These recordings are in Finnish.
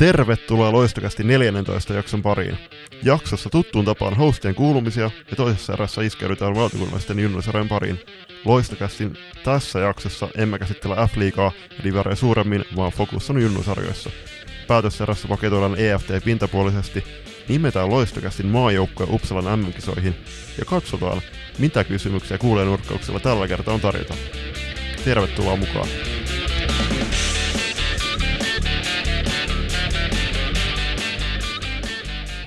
Tervetuloa loistokästi 14 jakson pariin. Jaksossa tuttuun tapaan hostien kuulumisia ja toisessa erässä iskeydytään valtakunnallisten junnusarjojen pariin. Loistokästin tässä jaksossa emme käsittele F-liigaa ja divareja suuremmin, vaan fokus on junnusarjoissa. Päätöserässä paketoidaan EFT pintapuolisesti, nimetään loistokästin maajoukkoja Uppsalan MM-kisoihin ja katsotaan, mitä kysymyksiä kuulee nurkkauksella tällä kertaa on tarjota. Tervetuloa mukaan!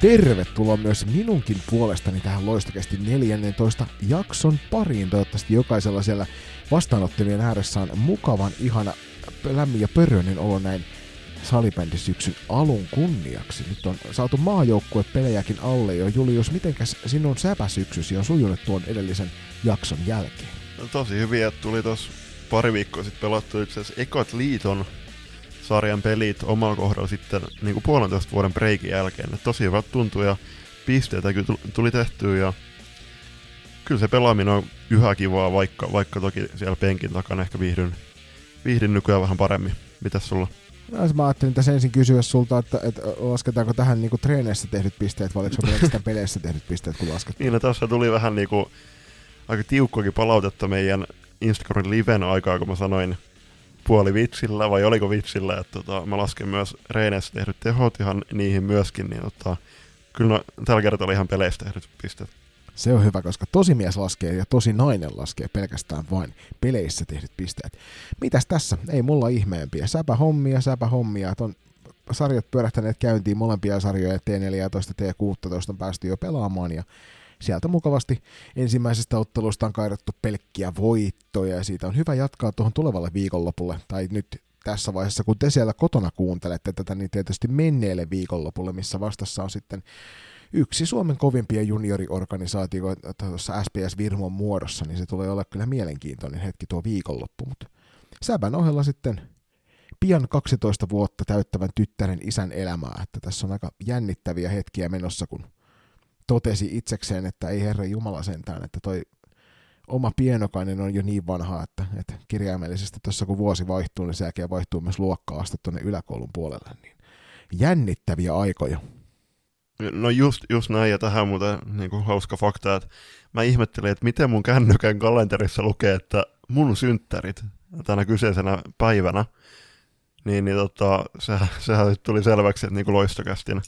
Tervetuloa myös minunkin puolestani tähän loistokästi 14 jakson pariin. Toivottavasti jokaisella siellä vastaanottimien ääressä on mukavan, ihana, lämmin ja pörröinen olo näin salibändisyksyn alun kunniaksi. Nyt on saatu pelejäkin alle jo. Julius, mitenkäs sinun säpäsyksysi on sujunut tuon edellisen jakson jälkeen? No, tosi hyvin, että tuli tuossa pari viikkoa sitten pelattu itse asiassa liiton sarjan pelit omalla kohdalla sitten niin kuin puolentoista vuoden breikin jälkeen. Et tosi hyvät tuntui ja pisteitä kyllä tuli tehtyä ja kyllä se pelaaminen on yhä kivaa, vaikka, vaikka toki siellä penkin takana ehkä viihdyn, viihdyn nykyään vähän paremmin. Mitäs sulla? No, mä ajattelin tässä ensin kysyä sulta, että, että lasketaanko tähän niinku treeneissä tehdyt pisteet, vai oliko pelkästään peleissä tehdyt pisteet, kun laskettiin? Niin, no tässä tuli vähän niinku, aika tiukkoakin palautetta meidän Instagramin liven aikaa, kun mä sanoin puoli vitsillä, vai oliko vitsillä, että tota, mä lasken myös reeneissä tehdyt tehot ihan niihin myöskin, niin tota, kyllä no, tällä kertaa oli ihan peleissä tehdyt pisteet. Se on hyvä, koska tosi mies laskee ja tosi nainen laskee pelkästään vain peleissä tehdyt pisteet. Mitäs tässä? Ei mulla ihmeempiä. Säpä hommia, säpä hommia. Että on sarjat pyörähtäneet käyntiin, molempia sarjoja T14 ja T16 on päästy jo pelaamaan ja sieltä mukavasti ensimmäisestä ottelusta on kairattu pelkkiä voittoja. Ja siitä on hyvä jatkaa tuohon tulevalle viikonlopulle, tai nyt tässä vaiheessa, kun te siellä kotona kuuntelette tätä, niin tietysti menneelle viikonlopulle, missä vastassa on sitten yksi Suomen kovimpia junioriorganisaatioita tuossa SPS Virmon muodossa, niin se tulee olla kyllä mielenkiintoinen hetki tuo viikonloppu, mutta Säbän ohella sitten pian 12 vuotta täyttävän tyttären isän elämää, että tässä on aika jännittäviä hetkiä menossa, kun totesi itsekseen, että ei Herra Jumala sentään, että toi oma pienokainen on jo niin vanha, että, että kirjaimellisesti tuossa kun vuosi vaihtuu, niin se jälkeen vaihtuu myös luokkaa asti tuonne yläkoulun puolelle. Niin jännittäviä aikoja. No just, just näin, ja tähän muuten niin kuin hauska fakta, että mä ihmettelin, että miten mun kännykän kalenterissa lukee, että mun synttärit tänä kyseisenä päivänä, niin, niin tota, se, sehän tuli selväksi, että niin kuin loistokästin,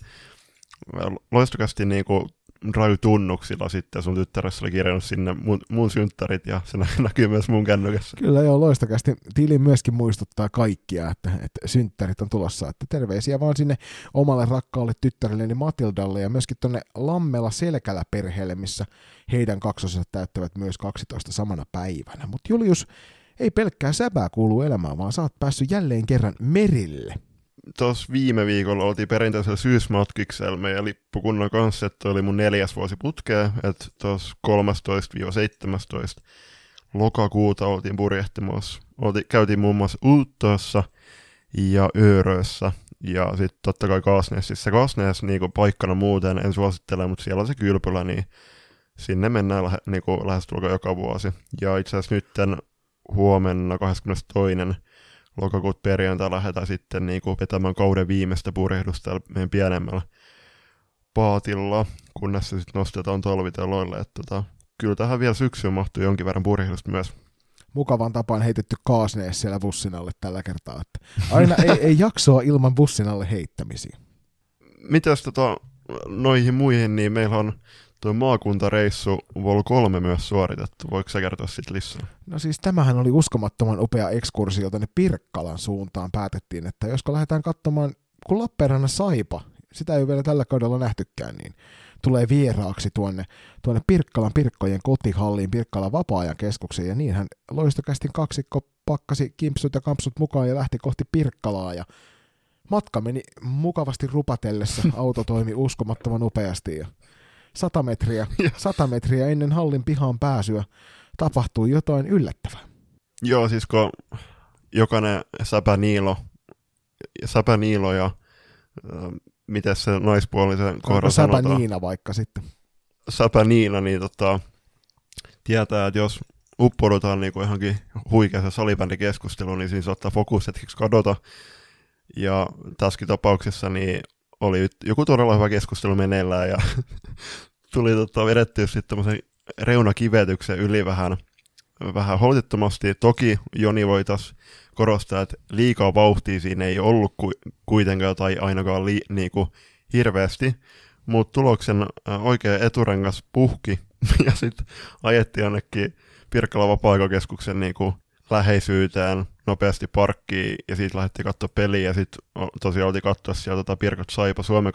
loistokästin niin kuin Drive-tunnuksilla sitten sun tyttäressä oli kirjannut sinne mun, mun synttärit ja se näkyy myös mun kännykässä. Kyllä joo, loistakästi. Tili myöskin muistuttaa kaikkia, että, että synttärit on tulossa. Että terveisiä vaan sinne omalle rakkaalle tyttärelleni Matildalle ja myöskin tonne Lammella Selkälä perheelle, missä heidän kaksosensa täyttävät myös 12 samana päivänä. Mutta Julius, ei pelkkää säbää kuulu elämään, vaan sä oot päässyt jälleen kerran merille tuossa viime viikolla oltiin perinteisellä syysmatkiksella meidän lippukunnan kanssa, että oli mun neljäs vuosi putkea, että tuossa 13-17 lokakuuta oltiin purjehtimassa. Oltiin, käytiin muun muassa Uuttossa ja Öörössä ja sitten totta kai Kaasneessa. Kaasnees niinku paikkana muuten en suosittele, mutta siellä on se kylpylä, niin sinne mennään lähe, niinku lähestulkoon joka vuosi. Ja itse asiassa nyt huomenna 22 lokakuut perjantai lähdetään sitten niin kuin vetämään kauden viimeistä purjehdusta meidän pienemmällä paatilla, kunnes se sitten nostetaan tolviteloille. Että tota, kyllä tähän vielä syksyyn mahtuu jonkin verran purjehdusta myös. Mukavan tapaan heitetty kaasnees siellä bussin alle tällä kertaa. Että aina ei, ei jaksoa ilman bussin alle heittämisiä. Mitäs tota, noihin muihin, niin meillä on tuo maakuntareissu Vol 3 myös suoritettu. Voiko sä kertoa siitä lisää? No siis tämähän oli uskomattoman upea ekskursio tänne Pirkkalan suuntaan. Päätettiin, että josko lähdetään katsomaan, kun Lappeenrannan Saipa, sitä ei vielä tällä kaudella nähtykään, niin tulee vieraaksi tuonne, tuonne Pirkkalan Pirkkojen kotihalliin, Pirkkalan vapaa-ajan keskukseen, ja niinhän loistokästin kaksikko pakkasi kimpsut ja kampsut mukaan ja lähti kohti Pirkkalaa, ja matka meni mukavasti rupatellessa, auto toimi uskomattoman upeasti, ja 100 metriä, 100 metriä ennen hallin pihaan pääsyä tapahtui jotain yllättävää. Joo, siis kun jokainen säpäniilo, säpäniilo ja äh, miten se naispuolisen kohdalla sanotaan. Säpäniina vaikka sitten. Säpäniina, niin tota, tietää, että jos uppoudutaan niin kuin johonkin huikeassa salibändikeskusteluun, niin siinä saattaa fokus hetkeksi kadota. Ja tässäkin tapauksessa niin oli joku todella hyvä keskustelu meneillään ja tuli tota, vedettyä sitten tämmöisen reunakivetyksen yli vähän, vähän holtittomasti. Toki Joni voitaisiin korostaa, että liikaa vauhtia siinä ei ollut ku, kuitenkaan tai ainakaan li, niinku, hirveästi, mutta tuloksen oikea eturengas puhki ja sitten ajettiin jonnekin Pirkkala vapaa-aikakeskuksen niinku, läheisyyteen nopeasti parkkiin ja siitä lähdettiin katsoa peliä ja sitten tosiaan oltiin katsoa sieltä tota Pirkot Saipa Suomen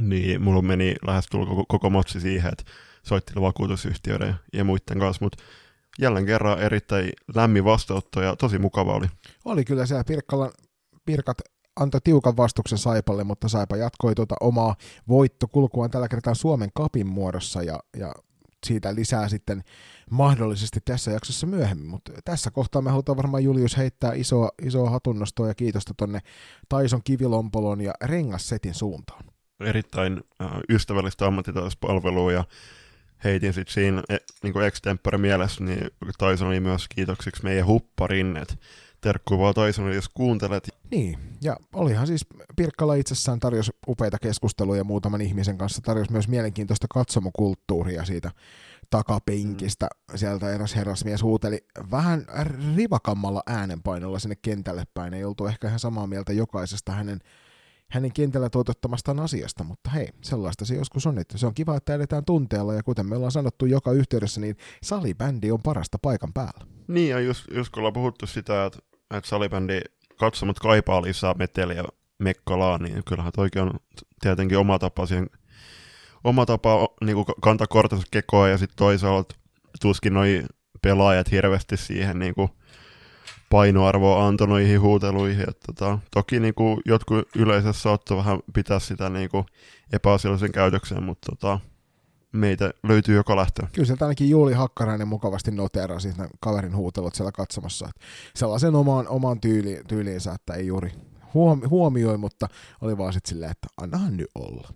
niin mulla meni lähes koko, koko matsi siihen, että soitti vakuutusyhtiöiden ja muiden kanssa, mutta jälleen kerran erittäin lämmin vastaanotto ja tosi mukava oli. Oli kyllä siellä Pirkkalan, Pirkat antoi tiukan vastuksen Saipalle, mutta Saipa jatkoi tuota omaa voittokulkuaan tällä kertaa Suomen kapin muodossa ja, ja siitä lisää sitten mahdollisesti tässä jaksossa myöhemmin, mutta tässä kohtaa me halutaan varmaan Julius heittää isoa, isoa hatunnostoa ja kiitosta tonne Taison kivilompolon ja rengassetin suuntaan. Erittäin äh, ystävällistä ammattitaitospalvelua ja heitin sitten siinä e, niin extempore mielessä, niin oli myös kiitoksiksi meidän hupparin, että terkkuu vaan Tyson, jos kuuntelet. Niin, ja olihan siis Pirkkala itsessään tarjosi upeita keskusteluja muutaman ihmisen kanssa, tarjosi myös mielenkiintoista katsomokulttuuria siitä takapenkistä. Mm. Sieltä eräs herrasmies huuteli vähän rivakammalla äänenpainolla sinne kentälle päin. Ei oltu ehkä ihan samaa mieltä jokaisesta hänen hänen kentällä tuotottamastaan asiasta, mutta hei, sellaista se joskus on, että se on kiva, että edetään tunteella, ja kuten me ollaan sanottu joka yhteydessä, niin salibändi on parasta paikan päällä. Niin, ja just, just kun ollaan puhuttu sitä, että, että salibändi katsomut kaipaa lisää meteliä mekkalaa, niin kyllähän toikin on tietenkin oma tapa siihen, oma tapa niin kantaa kortensa kekoa, ja sitten toisaalta tuskin noi pelaajat hirveästi siihen niin kuin, painoarvoa antoi noihin huuteluihin. Että tota, toki niin kuin, jotkut yleisössä saattoi vähän pitää sitä niin kuin, epäasiallisen käytöksen, mutta tota, meitä löytyy joka lähtö. Kyllä sieltä ainakin Juuli Hakkarainen mukavasti noteraa siis kaverin huutelut siellä katsomassa. Että sellaisen omaan, omaan tyyli, tyyliinsä, että ei juuri huomioi, mutta oli vaan sitten silleen, että annahan nyt olla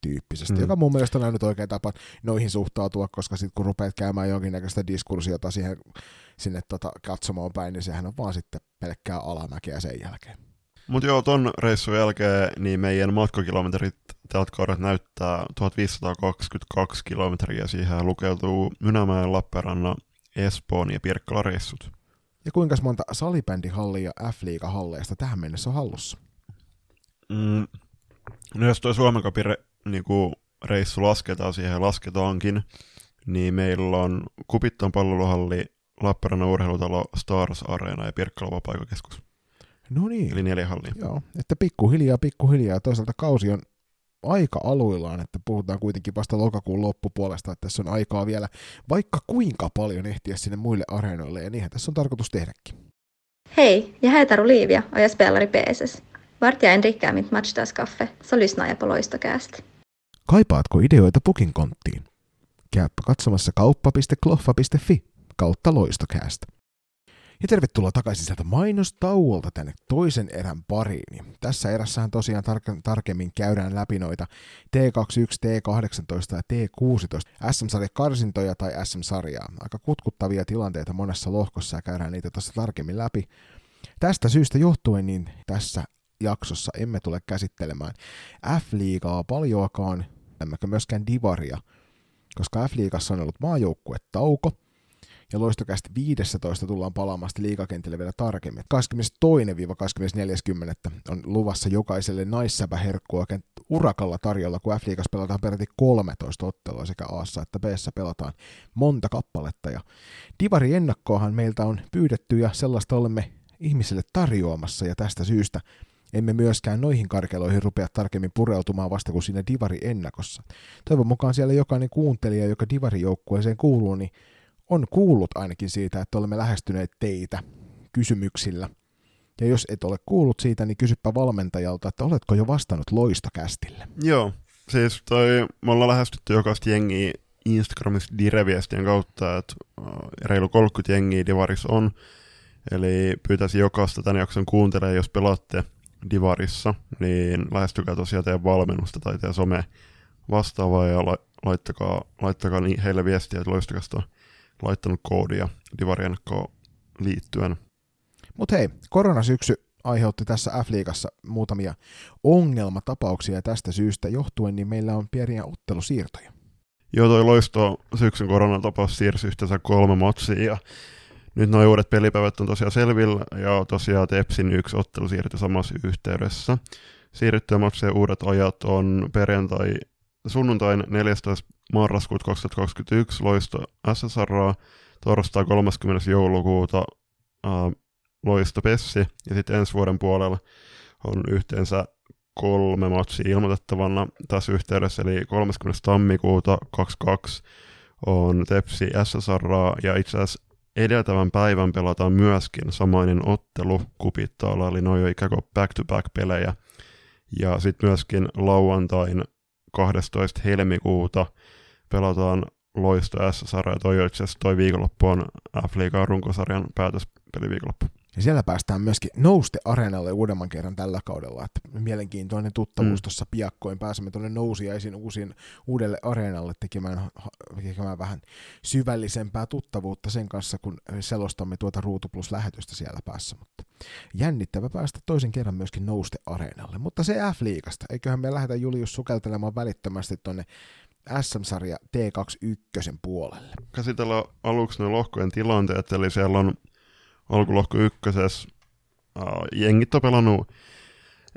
tyyppisesti, mm. joka mun mielestä on nyt oikein tapa noihin suhtautua, koska sitten kun rupeat käymään jonkinnäköistä diskursiota siihen, sinne tota katsomaan päin, niin sehän on vaan sitten pelkkää alamäkeä sen jälkeen. Mutta joo, ton reissun jälkeen niin meidän matkakilometrit tältä kaudelta näyttää 1522 kilometriä. Siihen lukeutuu Mynämäen, Lappeenrannan, Espoon ja Pirkkala reissut. Ja kuinka monta salibändihallia ja F-liiga-halleista tähän mennessä on hallussa? Mm, no jos tuo Suomen re, niinku, reissu lasketaan siihen, lasketaankin, niin meillä on Kupitton palveluhalli, Lappeenrannan urheilutalo, Stars Arena ja Pirkkala vapaa No niin. Eli neljä hallia. Joo, että pikkuhiljaa, pikkuhiljaa. Toisaalta kausi on aika aluillaan, että puhutaan kuitenkin vasta lokakuun loppupuolesta, että tässä on aikaa vielä vaikka kuinka paljon ehtiä sinne muille areenoille, ja niinhän tässä on tarkoitus tehdäkin. Hej, jag heter Olivia och jag spelar i PSS. Vart jag än dricker mitt matchdagskaffe så lyssnar jag på Loistocast. Kaipaatko ideoita pukin konttiin? Käypä katsomassa kauppa.kloffa.fi kautta Loistocast. Ja tervetuloa takaisin sieltä mainostauolta tänne toisen erän pariin. Tässä erässähän tosiaan tar- tarkemmin käydään läpi noita T21, T18 ja T16 SM-sarjan karsintoja tai SM-sarjaa. Aika kutkuttavia tilanteita monessa lohkossa ja käydään niitä tuossa tarkemmin läpi. Tästä syystä johtuen niin tässä jaksossa emme tule käsittelemään F-liigaa paljoakaan, emmekä myöskään Divaria, koska F-liigassa on ollut maajoukkuetauko, ja loistokästi 15 tullaan palaamaan liikakentille vielä tarkemmin. 22-24.10. on luvassa jokaiselle naissäpäherkkua urakalla tarjolla, kun f pelataan peräti 13 ottelua sekä a että b pelataan monta kappaletta. Ja Divari ennakkoahan meiltä on pyydetty ja sellaista olemme ihmisille tarjoamassa ja tästä syystä emme myöskään noihin karkeloihin rupea tarkemmin pureutumaan vasta kuin siinä Divari-ennakossa. Toivon mukaan siellä jokainen kuuntelija, joka Divari-joukkueeseen kuuluu, niin on kuullut ainakin siitä, että olemme lähestyneet teitä kysymyksillä. Ja jos et ole kuullut siitä, niin kysypä valmentajalta, että oletko jo vastannut loistokästille. Joo, siis toi, me ollaan lähestytty jokaista jengiä Instagramissa direviestien kautta, että äh, reilu 30 jengiä Divarissa on. Eli pyytäisin jokaista tämän jakson kuuntelemaan, jos pelaatte Divarissa, niin lähestykää tosiaan teidän valmennusta tai teidän some vastaavaa ja la- laittakaa, laittakaa niin heille viestiä, että loistakasta on laittanut koodia Divarien liittyen. Mutta hei, koronasyksy aiheutti tässä F-liigassa muutamia ongelmatapauksia tästä syystä johtuen, niin meillä on pieniä ottelusiirtoja. Joo, toi loisto syksyn koronatapaus siirsi yhteensä kolme matsia ja nyt nuo uudet pelipäivät on tosiaan selvillä ja tosiaan Tepsin yksi ottelu siirtyi samassa yhteydessä. Siirryttyä matsien uudet ajat on perjantai sunnuntain 14. marraskuuta 2021 loisto SSR, torstai 30. joulukuuta äh, loisto Pessi ja sitten ensi vuoden puolella on yhteensä kolme matsia ilmoitettavana tässä yhteydessä, eli 30. tammikuuta 22 on Tepsi SSR ja itse asiassa edeltävän päivän pelataan myöskin samainen ottelu Kupittaalla, eli noin ikään kuin back-to-back-pelejä. Ja sitten myöskin lauantain 12. helmikuuta pelataan Loisto SSR, ja toi itse toi viikonloppu on F-liigaa runkosarjan päätöspeliviikonloppu. Ja siellä päästään myöskin Nouste Areenalle uudemman kerran tällä kaudella. Että mielenkiintoinen tuttavuus mm. tuossa piakkoin. Pääsemme tuonne nousiaisiin uusin, uudelle areenalle tekemään, tekemään vähän syvällisempää tuttavuutta sen kanssa, kun selostamme tuota Ruutu Plus-lähetystä siellä päässä. Mutta jännittävä päästä toisen kerran myöskin Nouste Areenalle. Mutta se F-liigasta. Eiköhän me lähdetä Julius sukeltelemaan välittömästi tuonne SM-sarja T21 puolelle. Käsitellään aluksi ne lohkojen tilanteet, eli siellä on alkulohko ykkösessä. Jengit on pelannut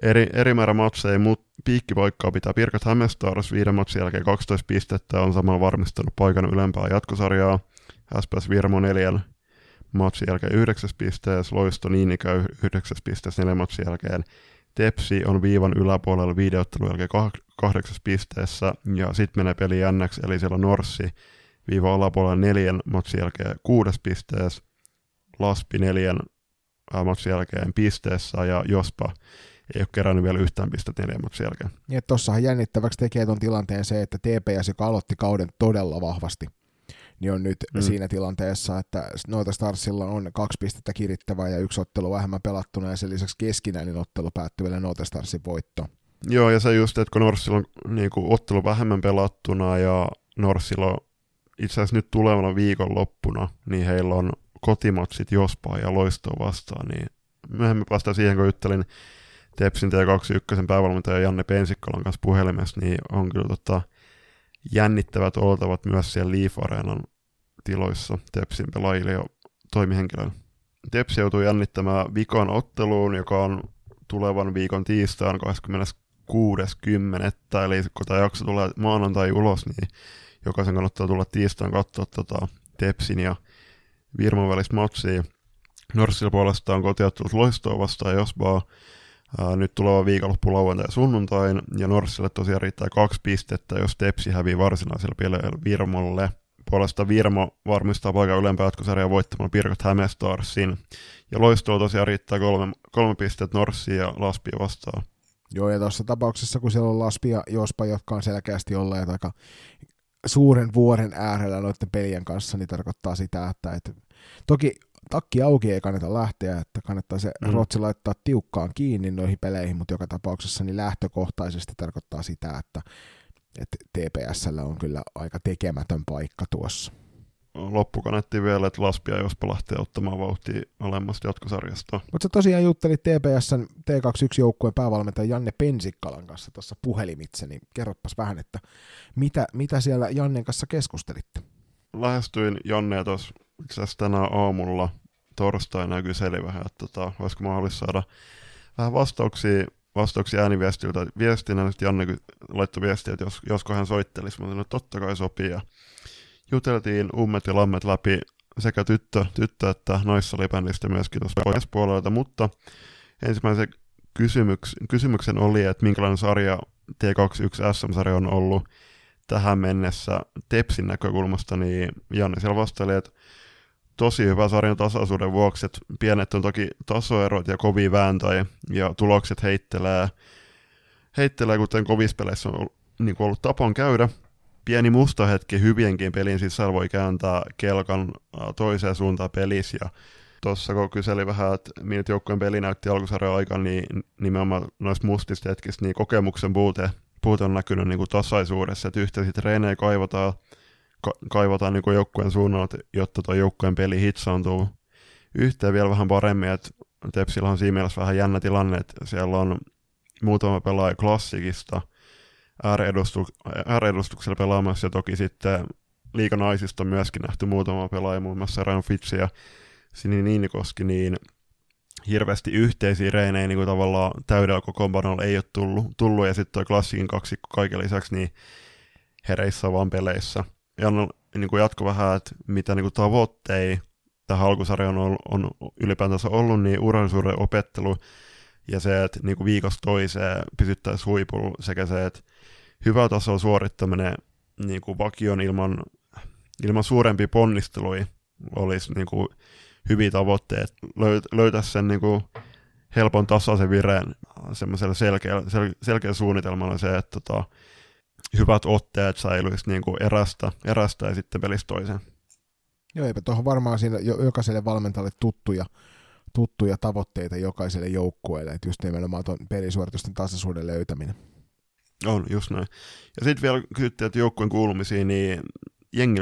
eri, eri määrä matseja, mutta piikkipaikkaa pitää Pirkat Hämestars viiden matsin jälkeen 12 pistettä, on samalla varmistanut paikan ylempää jatkosarjaa. SPS Virmo neljän matsin jälkeen 9 pisteessä, Loisto niin käy 9 pisteessä neljän matsin jälkeen. Tepsi on viivan yläpuolella videottelun jälkeen kahdeksas pisteessä, ja sitten menee peli jännäksi, eli siellä on Norssi viiva alapuolella neljän matsin jälkeen kuudes pisteessä, Laspi neljän matsin jälkeen pisteessä ja Jospa ei ole kerännyt vielä yhtään pistettä neljän matsin jälkeen. Niin, tuossahan jännittäväksi tekee tuon tilanteen se, että TPS, joka aloitti kauden todella vahvasti, niin on nyt mm. siinä tilanteessa, että Noita Starsilla on kaksi pistettä kirittävää ja yksi ottelu vähemmän pelattuna ja sen lisäksi keskinäinen ottelu päättyy vielä Noita Starsin voitto. Joo, ja se just, että kun Norssilla on niin kuin, ottelu vähemmän pelattuna ja Norssilla on itse asiassa nyt tulevana viikonloppuna, niin heillä on kotimatsit Jospaa ja Loistoa vastaan, niin myöhemmin vasta siihen, kun juttelin Tepsin T21 päävalmentaja Janne Pensikkalan kanssa puhelimessa, niin on kyllä tota, jännittävät oltavat myös siellä Leaf Areenan tiloissa Tepsin pelaajille ja toimihenkilöille. Tepsi joutuu jännittämään viikon otteluun, joka on tulevan viikon tiistain 26.10. Eli kun tämä jakso tulee maanantai ulos, niin jokaisen kannattaa tulla tiistain katsoa tota Tepsin ja Virman välistä matsia. Norssilla puolestaan kotiottelut loistoa vastaan Josbaa ää, nyt tuleva viikonloppu lauantai ja sunnuntain, ja Norssille tosiaan riittää kaksi pistettä, jos Tepsi hävii varsinaisella peleillä Virmolle. Puolesta Virmo varmistaa paikan ylempää jatkosarjaa voittamalla Pirkot Hämestarsin. Ja loistoa tosiaan riittää kolme, kolme pistettä Norssia ja Laspia vastaan. Joo, ja tuossa tapauksessa, kun siellä on Laspi ja Jospa, jotka on selkeästi olleet aika suuren vuoren äärellä noiden pelien kanssa, niin tarkoittaa sitä, että, että toki takki auki ei kannata lähteä, että kannattaa se mm. rotsi laittaa tiukkaan kiinni noihin peleihin, mutta joka tapauksessa niin lähtökohtaisesti tarkoittaa sitä, että, että TPSllä on kyllä aika tekemätön paikka tuossa. Loppukanetti vielä, että Laspia jospa lähtee ottamaan vauhtia alemmasta jatkosarjasta. Mutta sä tosiaan juttelit TPSn T21-joukkueen päävalmentaja Janne Pensikkalan kanssa tuossa puhelimitse, niin kerropas vähän, että mitä, mitä siellä Jannen kanssa keskustelitte? Lähestyin Jannea tuossa itse asiassa tänään aamulla torstaina ja kyseli vähän, että tota, olisiko mahdollista saada vähän vastauksia, vastauksia ääniviestiltä. Viestinä nyt Janne laittoi viestiä, että jos, josko hän soittelisi, mutta totta kai sopii. Ja juteltiin ummet ja lammet läpi sekä tyttö, tyttö että naissalibändistä myöskin tuossa puolelta, mutta ensimmäisen kysymyks, kysymyksen oli, että minkälainen sarja T21 SM-sarja on ollut tähän mennessä Tepsin näkökulmasta, niin Janne siellä vastaili, että tosi hyvä sarjan tasaisuuden vuoksi, että pienet on toki tasoerot ja kovia vääntöjä ja tulokset heittelee, heittelee kuten kovissa peleissä on ollut, niin ollut tapan käydä. Pieni musta hetki hyvienkin pelin sisällä voi kääntää kelkan toiseen suuntaan pelissä. Ja tuossa kun kyseli vähän, että miltä joukkueen peli näytti alkusarjan aikana, niin nimenomaan noista mustista hetkistä, niin kokemuksen puute, puute on näkynyt niin kuin tasaisuudessa, että yhteisiä treenejä kaivataan, ka- kaivataan niin joukkueen suunnalta, jotta tuo joukkueen peli hitsaantuu. Yhteen vielä vähän paremmin, että Tepsillä on siinä mielessä vähän jännä tilanne, että siellä on muutama pelaaja klassikista ääreedustuksella pelaamassa ja toki sitten liikanaisista myöskin nähty muutama pelaaja, muun muassa Ryan Fitch ja Sini Niinikoski, niin hirveästi yhteisiä reinejä niin kuin tavallaan täydellä kokoonpanolla ei ole tullut, tullut ja sitten tuo klassikin kaksikko kaiken lisäksi niin hereissä vaan peleissä. Ja on niin kuin jatko vähän, että mitä niin kuin tavoitteita tähän alkusarjaan on, on ylipäätänsä ollut, niin urallisuuden opettelu ja se, että niin kuin viikosta toiseen pysyttäisiin huipulla sekä se, että hyvä taso suorittaminen niin kuin vakion ilman, ilman suurempia ponnisteluja olisi niin kuin hyviä tavoitteet, löytää sen niin kuin helpon tasaisen vireen semmoisella selkeä, sel, selkeä suunnitelmalla se, että tota, hyvät otteet säilyisi niin kuin erästä, erästä ja sitten pelistä toiseen. Joo, eipä tuohon varmaan siinä jokaiselle valmentajalle tuttuja, tuttuja tavoitteita jokaiselle joukkueelle, että just nimenomaan tuon pelisuoritusten tasaisuuden löytäminen. On, just näin. Ja sitten vielä kysyttiin, että joukkueen kuulumisiin, niin jengi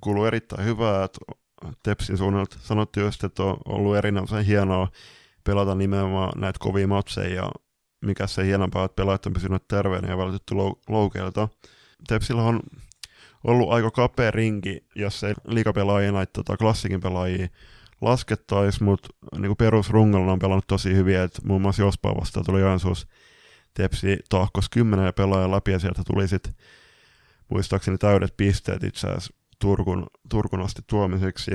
kuuluu erittäin hyvää, että Tepsin suunnalta sanottiin just, että on ollut erinomaisen hienoa pelata nimenomaan näitä kovia matseja ja mikä se hienompaa, että pelaajat on pysynyt terveenä ja vältetty lou- loukeilta. Tepsillä on ollut aika kapea rinki, jos ei liikapelaajia näitä tota, klassikin pelaajia laskettaisi, mutta niin perusrungolla on pelannut tosi hyvin, että muun muassa Jospaa vastaan tuli Joensuus Tepsi tahkos kymmenen pelaajan läpi ja sieltä tuli sitten muistaakseni täydet pisteet itse asiassa Turkun, Turkun asti tuomiseksi.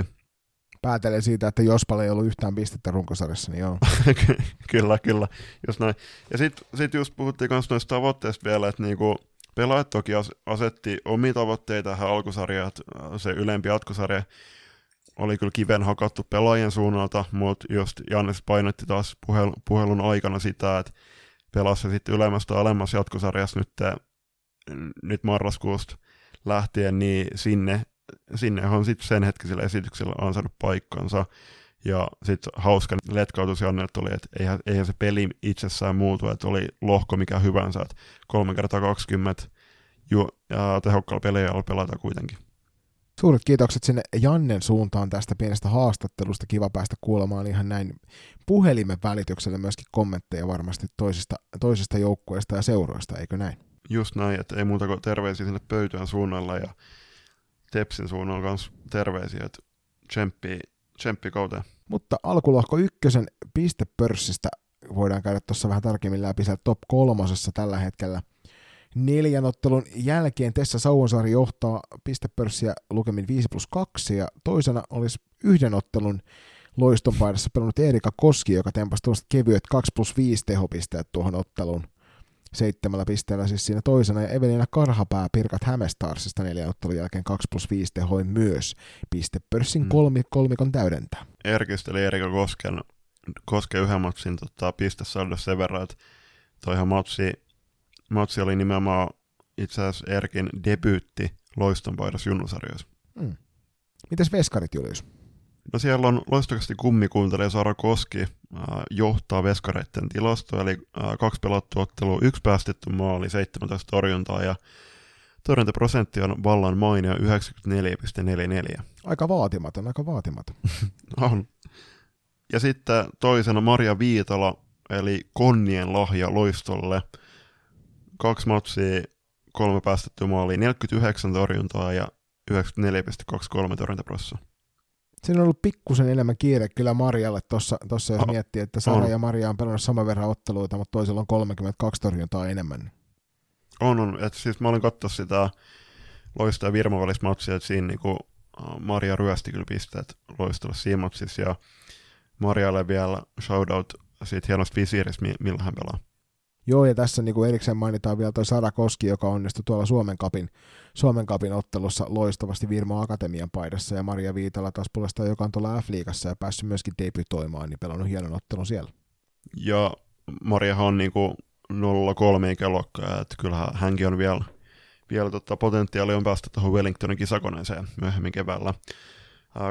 Päätelen siitä, että Jospalle ei ollut yhtään pistettä runkosarjassa, niin joo. kyllä, kyllä, just näin. Ja sitten sit just puhuttiin myös noista tavoitteista vielä, että niinku, pelaajat toki asetti omia tavoitteita tähän alkusarjaan, se ylempi jatkosarja oli kyllä kiven hakattu pelaajien suunnalta, mutta just Jannes painotti taas puhel, puhelun aikana sitä, että pelasi sitten ylemmästä alemmassa jatkosarjassa nyt, nyt marraskuusta lähtien, niin sinne sinne on sitten sen hetkisellä esityksellä ansainnut paikkansa. Ja sitten hauska letkautus Jannelta oli, että eihän, eihän se peli itsessään muutu, että oli lohko mikä hyvänsä, että 3 kertaa 20 ju- ja tehokkaalla peliajalla pelata kuitenkin. Suuret kiitokset sinne Jannen suuntaan tästä pienestä haastattelusta. Kiva päästä kuulemaan ihan näin puhelimen välityksellä myöskin kommentteja varmasti toisista, toisista joukkueista ja seuroista, eikö näin? Just näin, että ei muuta kuin terveisiä sinne pöytään suunnalla ja Tepsin suunnalla myös terveisiä, että tsemppi, tsemppi kauteen. Mutta alkulohko ykkösen pistepörssistä voidaan käydä tuossa vähän tarkemmin läpi siellä top kolmosessa tällä hetkellä. Neljän ottelun jälkeen Tessa Sauonsaari johtaa pistepörssiä lukemin 5 plus 2 ja toisena olisi yhden ottelun loistonpaidassa pelannut Erika Koski, joka tempasi tuosta kevyet 2 plus 5 tehopisteet tuohon otteluun seitsemällä pisteellä siis siinä toisena, ja Evelina Karhapää Pirkat Hämestarsista neljän ottelun jälkeen 2 plus 5 tehoi myös pistepörssin mm. kolmi, kolmikon täydentää. Erkisteli Erika Kosken, Kosken yhden matsin tota, pistesaldo sen verran, että toihan matsi, matsi oli nimenomaan itse asiassa Erkin debyytti loistonpaidassa junnusarjoissa. Mm. Mites veskarit, Julius? No siellä on loistokasti kummikuuntelija Sara Koski äh, johtaa veskareiden tilastoa, eli äh, kaksi pelattua ottelua, yksi päästetty maali, 17 torjuntaa ja torjuntaprosentti on vallan mainio 94,44. Aika vaatimaton, aika vaatimaton. on. Ja sitten toisena Maria Viitala, eli Konnien lahja loistolle. Kaksi matsia, kolme päästettyä maalia, 49 torjuntaa ja 94,23 torjuntaprosenttia. Siinä on ollut pikkusen enemmän kiire kyllä Marjalle tuossa, tossa, jos oh, miettii, että Sara on. ja Maria on pelannut saman verran otteluita, mutta toisella on 32 torjuntaa enemmän. On, on. Et siis mä olin katsoa sitä Loista ja Virmo matsia, että siinä niinku, Maria ryösti kyllä pisteet Loistolla siinä matsissa, ja Marjalle vielä shoutout siitä hienosta visiiristä, millä hän pelaa. Joo, ja tässä niin kuin erikseen mainitaan vielä toi Sara Koski, joka onnistui tuolla Suomen kapin, Suomen kapin ottelussa loistavasti Virmo Akatemian paidassa, ja Maria Viitala taas puolestaan, joka on tuolla F-liigassa ja päässyt myöskin debytoimaan, niin pelannut hienon ottelun siellä. Ja Mariahan on niin kuin 0-3 ikäluokkaa, että kyllähän hänkin on vielä, vielä tota, potentiaali on päästä tuohon Wellingtonin kisakoneeseen myöhemmin keväällä.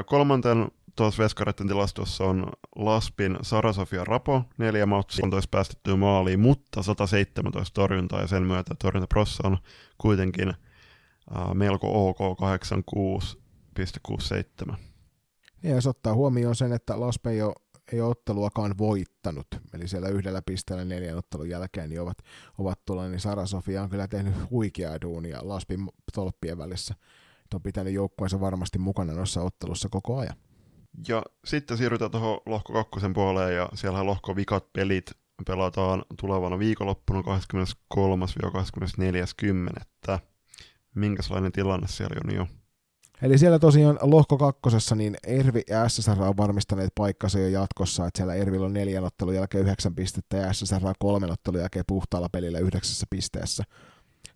kolmanten tuossa veskareiden tilastossa on Laspin Sara-Sofia Rapo, neljä matsia, 13 päästettyä maaliin, mutta 117 torjuntaa ja sen myötä torjuntaprossa on kuitenkin uh, melko ok 86,67. Ja jos ottaa huomioon sen, että Laspe ei ole, ei ole otteluakaan voittanut, eli siellä yhdellä pisteellä neljän ottelun jälkeen niin ovat, ovat tuolla, niin Sara Sofia on kyllä tehnyt huikeaa duunia Laspin tolppien välissä. Et on pitänyt joukkueensa varmasti mukana noissa ottelussa koko ajan. Ja sitten siirrytään tuohon lohko kakkosen puoleen, ja siellä lohko vikat pelit pelataan tulevana viikonloppuna 23-24.10. Minkälainen tilanne siellä on jo? Eli siellä tosiaan lohko kakkosessa niin Ervi ja SSR on varmistaneet paikkansa jo jatkossa, että siellä Ervillä on neljän ottelun jälkeen yhdeksän pistettä ja SSR on kolmen ottelun jälkeen puhtaalla pelillä yhdeksässä pisteessä.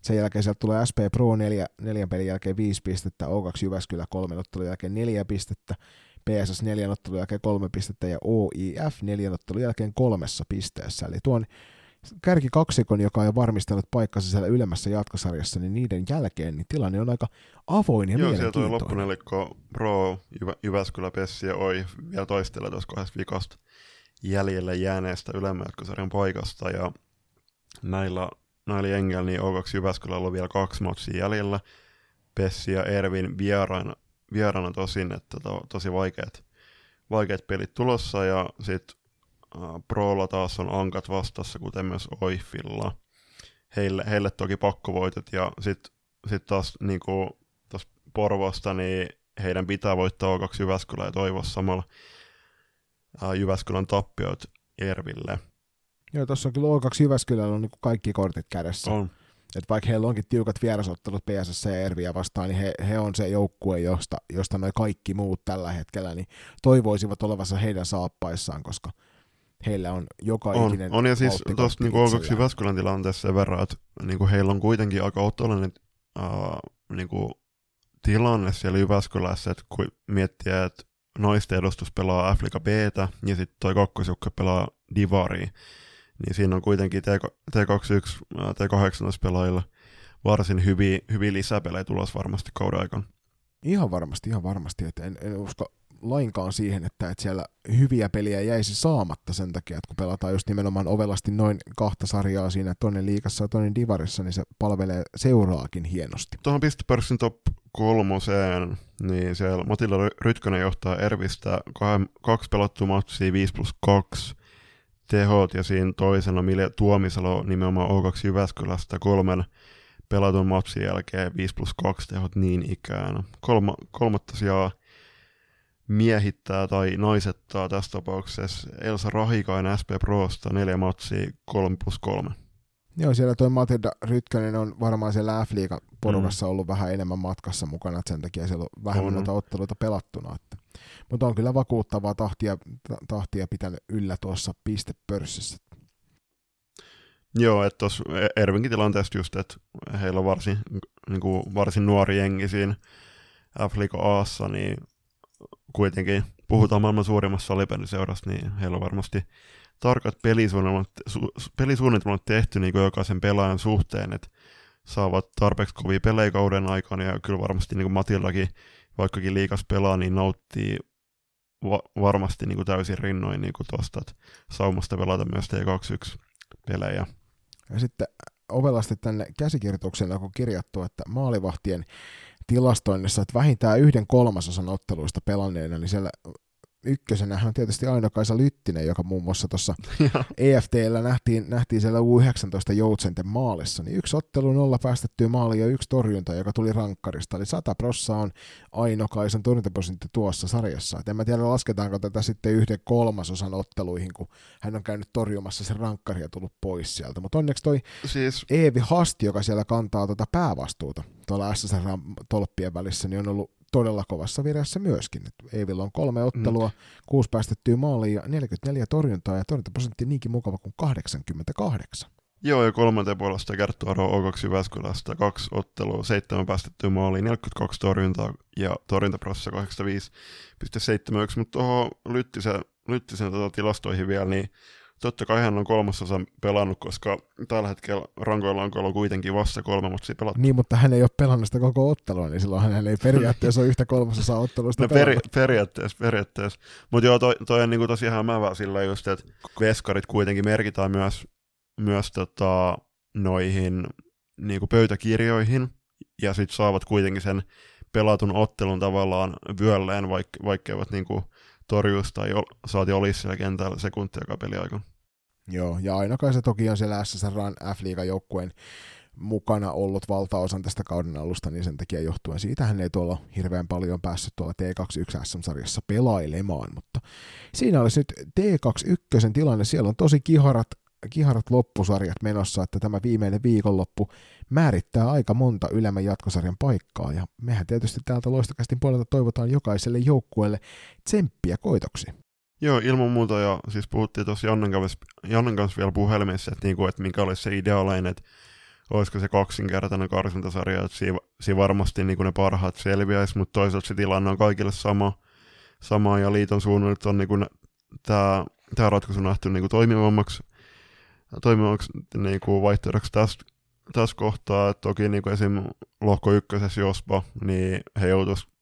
Sen jälkeen sieltä tulee SP Pro neljä, neljän pelin jälkeen viisi pistettä, O2 Jyväskylä kolmen ottelun jälkeen neljä pistettä, PSS neljän ottelun jälkeen kolme pistettä ja OIF neljän ottelun jälkeen kolmessa pisteessä. Eli tuon kärkikaksikon, joka on varmistanut paikkansa siellä ylemmässä jatkosarjassa, niin niiden jälkeen niin tilanne on aika avoin ja Joo, siellä toi loppunelikko Pro, Jyvä, Jyväskylä, Pessi ja Oi vielä toistelee tuossa kahdesta vikasta jäljelle jääneestä ylemmän jatkosarjan paikasta, ja näillä, näillä jengillä niin O2 Jyväskylä on vielä kaksi matsia jäljellä, Pessi ja Ervin vieraana, vieraana tosin, että to, tosi vaikeat, vaikeat pelit tulossa, ja sitten Prolla taas on ankat vastassa, kuten myös Oifilla. Heille, heille toki pakkovoitot ja sitten sit taas niin tuossa Porvosta, niin heidän pitää voittaa O2 Jyväskylä ja toivoa samalla ää, Jyväskylän tappiot Erville. Joo, tuossa on kyllä O2 Jyväskylällä on niin kaikki kortit kädessä. On. Et vaikka heillä onkin tiukat vierasottelut PSS ja Erviä vastaan, niin he, he on se joukkue, josta, josta noi kaikki muut tällä hetkellä niin toivoisivat olevansa heidän saappaissaan, koska – heillä on joka on, ikinen On, ja siis tuosta niin O2 Jyväskylän tilanteessa sen verran, että niin kuin heillä on kuitenkin aika otollinen uh, niin kuin tilanne siellä Jyväskylässä, että kun miettii, että naisten edustus pelaa Afrika b ja sitten toi kakkosjukka pelaa Divari, niin siinä on kuitenkin T21, T18 pelaajilla varsin hyviä, hyviä lisäpelejä tulossa varmasti kauden aikana. Ihan varmasti, ihan varmasti. Että en, en usko lainkaan siihen, että, että siellä hyviä peliä jäisi saamatta sen takia, että kun pelataan just nimenomaan ovelasti noin kahta sarjaa siinä, toinen liikassa ja toinen divarissa, niin se palvelee seuraakin hienosti. Tuohon pistepörssin top kolmoseen, niin siellä Matilla Rytkönen johtaa Ervistä kaksi pelattua matsia 5 plus 2 tehot ja siinä toisena Mille Tuomisalo nimenomaan O2 Jyväskylästä kolmen pelatun matsin jälkeen 5 plus 2 tehot niin ikään. Kolma, kolmatta sijaa miehittää tai naisettaa tässä tapauksessa Elsa Rahikainen SP Prosta neljä matsia 3 plus 3. Joo, siellä toi Matilda Rytkönen on varmaan siellä f porukassa mm. ollut vähän enemmän matkassa mukana, että sen takia siellä on vähemmän noita otteluita pelattuna. Että. Mutta on kyllä vakuuttavaa tahtia, tahtia pitänyt yllä tuossa pistepörssissä. Joo, että tuossa Ervinkin tilanteessa just, että heillä on varsin, niin kuin varsin nuori jengi siinä f Aassa, niin kuitenkin puhutaan maailman suurimmassa salibändiseurasta, niin heillä on varmasti tarkat pelisuunnitelmat, su, pelisuunnitelmat tehty niin jokaisen pelaajan suhteen, että saavat tarpeeksi kovia pelejä kauden aikana, ja kyllä varmasti niin kuin Matildakin, vaikkakin liikas pelaa, niin nauttii va- varmasti niin kuin täysin rinnoin niin kuin tuosta, että saumasta pelata myös T21 pelejä. Ja sitten ovelasti tänne käsikirjoitukseen on kirjattu, että maalivahtien tilastoinnissa, että vähintään yhden kolmasosan otteluista pelanneena, niin siellä ykkösenä on tietysti Aino-Kaisa Lyttinen, joka muun muassa tuossa EFTllä nähtiin, nähtiin siellä U19 Joutsenten maalissa, niin yksi ottelu nolla päästettyä maali ja yksi torjunta, joka tuli rankkarista, eli 100 prossa on Aino-Kaisan torjuntaprosentti tuossa sarjassa. Et en mä tiedä, lasketaanko tätä sitten yhden kolmasosan otteluihin, kun hän on käynyt torjumassa sen rankkari ja tullut pois sieltä, mutta onneksi toi siis... Eevi Hasti, joka siellä kantaa tuota päävastuuta tuolla SSR-tolppien välissä, niin on ollut todella kovassa vireessä myöskin. Eivillä on kolme ottelua, mm. kuusi päästettyä maaliin ja 44 torjuntaa ja torjuntaprosentti niinkin mukava kuin 88. Joo, ja kolmanteen puolesta Kerttu Aro O2 Jyväskylästä, kaksi ottelua, seitsemän päästettyä maaliin, 42 torjuntaa ja torjuntaprossa 85,71, mutta tuohon Lyttisen, Lyttisen tota tilastoihin vielä, niin totta kai hän on kolmasosa pelannut, koska tällä hetkellä rankoilla on ollut kuitenkin vasta kolme matsia pelattu. Niin, mutta hän ei ole pelannut sitä koko ottelua, niin silloin hän ei periaatteessa ole yhtä kolmasosaa ottelusta no, peri- periaatteessa, periaatteessa. Mutta joo, toi, toi on niinku tosi hämäävää sillä just, että veskarit kuitenkin merkitään myös, myös tota, noihin niinku pöytäkirjoihin, ja sitten saavat kuitenkin sen pelatun ottelun tavallaan vyölleen, vaikka, vaikka eivät niinku torjuisi tai saati olisi siellä kentällä sekuntia joka peliaikana. Joo, ja aina kai se toki on siellä SSRn F-liigan joukkueen mukana ollut valtaosan tästä kauden alusta, niin sen takia johtuen siitä hän ei tuolla hirveän paljon päässyt tuolla T21 SM-sarjassa pelailemaan, mutta siinä olisi nyt T21 tilanne, siellä on tosi kiharat, kiharat loppusarjat menossa, että tämä viimeinen viikonloppu määrittää aika monta ylemmän jatkosarjan paikkaa, ja mehän tietysti täältä loistokästin puolelta toivotaan jokaiselle joukkueelle tsemppiä koitoksi. Joo, ilman muuta, ja siis puhuttiin tuossa Jannen kanssa, Jannen kanssa vielä puhelimessa, että, niinku, että mikä olisi se ideaalinen, että olisiko se kaksinkertainen karsintasarja, että siinä, siinä varmasti niin ne parhaat selviäisi, mutta toisaalta se tilanne on kaikille sama, sama ja liiton suunnilta on niin tämä, tämä ratkaisu nähty niin kuin toimivammaksi, toimivammaksi niin kuin vaihtoehdoksi tässä, tässä kohtaa, toki niin kuin esim. lohko ykkösessä Jospa, niin he joutuisivat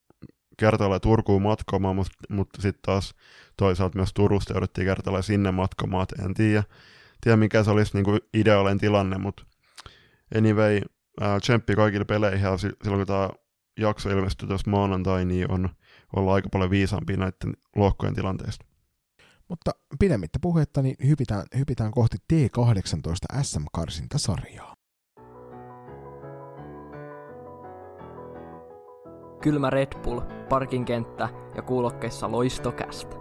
kertailla Turkuun matkamaan, mutta, mutta sitten taas toisaalta myös Turusta jouduttiin kertailla sinne matkamaan, että en tiedä, tiedä mikä se olisi niin ideaalinen tilanne, mutta Anyway, äh, tsemppi kaikille peleihin ja silloin kun tämä jakso ilmestyy tuossa maanantai, niin on olla aika paljon viisaampi näiden lohkojen tilanteesta. Mutta pidemmittä puhetta, niin hypitään, hypitään kohti T18 SM-karsintasarjaa. Kylmä Red Bull, parkinkenttä ja kuulokkeissa loistokästä.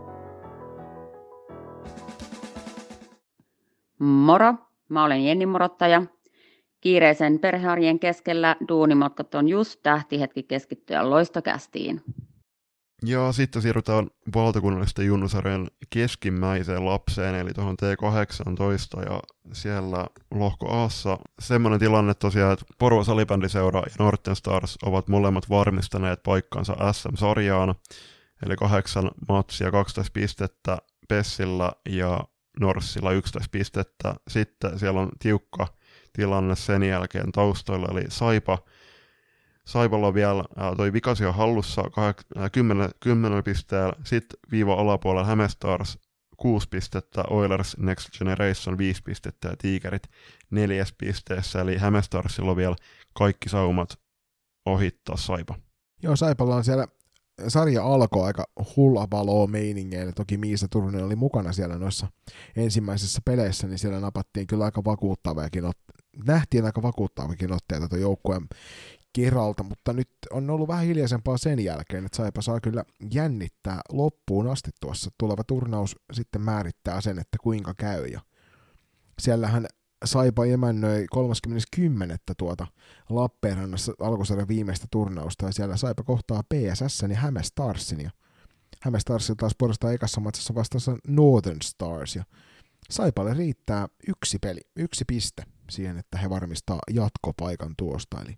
Moro, mä olen Jenni Morottaja Kiireisen perhearjen keskellä duunimatkat on just tähtihetki keskittyä loistokästiin. Ja sitten siirrytään valtakunnallisten junnusarjan keskimmäiseen lapseen, eli tuohon T18, ja siellä lohko Aassa semmoinen tilanne tosiaan, että Porvo Salibändiseura ja Norten Stars ovat molemmat varmistaneet paikkansa SM-sarjaan, eli kahdeksan matsia, 12 pistettä Pessillä ja Norssilla 11 pistettä. Sitten siellä on tiukka tilanne sen jälkeen taustoilla, eli Saipa, Saipalla vielä ää, toi vikasia hallussa 10, 10 pisteellä, sitten viiva alapuolella Hämestars 6 pistettä, Oilers Next Generation 5 pistettä ja Tigerit neljäs pisteessä, eli Hämestarsilla on vielä kaikki saumat ohittaa Saipa. Joo, Saipalla on siellä sarja alkoi aika hullabaloa meiningeillä. Toki Miisa Turunen oli mukana siellä noissa ensimmäisissä peleissä, niin siellä napattiin kyllä aika vakuuttavakin nähtiin aika vakuuttavakin otteita tuon joukkueen keralta, mutta nyt on ollut vähän hiljaisempaa sen jälkeen, että Saipa saa kyllä jännittää loppuun asti tuossa. Tuleva turnaus sitten määrittää sen, että kuinka käy. Ja siellähän Saipa emännöi 30.10. tuota Lappeenrannassa alkusarjan viimeistä turnausta, ja siellä Saipa kohtaa PSS ja Häme Starsin, ja Häme Starsin taas puolestaan ekassa matsassa vastassa Northern Stars, ja Saipalle riittää yksi peli, yksi piste siihen, että he varmistaa jatkopaikan tuosta. Eli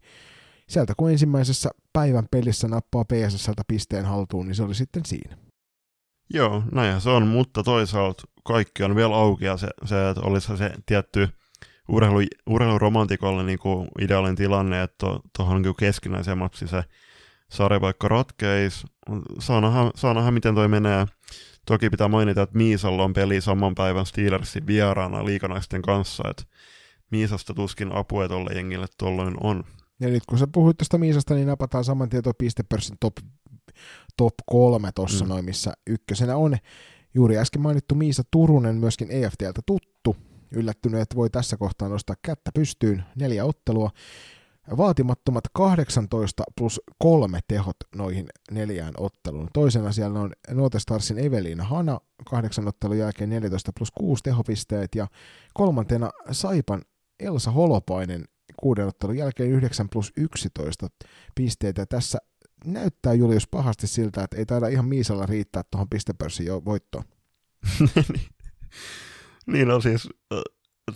sieltä kun ensimmäisessä päivän pelissä nappaa PSSltä pisteen haltuun, niin se oli sitten siinä. Joo, näinhän se on, mutta toisaalta kaikki on vielä auki ja se, se että olisi se tietty urheilu, urheiluromantikolle niin kuin ideaalinen tilanne, että tuohon to, keskinäiseen matsi se sarjapaikka ratkeis. Saa saa nähdä, miten toi menee. Toki pitää mainita, että Miisalla on peli saman päivän Steelersin vieraana liikanaisten kanssa, että Miisasta tuskin apua tuolle jengille tuolloin on. Ja nyt kun sä puhuit tuosta Miisasta, niin napataan saman tien pistepörssin top, top kolme tuossa mm. noin, missä ykkösenä on juuri äsken mainittu Miisa Turunen, myöskin EFTltä tuttu. Yllättynyt, että voi tässä kohtaa nostaa kättä pystyyn. Neljä ottelua. Vaatimattomat 18 plus kolme tehot noihin neljään otteluun. Toisena siellä on Starsin Evelina Hana, kahdeksan ottelun jälkeen 14 plus 6 tehopisteet, ja kolmantena Saipan Elsa Holopainen kuuden ottelun jälkeen 9 plus 11 pisteitä. Tässä näyttää Julius pahasti siltä, että ei taida ihan Miisalla riittää tuohon pistepörssin jo voittoon. niin on siis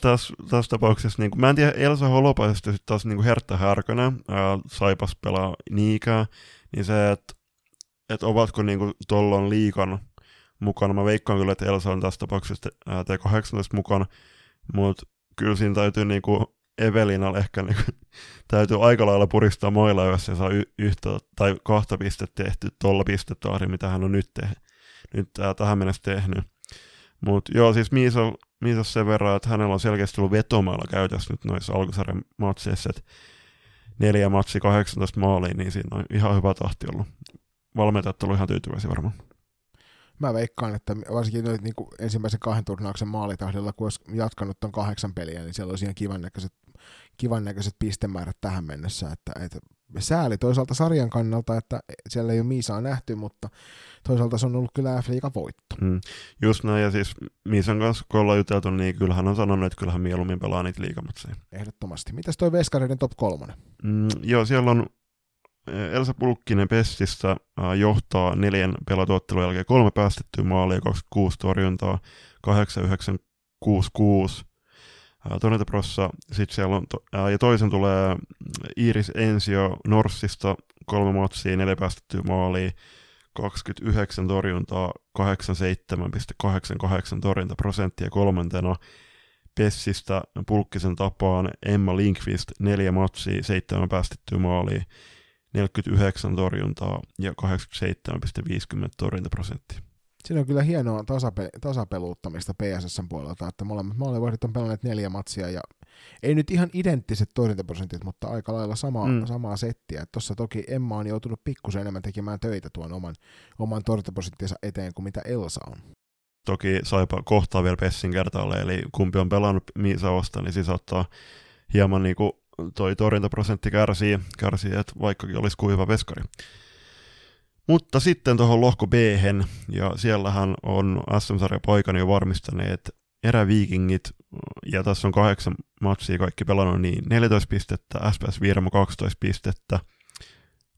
tässä, tässä tapauksessa, niin kuin, mä en tiedä Elsa Holopaisesta sitten taas niin Hertta Härkönen, ää, Saipas pelaa niikää, niin se, että et ovatko niin kuin, tollon liikan mukana, mä veikkaan kyllä, että Elsa on tässä tapauksessa T18 mukana, mutta kyllä siinä täytyy niin kuin Evelinalle ehkä niin kuin, täytyy aika lailla puristaa moilla, jos se saa y- yhtä tai kahta pistettä tehty tuolla pistetahdi, mitä hän on nyt, te- nyt ää, tähän mennessä tehnyt. Mutta joo, siis Miisa, Miisa sen verran, että hänellä on selkeästi ollut vetomailla käytössä nyt noissa alkusarjan matseissa, että neljä matsi 18 maaliin, niin siinä on ihan hyvä tahti ollut. Valmentajat ovat ihan tyytyväisiä varmaan. Mä veikkaan, että varsinkin nyt niin ensimmäisen kahden turnauksen maalitahdilla, kun olisi jatkanut ton kahdeksan peliä, niin siellä olisi ihan kivan näköiset, kivan näköiset pistemäärät tähän mennessä. Että, että sääli toisaalta sarjan kannalta, että siellä ei ole Miisaa nähty, mutta toisaalta se on ollut kyllä f voitto. Mm, just näin, ja siis Miisan kanssa kun ollaan juteltu, niin kyllähän on sanonut, että kyllähän mieluummin pelaa niitä liikamatseja. Ehdottomasti. Mitäs toi Veskareiden top kolmonen? Mm, joo, siellä on Elsa Pulkkinen Pestissä johtaa neljän pelatuottelun jälkeen kolme päästettyä maalia, 26 torjuntaa, 8966 Tornetoprossa, sitten siellä on, to, ja toisen tulee Iris Ensio Norssista, kolme matsia, neljä päästettyä maalia, 29 torjuntaa, 87,88 torjuntaprosenttia kolmantena. Pessistä pulkkisen tapaan Emma Linkvist, neljä matsia, seitsemän päästettyä maalia, 49 torjuntaa ja 87,50 torjuntaprosenttia. Siinä on kyllä hienoa tasape- tasapeluuttamista PSSn puolelta, että molemmat maalivahdit on pelanneet neljä matsia ja ei nyt ihan identtiset torjuntaprosentit, mutta aika lailla sama, mm. samaa settiä. Tuossa toki Emma on joutunut pikkusen enemmän tekemään töitä tuon oman, oman torjuntaprosenttinsa eteen kuin mitä Elsa on. Toki saipa kohtaa vielä Pessin kertaalle, eli kumpi on pelannut Miisaosta, niin siis ottaa hieman niin kuin toi torjuntaprosentti kärsii, kärsii että vaikkakin olisi kuiva veskari. Mutta sitten tuohon lohko b ja siellähän on SM-sarja poikani jo varmistaneet eräviikingit, ja tässä on kahdeksan matsia kaikki pelannut, niin 14 pistettä, SPS Virmo 12 pistettä,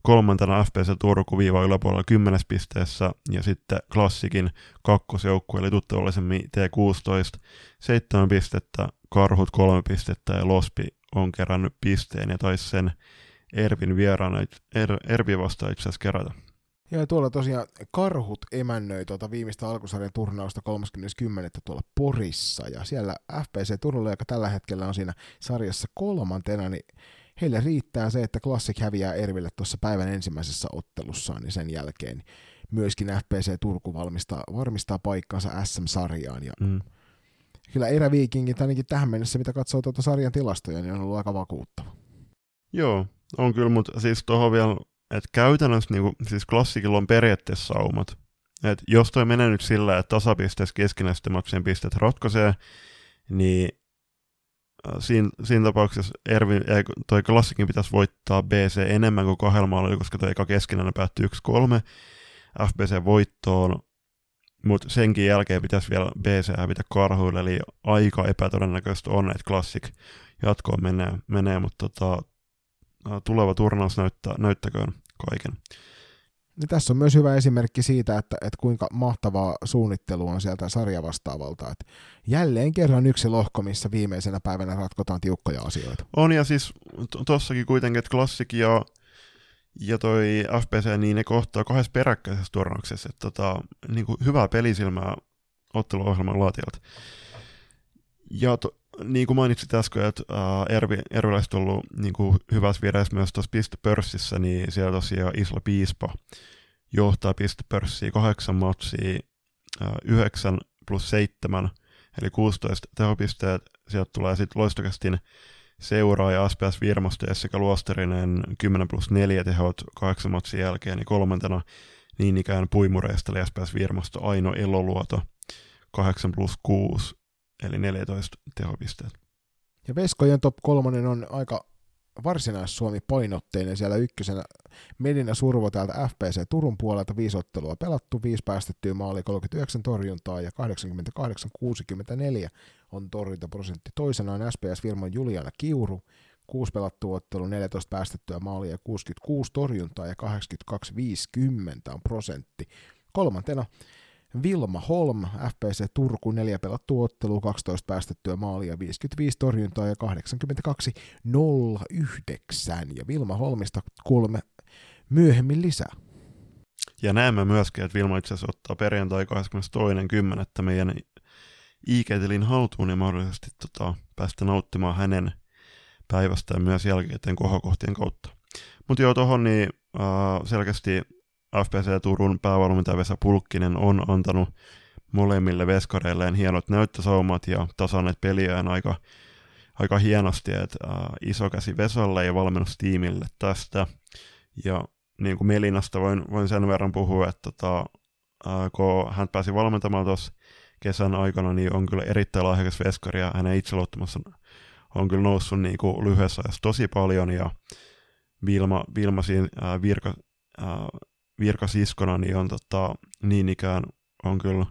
kolmantena FPC Turku viiva yläpuolella 10 pisteessä, ja sitten klassikin kakkosjoukkue, eli tuttavallisemmin T16, 7 pistettä, Karhut 3 pistettä, ja Lospi on kerännyt pisteen, ja taisi sen Ervin vieraana, er, Ervi vastaan itse asiassa kerätä. Ja tuolla tosiaan Karhut emännöi tuota viimeistä alkusarjan turnausta 30.10. tuolla Porissa, ja siellä FPC Turulla, joka tällä hetkellä on siinä sarjassa kolmantena, niin heille riittää se, että Classic häviää Erville tuossa päivän ensimmäisessä ottelussaan, niin sen jälkeen myöskin FPC Turku valmistaa, varmistaa paikkansa SM-sarjaan, ja mm. Kyllä eräviikingit ainakin tähän mennessä, mitä katsoo tuota sarjan tilastoja, niin on ollut aika vakuuttava. Joo, on kyllä, mutta siis tuohon vielä että käytännössä niinku, siis klassikilla on periaatteessa saumat. Et jos toi menee nyt sillä, että tasapisteessä keskinäisten maksien pistet ratkaisee, niin äh, siinä, siinä tapauksessa Ervi, toi klassikin pitäisi voittaa BC enemmän kuin kahdella maalla, koska toi eka keskinäinen päättyi 1-3 FBC voittoon, mutta senkin jälkeen pitäisi vielä BC hävitä karhuille, eli aika epätodennäköistä on, että Classic jatkoon menee, menee mutta tota, tuleva turnaus näyttää, näyttäköön kaiken. Niin tässä on myös hyvä esimerkki siitä, että, että kuinka mahtavaa suunnittelu on sieltä sarjavastaavalta. Että jälleen kerran yksi lohko, missä viimeisenä päivänä ratkotaan tiukkoja asioita. On ja siis tossakin kuitenkin, että Classic ja, ja toi FPC, niin ne kohtaa kahdessa peräkkäisessä turnauksessa. Että tota, niin kuin hyvää pelisilmää otteluohjelman laatijalta. Ja to, niin kuin mainitsit äsken, että uh, Ervi, ollut niin kuin hyvässä vireessä myös tuossa pistepörssissä, niin siellä tosiaan Isla Piispa johtaa pistepörssiä kahdeksan matsia, uh, 9 plus 7, eli 16 tehopisteet. Sieltä tulee sitten loistokästin seuraaja SPS Virmosta Jessica Luosterinen 10 plus 4 tehot kahdeksan matsin jälkeen, niin kolmantena niin ikään puimureista eli SPS Virmosta Aino Eloluoto 8 plus 6 eli 14 tehopisteet. Ja Veskojen top kolmonen on aika varsinais-Suomi painotteinen siellä ykkösenä. Medina Survo täältä FPC Turun puolelta viisi ottelua pelattu, viisi päästettyä maali, 39 torjuntaa ja 88-64 on torjuntaprosentti. Toisena on SPS Firman Juliana Kiuru, kuusi pelattua ottelu, 14 päästettyä maalia ja 66 torjuntaa ja 82-50 on prosentti. Kolmantena Vilma Holm, FPC Turku, neljä pelattu ottelu, 12 päästettyä maalia, 55 torjuntaa ja 82-09. Ja Vilma Holmista kuulemme myöhemmin lisää. Ja näemme myöskin, että Vilma itse asiassa ottaa perjantai 22.10. meidän iiketelin haltuun ja mahdollisesti tota, päästä nauttimaan hänen päivästään myös jälkikäteen kohokohtien kautta. Mutta joo, tuohon niin uh, selkeästi FPC Turun päävalmentaja Vesa Pulkkinen on antanut molemmille veskareilleen hienot näyttösaumat ja tasanneet peliään aika, aika hienosti, että äh, iso käsi Vesalle ja valmennustiimille tästä. Ja niin kuin Melinasta voin, voin sen verran puhua, että tota, kun hän pääsi valmentamaan tuossa kesän aikana, niin on kyllä erittäin lahjakas veskari ja hänen itseluottamus on kyllä noussut niin kuin lyhyessä ajassa tosi paljon ja Vilma, Vilma siinä ää, virka, ää, virkasiskona niin on tota, niin ikään on kyllä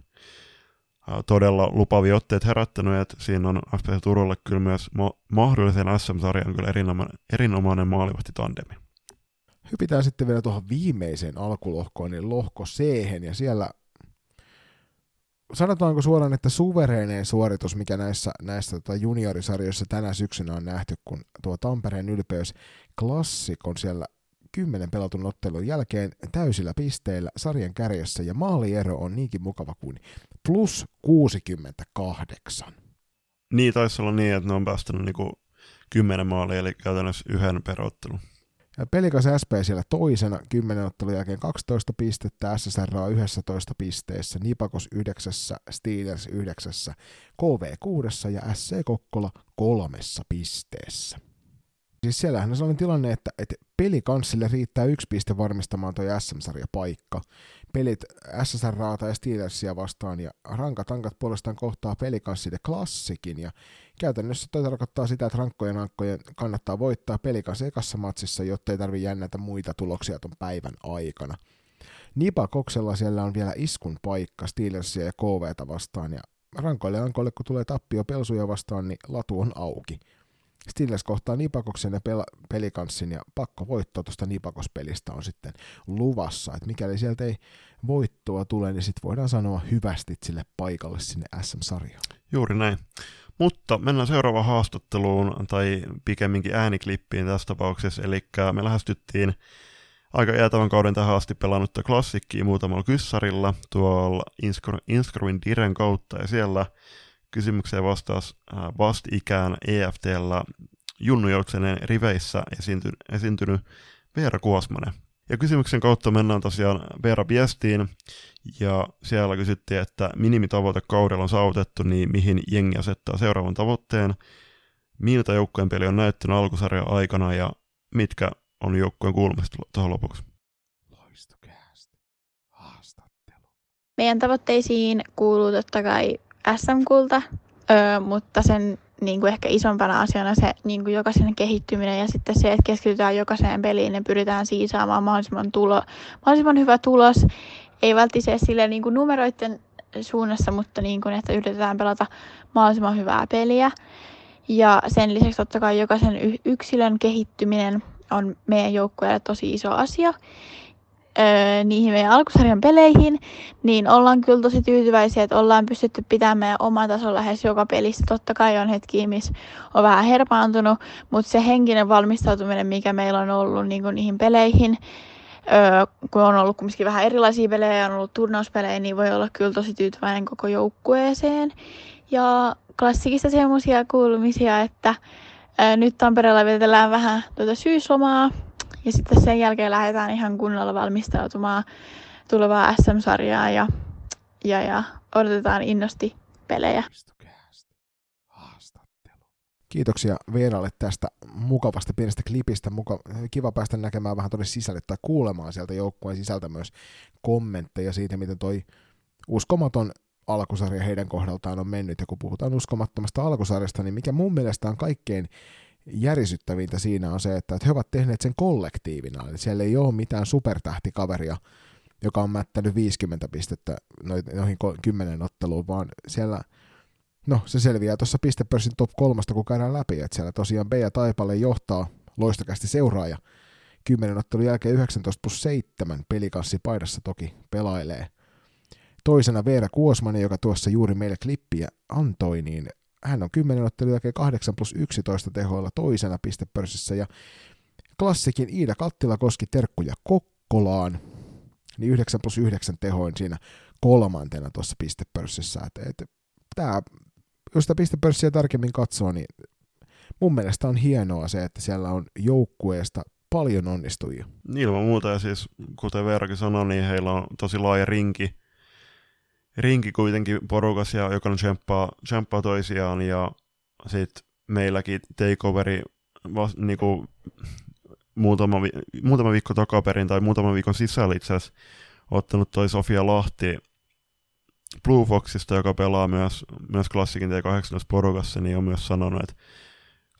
todella lupavia otteet herättänyt, että siinä on FPC Turulle kyllä myös ma- mahdollisen SM-sarjan kyllä erinomainen, erinomainen maalivahti tandemi. Hypitään sitten vielä tuohon viimeiseen alkulohkoon, niin lohko c ja siellä sanotaanko suoraan, että suvereeneen suoritus, mikä näissä, näissä tota juniorisarjoissa tänä syksynä on nähty, kun tuo Tampereen ylpeys klassikon siellä kymmenen pelatun ottelun jälkeen täysillä pisteillä sarjan kärjessä ja maaliero on niinkin mukava kuin plus 68. Niin, taisi olla niin, että ne on päästänyt niinku 10 maalia, eli käytännössä yhden perottelun. Pelikas SP siellä toisena, 10 ottelun jälkeen 12 pistettä, SSR 11 pisteessä, Nipakos 9, Steelers 9, KV 6 ja SC Kokkola kolmessa pisteessä. Siis siellähän on sellainen tilanne, että, että pelikanssille riittää yksi piste varmistamaan tuo SM-sarjapaikka. Pelit SSR ja Steelersia vastaan ja rankat tankat puolestaan kohtaa pelikanssille klassikin ja käytännössä toi tarkoittaa sitä, että rankkojen ankkojen kannattaa voittaa pelikanssi ekassa matsissa, jotta ei tarvitse jännätä muita tuloksia tuon päivän aikana. Nipa Koksella siellä on vielä iskun paikka Steelersia ja KVtä vastaan ja rankoille ankoille kun tulee tappio pelsuja vastaan, niin latu on auki. Steelers kohtaa Nipakoksen ja pel- pelikanssin ja pakko voittoa tuosta Nipakospelistä on sitten luvassa. Et mikäli sieltä ei voittoa tule, niin sitten voidaan sanoa hyvästi sille paikalle sinne SM-sarjaan. Juuri näin. Mutta mennään seuraavaan haastatteluun, tai pikemminkin ääniklippiin tässä tapauksessa, eli me lähestyttiin aika jäätävän kauden tähän asti pelannutta klassikkiä muutamalla kyssarilla tuolla Inscrewin Diren kautta, ja siellä kysymykseen vastaus äh, vastikään EFTllä Junnu Joutsenen riveissä esiinty, esiintynyt Veera Kuosmanen. Ja kysymyksen kautta mennään tosiaan Veera Biestiin, ja siellä kysyttiin, että minimitavoite kaudella on saavutettu, niin mihin jengi asettaa seuraavan tavoitteen, miltä joukkueen peli on näyttänyt alkusarjan aikana, ja mitkä on joukkueen kuulumista tuohon lopuksi. Haastattelu. Meidän tavoitteisiin kuuluu totta kai SM-kulta, öö, mutta sen niin kuin ehkä isompana asiana se niin kuin jokaisen kehittyminen ja sitten se, että keskitytään jokaiseen peliin ja pyritään siinä saamaan mahdollisimman, tulo, mahdollisimman hyvä tulos. Ei välttämättä sille niin kuin numeroiden suunnassa, mutta niin kuin, että yritetään pelata mahdollisimman hyvää peliä. Ja sen lisäksi totta kai jokaisen yksilön kehittyminen on meidän joukkueelle tosi iso asia öö, niihin meidän alkusarjan peleihin, niin ollaan kyllä tosi tyytyväisiä, että ollaan pystytty pitämään oma tason lähes joka pelissä. Totta kai on hetki, missä on vähän herpaantunut, mutta se henkinen valmistautuminen, mikä meillä on ollut niin kuin niihin peleihin, öö, kun on ollut kumminkin vähän erilaisia pelejä ja on ollut turnauspelejä, niin voi olla kyllä tosi tyytyväinen koko joukkueeseen. Ja klassikista semmoisia kuulumisia, että öö, nyt Tampereella vietetellään vähän tuota syyslomaa, ja sitten sen jälkeen lähdetään ihan kunnolla valmistautumaan tulevaa SM-sarjaa ja, ja, ja odotetaan innosti pelejä. Kiitoksia Veeralle tästä mukavasta pienestä klipistä. Muka, kiva päästä näkemään vähän tuonne sisälle tai kuulemaan sieltä joukkueen sisältä myös kommentteja siitä, miten toi uskomaton alkusarja heidän kohdaltaan on mennyt. Ja kun puhutaan uskomattomasta alkusarjasta, niin mikä mun mielestä on kaikkein järisyttävintä siinä on se, että he ovat tehneet sen kollektiivina. Eli siellä ei ole mitään supertähtikaveria, joka on mättänyt 50 pistettä noihin kymmenen otteluun, vaan siellä, no se selviää tuossa pistepörssin top kolmasta, kun käydään läpi, että siellä tosiaan B ja Taipale johtaa loistokästi seuraaja. Kymmenen ottelun jälkeen 19 plus 7 pelikanssi paidassa toki pelailee. Toisena Veera Kuosmani, joka tuossa juuri meille klippiä antoi, niin hän on 10 ottelun jälkeen 8 plus 11 tehoilla toisena pistepörssissä ja klassikin Iida Kattila koski terkkuja Kokkolaan, niin 9 plus 9 tehoin siinä kolmantena tuossa pistepörssissä. Et, et, tää, jos sitä pistepörssiä tarkemmin katsoo, niin mun mielestä on hienoa se, että siellä on joukkueesta paljon onnistujia. Ilman muuta, ja siis kuten Veerakin sanoi, niin heillä on tosi laaja rinki rinki kuitenkin porukas ja joka tsemppaa, tsemppaa toisiaan ja sitten meilläkin takeoveri vas, niinku, muutama, muutama viikko takaperin tai muutama viikon sisällä itse asiassa ottanut toi Sofia Lahti Blue Foxista, joka pelaa myös, myös klassikin T18 porukassa, niin on myös sanonut, että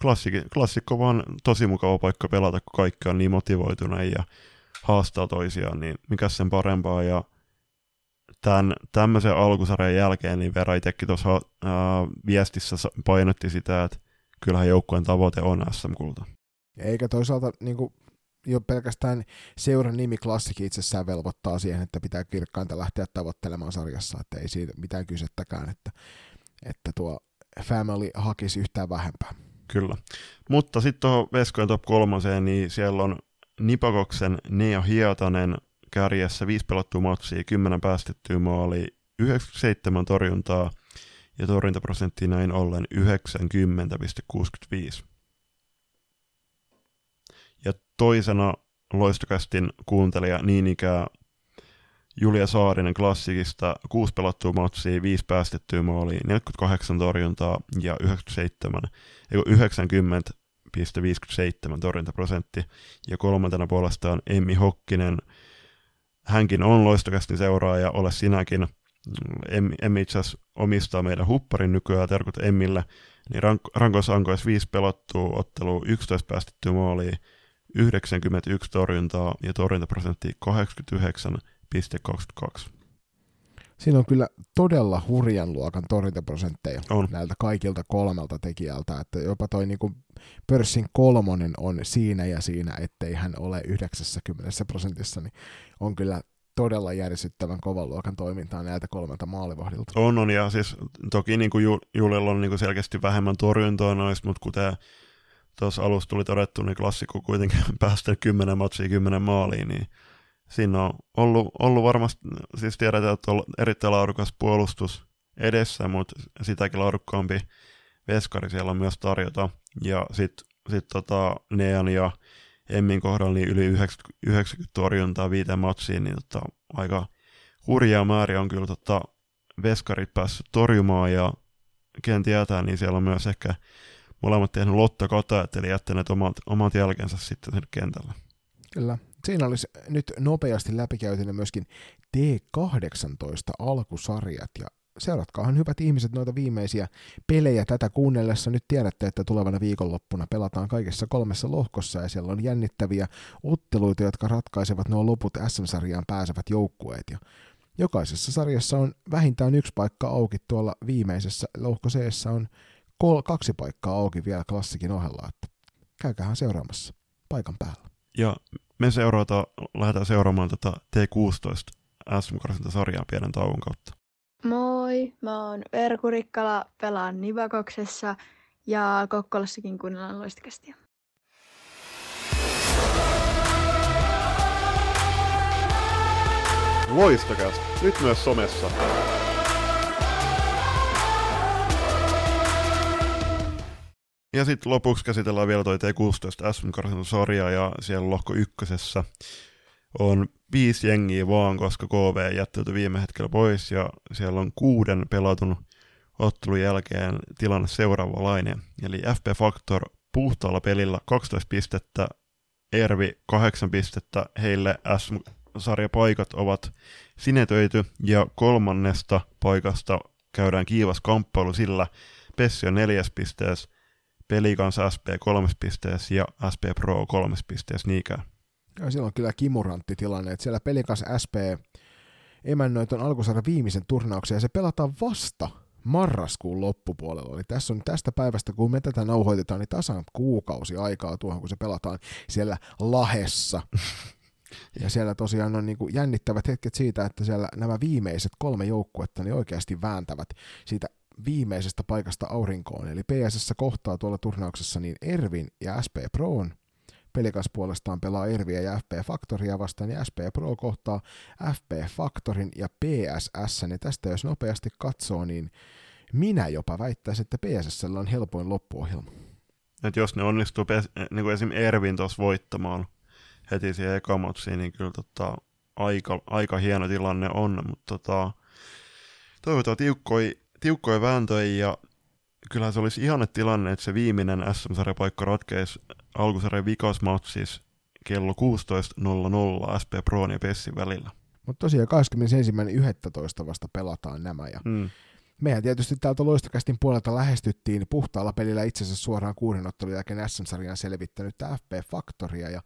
klassikko, klassikko vaan tosi mukava paikka pelata, kun kaikki on niin motivoituneet ja haastaa toisiaan, niin mikä sen parempaa. Ja tämän, tämmöisen alkusarjan jälkeen niin Vera itsekin tuossa viestissä painotti sitä, että kyllähän joukkueen tavoite on SM-kulta. Eikä toisaalta niin kuin, jo pelkästään seuran nimi klassiki itsessään velvoittaa siihen, että pitää kirkkainta lähteä tavoittelemaan sarjassa, että ei siitä mitään kysettäkään, että, että tuo Family hakisi yhtään vähempää. Kyllä. Mutta sitten tuohon Veskojen top kolmoseen, niin siellä on Nipakoksen Neo Hietanen kärjessä, viisi pelattua matsia, kymmenen päästettyä maali, 97 torjuntaa ja torjuntaprosentti näin ollen 90,65. Ja toisena loistokästin kuuntelija niin ikään Julia Saarinen klassikista, kuusi pelattua matsia, viisi päästettyä maalia, 48 torjuntaa ja 97, 90,57 torjuntaprosentti. Ja kolmantena puolestaan Emmi Hokkinen, hänkin on loistokästin seuraaja, ole sinäkin. Emmi, Emmi itse asiassa omistaa meidän hupparin nykyään, terkut Emmille, niin rank, rankoissa ankois viisi pelattua ottelua, 11 päästettyä maalia, 91 torjuntaa ja torjuntaprosentti 89 0,22. Siinä on kyllä todella hurjan luokan torjuntaprosentteja on. näiltä kaikilta kolmelta tekijältä, että jopa toi niinku pörssin kolmonen on siinä ja siinä, ettei hän ole 90 prosentissa, niin on kyllä todella järsyttävän kovan luokan toimintaa näiltä kolmelta maalivahdilta. On, on, ja siis toki niin kuin Julella on niin kuin selkeästi vähemmän torjuntoa noista, mutta kuten tuossa alussa tuli todettu, niin klassikko kuitenkin päästä 10 matsia 10 maaliin, niin siinä on ollut, ollut varmasti, siis tiedetään, että on erittäin laadukas puolustus edessä, mutta sitäkin laadukkaampi veskari siellä on myös tarjota. Ja sitten sit tota Nean ja Emmin kohdalla niin yli 90, 90 torjuntaa viiteen matsiin, niin tota, aika hurjaa määriä on kyllä tota, veskarit päässyt torjumaan ja ken tietää, niin siellä on myös ehkä molemmat tehnyt Lotta Kata, eli jättäneet omat, omat jälkensä sitten sen kentällä. Kyllä, Siinä olisi nyt nopeasti läpikäytynä myöskin T18 alkusarjat ja seuratkaahan hyvät ihmiset noita viimeisiä pelejä tätä kuunnellessa. Nyt tiedätte, että tulevana viikonloppuna pelataan kaikessa kolmessa lohkossa ja siellä on jännittäviä otteluita, jotka ratkaisevat nuo loput SM-sarjaan pääsevät joukkueet. Ja jokaisessa sarjassa on vähintään yksi paikka auki tuolla viimeisessä lohko on kol- kaksi paikkaa auki vielä klassikin ohella, että käykäähän seuraamassa paikan päällä. Ja me seurata, lähdetään seuraamaan tätä T16 sm sarjaa pienen tauon kautta. Moi, mä oon Verku Rikkala, pelaan Nivakoksessa ja Kokkolassakin kuunnellaan loistakästiä. Loistakäst, nyt myös somessa. Ja sitten lopuksi käsitellään vielä toi T16 SM sarja ja siellä lohko ykkösessä on viisi jengiä vaan, koska KV jättäytyi viime hetkellä pois ja siellä on kuuden pelatun ottelun jälkeen tilanne seuraavanlainen. Eli FP Factor puhtaalla pelillä 12 pistettä, Ervi 8 pistettä, heille SM-sarjapaikat ovat sinetöity ja kolmannesta paikasta käydään kiivas kamppailu sillä Pessi on neljäs pisteessä, Pelikans SP kolmes pisteessä ja SP Pro kolmes pisteessä niinkään. Ja siellä on kyllä kimurantti tilanne, että siellä Pelikans SP emännöi on alkusarjan viimeisen turnauksen ja se pelataan vasta marraskuun loppupuolella. Eli tässä on tästä päivästä, kun me tätä nauhoitetaan, niin tasan kuukausi aikaa tuohon, kun se pelataan siellä Lahessa. Ja siellä tosiaan on niin kuin jännittävät hetket siitä, että siellä nämä viimeiset kolme joukkuetta niin oikeasti vääntävät siitä viimeisestä paikasta aurinkoon. Eli PSS kohtaa tuolla turnauksessa niin Ervin ja SP Proon. Pelikas puolestaan pelaa Erviä ja FP Factoria vastaan, ja SP Pro kohtaa FP Factorin ja PSS. Ja tästä jos nopeasti katsoo, niin minä jopa väittäisin, että PSS on helpoin loppuohjelma. Et jos ne onnistuu niin kuin esim. Ervin tuossa voittamaan heti siihen ekamotsiin, niin kyllä tota, aika, aika hieno tilanne on, mutta tota, toivotaan tiukkoi tiukkoja vääntöjä ja kyllähän se olisi ihanne tilanne, että se viimeinen SM-sarjapaikka ratkeisi alkusarjan vikasmatsis kello 16.00 SP Pro ja Pessin välillä. Mutta tosiaan 21.11. vasta pelataan nämä. Ja Mm. mehän tietysti täältä Loistokästin puolelta lähestyttiin puhtaalla pelillä itse asiassa suoraan kuuden ottelun jälkeen SM-sarjan selvittänyt FP Factoria ja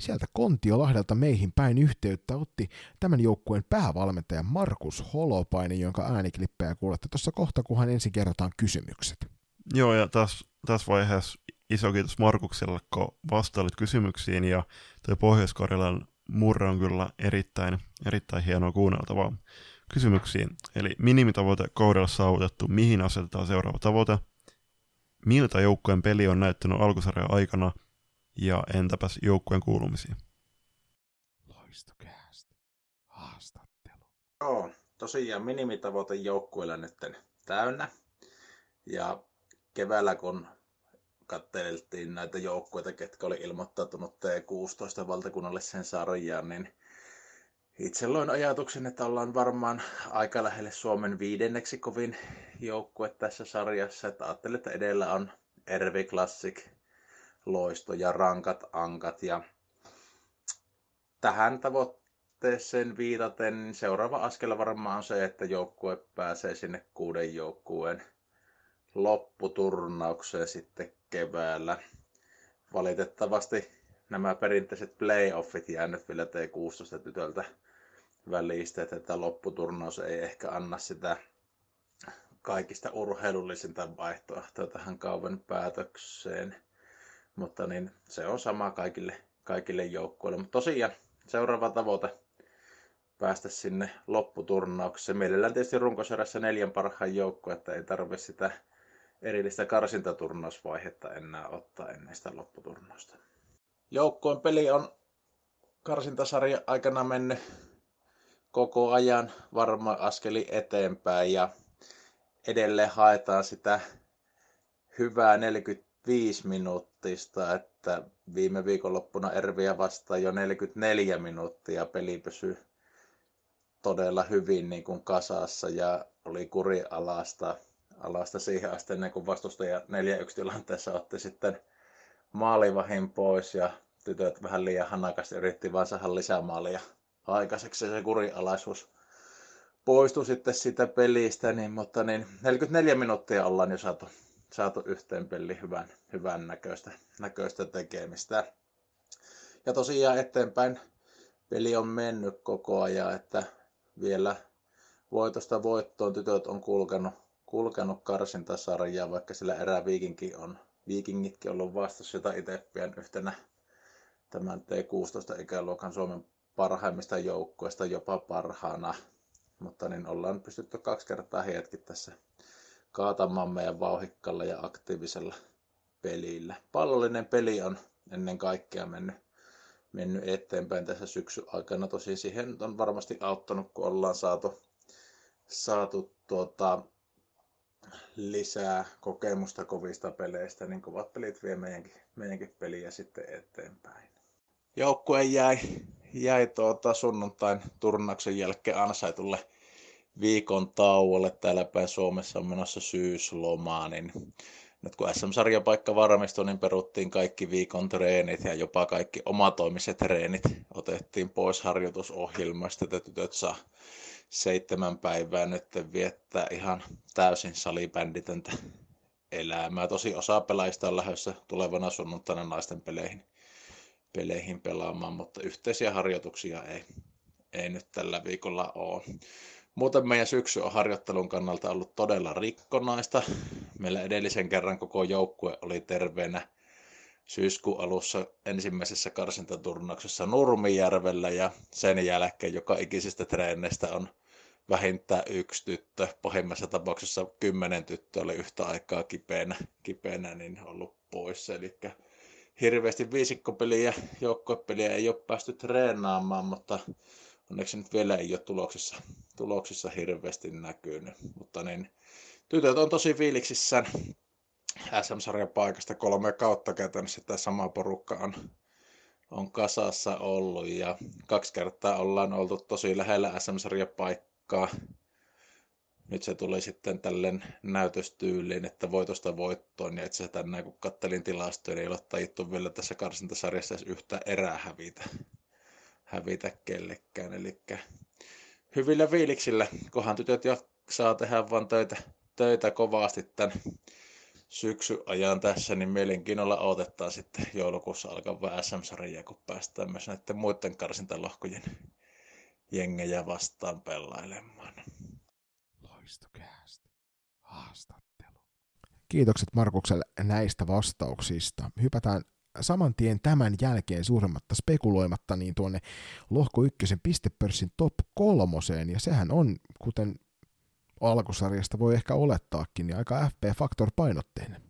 sieltä Kontiolahdelta meihin päin yhteyttä otti tämän joukkueen päävalmentaja Markus Holopainen, jonka ääniklippejä kuulette tuossa kohta, kunhan ensin kerrotaan kysymykset. Joo, ja tässä, tässä vaiheessa iso kiitos Markukselle, kun vastailit kysymyksiin, ja tuo pohjois murre on kyllä erittäin, erittäin hienoa kuunneltavaa kysymyksiin. Eli minimitavoite kohdalla saavutettu, mihin asetetaan seuraava tavoite, miltä joukkueen peli on näyttänyt alkusarjan aikana, ja entäpäs joukkueen kuulumisia. Loistokäästä. Haastattelu. Joo, tosiaan minimitavoite joukkueella nyt täynnä. Ja keväällä kun katseltiin näitä joukkueita, ketkä oli ilmoittautunut T16 valtakunnalliseen sarjaan, niin itse loin ajatuksen, että ollaan varmaan aika lähelle Suomen viidenneksi kovin joukkue tässä sarjassa. Että ajattelin, että edellä on Ervi Classic, Loisto ja Rankat Ankat. Ja tähän tavoitteeseen viitaten seuraava askel varmaan on se, että joukkue pääsee sinne kuuden joukkueen lopputurnaukseen sitten keväällä. Valitettavasti nämä perinteiset playoffit jäänyt vielä T16 tytöltä välistä, että tämä lopputurnaus ei ehkä anna sitä kaikista urheilullisinta vaihtoehtoa tähän kauan päätökseen. Mutta niin, se on sama kaikille, kaikille joukkueille. Mutta tosiaan seuraava tavoite päästä sinne lopputurnaukseen. Mielellään tietysti runkosarjassa neljän parhaan joukkoa, että ei tarvitse sitä erillistä karsintaturnausvaihetta enää ottaa ennen sitä lopputurnausta. Joukkojen peli on karsintasarja aikana mennyt koko ajan varma askeli eteenpäin ja edelleen haetaan sitä hyvää 45 minuuttista, että viime viikonloppuna Erviä vastaan jo 44 minuuttia peli pysyi todella hyvin niin kuin kasassa ja oli kurialasta alasta siihen asti ennen kuin vastustaja 4-1 tilanteessa otti sitten maalivahin pois ja tytöt vähän liian hanakasti yritti vaan saada lisää maalia aikaiseksi se kurialaisuus poistui sitten sitä pelistä, niin, mutta niin 44 minuuttia ollaan jo saatu, saatu yhteen peli hyvän, hyvän näköistä, näköistä tekemistä. Ja tosiaan eteenpäin peli on mennyt koko ajan, että vielä voitosta voittoon tytöt on kulkenut kulkenut karsintasarjaa, vaikka sillä erää viikinkin on, viikingitkin ollut vastassa, jota itse pidän yhtenä tämän T16-ikäluokan Suomen parhaimmista joukkueista jopa parhaana. Mutta niin ollaan pystytty kaksi kertaa hetki tässä kaatamaan meidän vauhikkalla ja aktiivisella pelillä. Pallollinen peli on ennen kaikkea mennyt, mennyt eteenpäin tässä syksyn aikana. Tosi siihen on varmasti auttanut, kun ollaan saatu, saatu tuota, lisää kokemusta kovista peleistä, niin kovat pelit vie meidänkin, meidänkin peliä sitten eteenpäin. Joukkue jäi, jäi tuota sunnuntain turnauksen jälkeen ansaitulle viikon tauolle. Täällä päin Suomessa on menossa syyslomaa, niin nyt kun SM-sarjapaikka varmistui, niin peruttiin kaikki viikon treenit ja jopa kaikki omatoimiset treenit otettiin pois harjoitusohjelmasta, että tytöt saa seitsemän päivää nyt viettää ihan täysin salibänditöntä elämää. Tosi osa pelaajista on lähdössä tulevana sunnuntaina naisten peleihin, peleihin pelaamaan, mutta yhteisiä harjoituksia ei, ei nyt tällä viikolla ole. Muuten meidän syksy on harjoittelun kannalta ollut todella rikkonaista. Meillä edellisen kerran koko joukkue oli terveenä syyskuun alussa ensimmäisessä karsintaturnauksessa Nurmijärvellä ja sen jälkeen joka ikisestä treeneistä on vähintään yksi tyttö, pahimmassa tapauksessa kymmenen tyttöä oli yhtä aikaa kipeänä, kipeänä niin ollut poissa. Eli hirveästi viisikkopeliä, joukkuepeliä ei ole päästy treenaamaan, mutta onneksi nyt vielä ei ole tuloksissa, tuloksissa hirveästi näkynyt. Mutta niin, tytöt on tosi fiiliksissään SM-sarjan paikasta kolme kautta käytännössä tämä sama porukka on, on kasassa ollut ja kaksi kertaa ollaan oltu tosi lähellä SM-sarjan paikkaa. Nyt se tuli sitten tällen näytöstyyliin, että voitosta voittoon. Ja itse asiassa tänään kun kattelin tilastoja, niin ei ole tajittu vielä tässä karsintasarjassa edes yhtä erää hävitä. Hävitä kellekään. Eli hyvillä fiiliksillä, kohan tytöt jo saa tehdä vaan töitä, töitä kovasti tämän syksy ajan tässä, niin mielenkiinnolla odotetaan sitten joulukuussa alkavaa SM-sarjaa, kun päästään myös näiden muiden karsintalohkojen jengejä vastaan pelailemaan. Loistokäästä. Haastattelu. Kiitokset Markukselle näistä vastauksista. Hypätään saman tien tämän jälkeen suuremmatta spekuloimatta niin tuonne lohko ykkösen pistepörssin top kolmoseen, ja sehän on, kuten alkusarjasta voi ehkä olettaakin, niin aika FP-faktor painotteinen.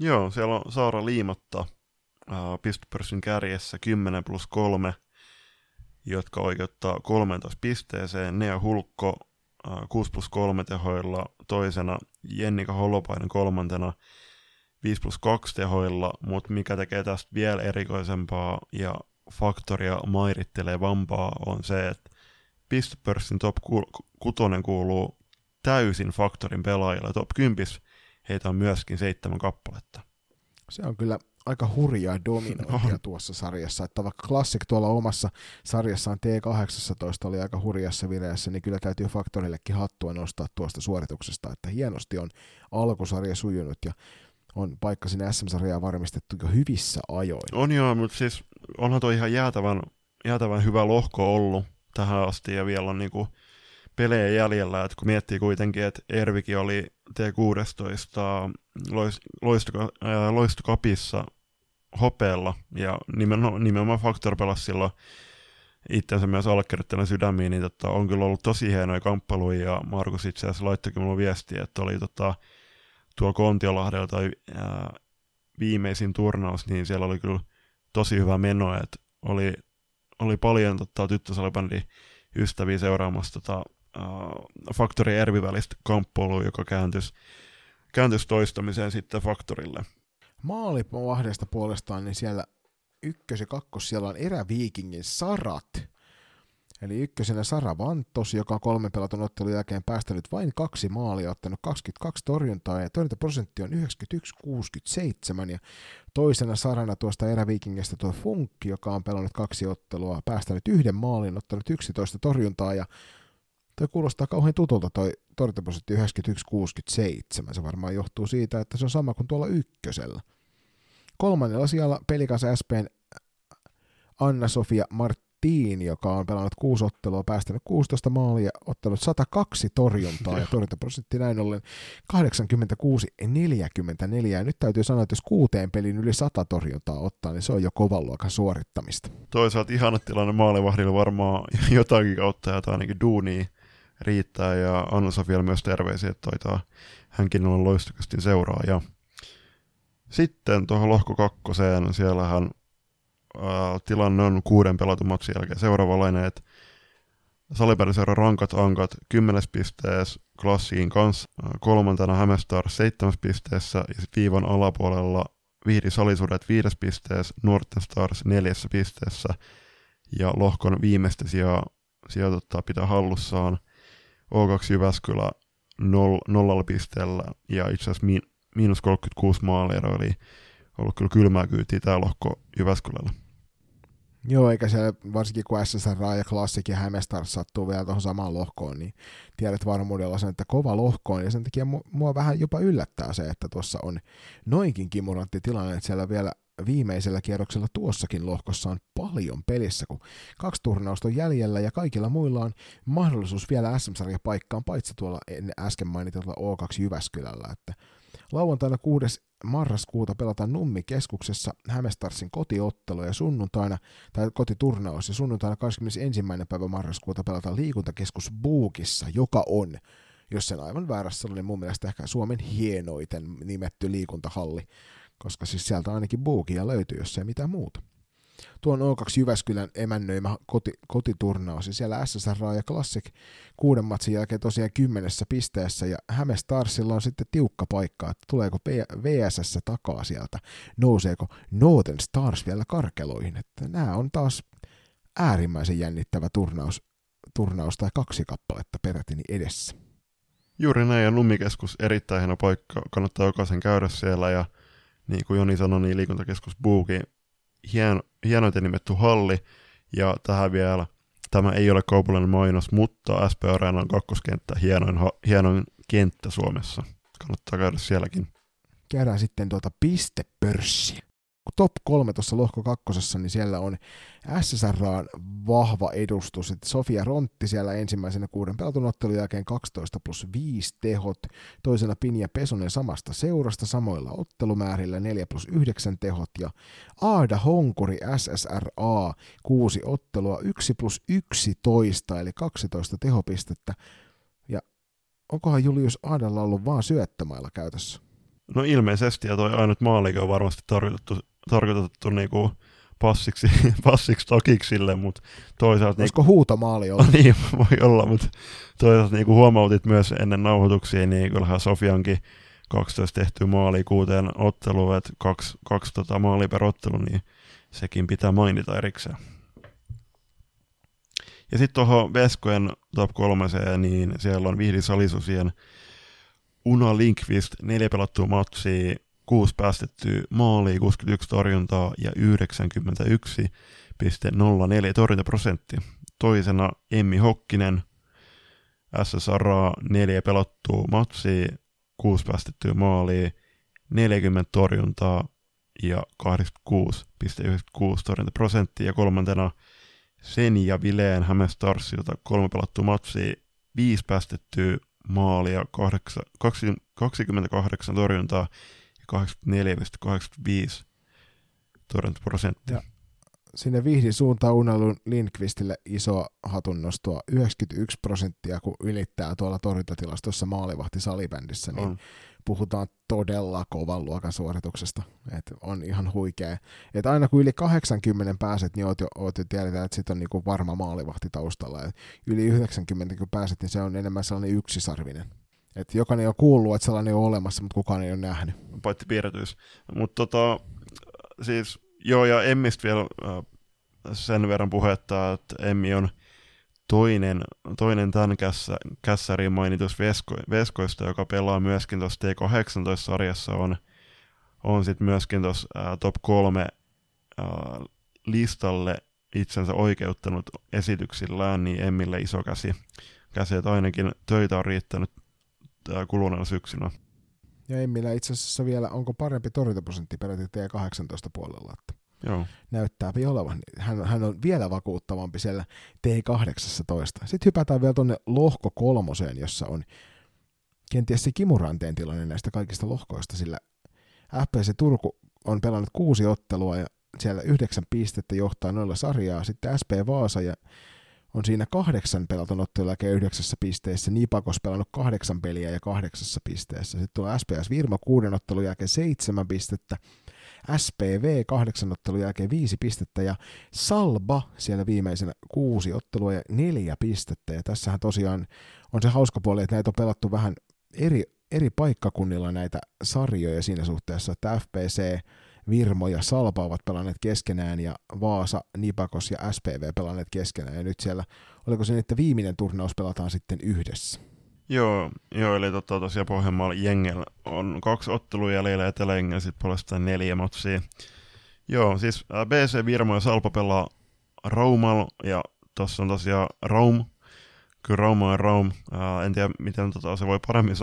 Joo, siellä on Saara Liimatta äh, pistepörssin kärjessä 10 plus 3, jotka oikeuttaa 13 pisteeseen. Nea Hulkko äh, 6 plus 3 tehoilla toisena, Jennika Holopainen kolmantena, 5 plus 2 tehoilla, mutta mikä tekee tästä vielä erikoisempaa ja faktoria maiриttelevampaa on se, että pistepörssin top 6 kuuluu täysin faktorin pelaajilla. Top 10 heitä on myöskin seitsemän kappaletta. Se on kyllä aika hurjaa dominointia tuossa sarjassa, että vaikka Classic tuolla omassa sarjassaan T18 oli aika hurjassa vireessä, niin kyllä täytyy faktorillekin hattua nostaa tuosta suorituksesta, että hienosti on alkusarja sujunut ja on paikka sinne SM-sarjaa varmistettu jo hyvissä ajoin. On joo, mutta siis onhan tuo ihan jäätävän, jäätävän hyvä lohko ollut tähän asti ja vielä on niinku pelejä jäljellä, että kun miettii kuitenkin, että Ervikin oli T16 loist, loisto, loistokapissa hopeella ja nimenomaan, nimenomaan Factor pelasi silloin itsensä myös allekirjoittajan sydämiin, niin tota, on kyllä ollut tosi hienoja kamppailuja ja Markus itse asiassa laittoikin mulle viestiä, että oli tota, tuolla Kontiolahdella tai viimeisin turnaus, niin siellä oli kyllä tosi hyvä meno, että oli, oli paljon tota, tyttösalibändin ystäviä seuraamassa tota, äh, Factory Ervi välistä kamppailua, joka kääntyisi, kääntyisi toistamiseen sitten Faktorille. Maalivahdesta puolestaan, niin siellä ykkös ja kakkos siellä on eräviikingin Sarat. Eli ykkösenä Sara Vantos, joka on kolmen pelatun ottelun jälkeen päästänyt vain kaksi maalia, ottanut 22 torjuntaa ja torjuntaprosentti on 91-67 ja toisena Sarana tuosta eräviikingistä tuo Funkki, joka on pelannut kaksi ottelua, päästänyt yhden maalin, ottanut 11 torjuntaa ja Toi kuulostaa kauhean tutulta toi torjuntaprosentti 91-67. Se varmaan johtuu siitä, että se on sama kuin tuolla ykkösellä. Kolmannella siellä pelikansa SPn Anna-Sofia Martin, joka on pelannut kuusi ottelua, päästänyt 16 maalia, ottanut 102 torjuntaa ja torjuntaprosentti näin ollen 86-44. Ja nyt täytyy sanoa, että jos kuuteen pelin yli 100 torjuntaa ottaa, niin se on jo kovan luokan suorittamista. Toisaalta ihana tilanne maalivahdilla varmaan jotakin kautta ja ainakin duunia riittää ja anna vielä myös terveisiä, että taitaa hänkin on loistokasti seuraaja. Sitten tuohon lohko kakkoseen, siellähän ää, tilanne on kuuden pelatun matsin jälkeen seuraavalainen, että Salipäriseura rankat ankat 10 pisteessä klassiin kanssa, kolmantena Hämestar 7 pisteessä ja sitten viivan alapuolella Vihri Salisuudet 5 pisteessä, Norten Stars 4 pisteessä ja lohkon viimeistä sijaa sijoituttaa pitää hallussaan O2 Jyväskylä noll, nollalla pisteellä ja itse asiassa mi, miinus 36 maalia, eli ollut kyllä kylmää kyytiä tämä lohko Jyväskylällä. Joo, eikä se varsinkin kun SSR ja Classic ja Hämestars sattuu vielä tuohon samaan lohkoon, niin tiedät varmuudella sen, että kova lohko on, ja sen takia mua vähän jopa yllättää se, että tuossa on noinkin kimurantti tilanne, että siellä vielä viimeisellä kierroksella tuossakin lohkossa on paljon pelissä, kun kaksi turnausta on jäljellä ja kaikilla muilla on mahdollisuus vielä SM-sarjapaikkaan, paitsi tuolla äsken mainitulla O2 Jyväskylällä. Että lauantaina 6. marraskuuta pelataan Nummi-keskuksessa Hämestarsin kotiottelu ja sunnuntaina, tai kotiturnaus, ja sunnuntaina 21. päivä marraskuuta pelataan liikuntakeskus Buukissa, joka on jos sen aivan väärässä oli niin mun mielestä ehkä Suomen hienoiten nimetty liikuntahalli koska siis sieltä ainakin buukia löytyy, jos ei mitään muuta. Tuon O2 Jyväskylän emännöimä koti, kotiturnaus, siellä SSR ja Classic kuuden matsin jälkeen tosiaan kymmenessä pisteessä, ja Häme Starsilla on sitten tiukka paikka, että tuleeko VSS takaa sieltä, nouseeko Northern Stars vielä karkeloihin, että nämä on taas äärimmäisen jännittävä turnaus, turnaus tai kaksi kappaletta perätini edessä. Juuri näin, ja Nummikeskus erittäin hieno paikka, kannattaa jokaisen käydä siellä, ja niin kuin Joni sanoi, niin liikuntakeskus Buuki, hien, hienoiten nimetty halli, Ja tähän vielä, tämä ei ole kaupallinen mainos, mutta SP Arena on kakkoskenttä, hienoin, hienoin kenttä Suomessa. Kannattaa käydä sielläkin. Käydään sitten tuota pistepörssiä top kolme tuossa lohko kakkosessa, niin siellä on SSR vahva edustus. Että Sofia Rontti siellä ensimmäisenä kuuden pelatun ottelun jälkeen 12 plus 5 tehot, toisena Pinja Pesonen samasta seurasta samoilla ottelumäärillä 4 plus 9 tehot ja Aada Honkuri SSRA 6 ottelua 1 plus 11 eli 12 tehopistettä. Ja onkohan Julius Aadalla ollut vaan syöttämäillä käytössä? No ilmeisesti, ja toi ainut maalikin on varmasti tarkoitettu tarkoitettu niinku passiksi, passiksi takiksille, mutta toisaalta... Olisiko niinku, huutomaali ollut? niin, voi olla, mutta toisaalta niinku huomautit myös ennen nauhoituksia, niin kyllähän Sofiankin 12 tehty maali kuuteen otteluun, että kaksi, kaksi tota maalia per ottelu, niin sekin pitää mainita erikseen. Ja sitten tuohon Veskojen top 3, niin siellä on Vihdi Salisusien Una Linkvist, neljä pelattua matsia, 6 päästettyä maalia, 61 torjuntaa ja 91,04 torjuntaprosentti. Toisena Emmi Hokkinen, SSR 4 pelattua matsia, 6 päästettyä maalia, 40 torjuntaa ja 86,96 torjuntaprosenttia. Ja kolmantena Senja Vileen Hämestarsilta kolme pelattua matsia, 5 päästettyä maalia, 8, 28 torjuntaa 84,85 torjuntaprosenttia. Sinne Vihdin suuntaan Unalun Lindqvistille iso hatunnostoa. 91 prosenttia, kun ylittää tuolla torjuntatilastossa maalivahti salibändissä, niin on. puhutaan todella kovan luokan suorituksesta. Et on ihan huikea. Et aina kun yli 80 pääset, niin oot jo, oot jo tiedetään, että sit on niinku varma maalivahti taustalla. Et yli 90 kun pääset, niin se on enemmän sellainen yksisarvinen. Et jokainen on kuullut, että sellainen on olemassa, mutta kukaan ei ole nähnyt. Paitsi piirretys. Mutta tota, siis joo, ja Emmistä vielä äh, sen verran puhetta, että Emmi on toinen, toinen tämän kässä, kässäriin mainitus Vesko, Veskoista, joka pelaa myöskin tuossa T18-sarjassa, on, on sitten myöskin tuossa äh, top kolme äh, listalle itsensä oikeuttanut esityksillään, niin Emmille iso käsi, käsi että ainakin töitä on riittänyt kuluneena syksynä. Ja Emmillä itse asiassa vielä, onko parempi torjuntaprosentti peräti T18 puolella, että Joo. näyttää olevan. Hän, hän on vielä vakuuttavampi siellä T18. Sitten hypätään vielä tuonne lohko kolmoseen, jossa on kenties se kimuranteen tilanne näistä kaikista lohkoista, sillä FPC Turku on pelannut kuusi ottelua ja siellä yhdeksän pistettä johtaa noilla sarjaa. Sitten SP Vaasa ja on siinä kahdeksan pelatun ottelun jälkeen yhdeksässä pisteessä, Nipakos pelannut kahdeksan peliä ja kahdeksassa pisteessä. Sitten tulee SPS Virma kuuden ottelun jälkeen seitsemän pistettä, SPV kahdeksan ottelun jälkeen viisi pistettä ja Salba siellä viimeisenä kuusi ottelua ja neljä pistettä. Ja tässähän tosiaan on se hauska puoli, että näitä on pelattu vähän eri, eri paikkakunnilla näitä sarjoja siinä suhteessa, että FPC Virmo ja Salpa ovat pelanneet keskenään ja Vaasa, Nipakos ja SPV pelanneet keskenään. Ja nyt siellä, oliko se niin, että viimeinen turnaus pelataan sitten yhdessä? Joo, joo eli tota, tosiaan Pohjanmaalla Jengel on kaksi ottelua jäljellä etelä sitten puolestaan neljä matsia. Joo, siis BC Virmo ja Salpa pelaa Raumal ja tuossa on tosiaan Raum, kyllä Rauma ja Raum, ää, en tiedä miten tota, se voi paremmin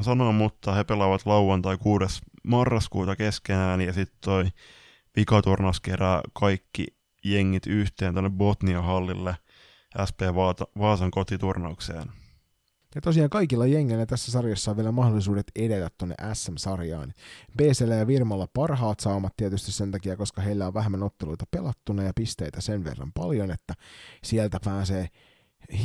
sanoa, mutta he pelaavat lauantai 6 marraskuuta keskenään ja sitten toi vikaturnaus kerää kaikki jengit yhteen tänne Botnia-hallille SP Vaasan kotiturnaukseen. Ja tosiaan kaikilla jengeillä tässä sarjassa on vielä mahdollisuudet edetä tuonne SM-sarjaan. BCL ja Virmalla parhaat saamat tietysti sen takia, koska heillä on vähemmän otteluita pelattuna ja pisteitä sen verran paljon, että sieltä pääsee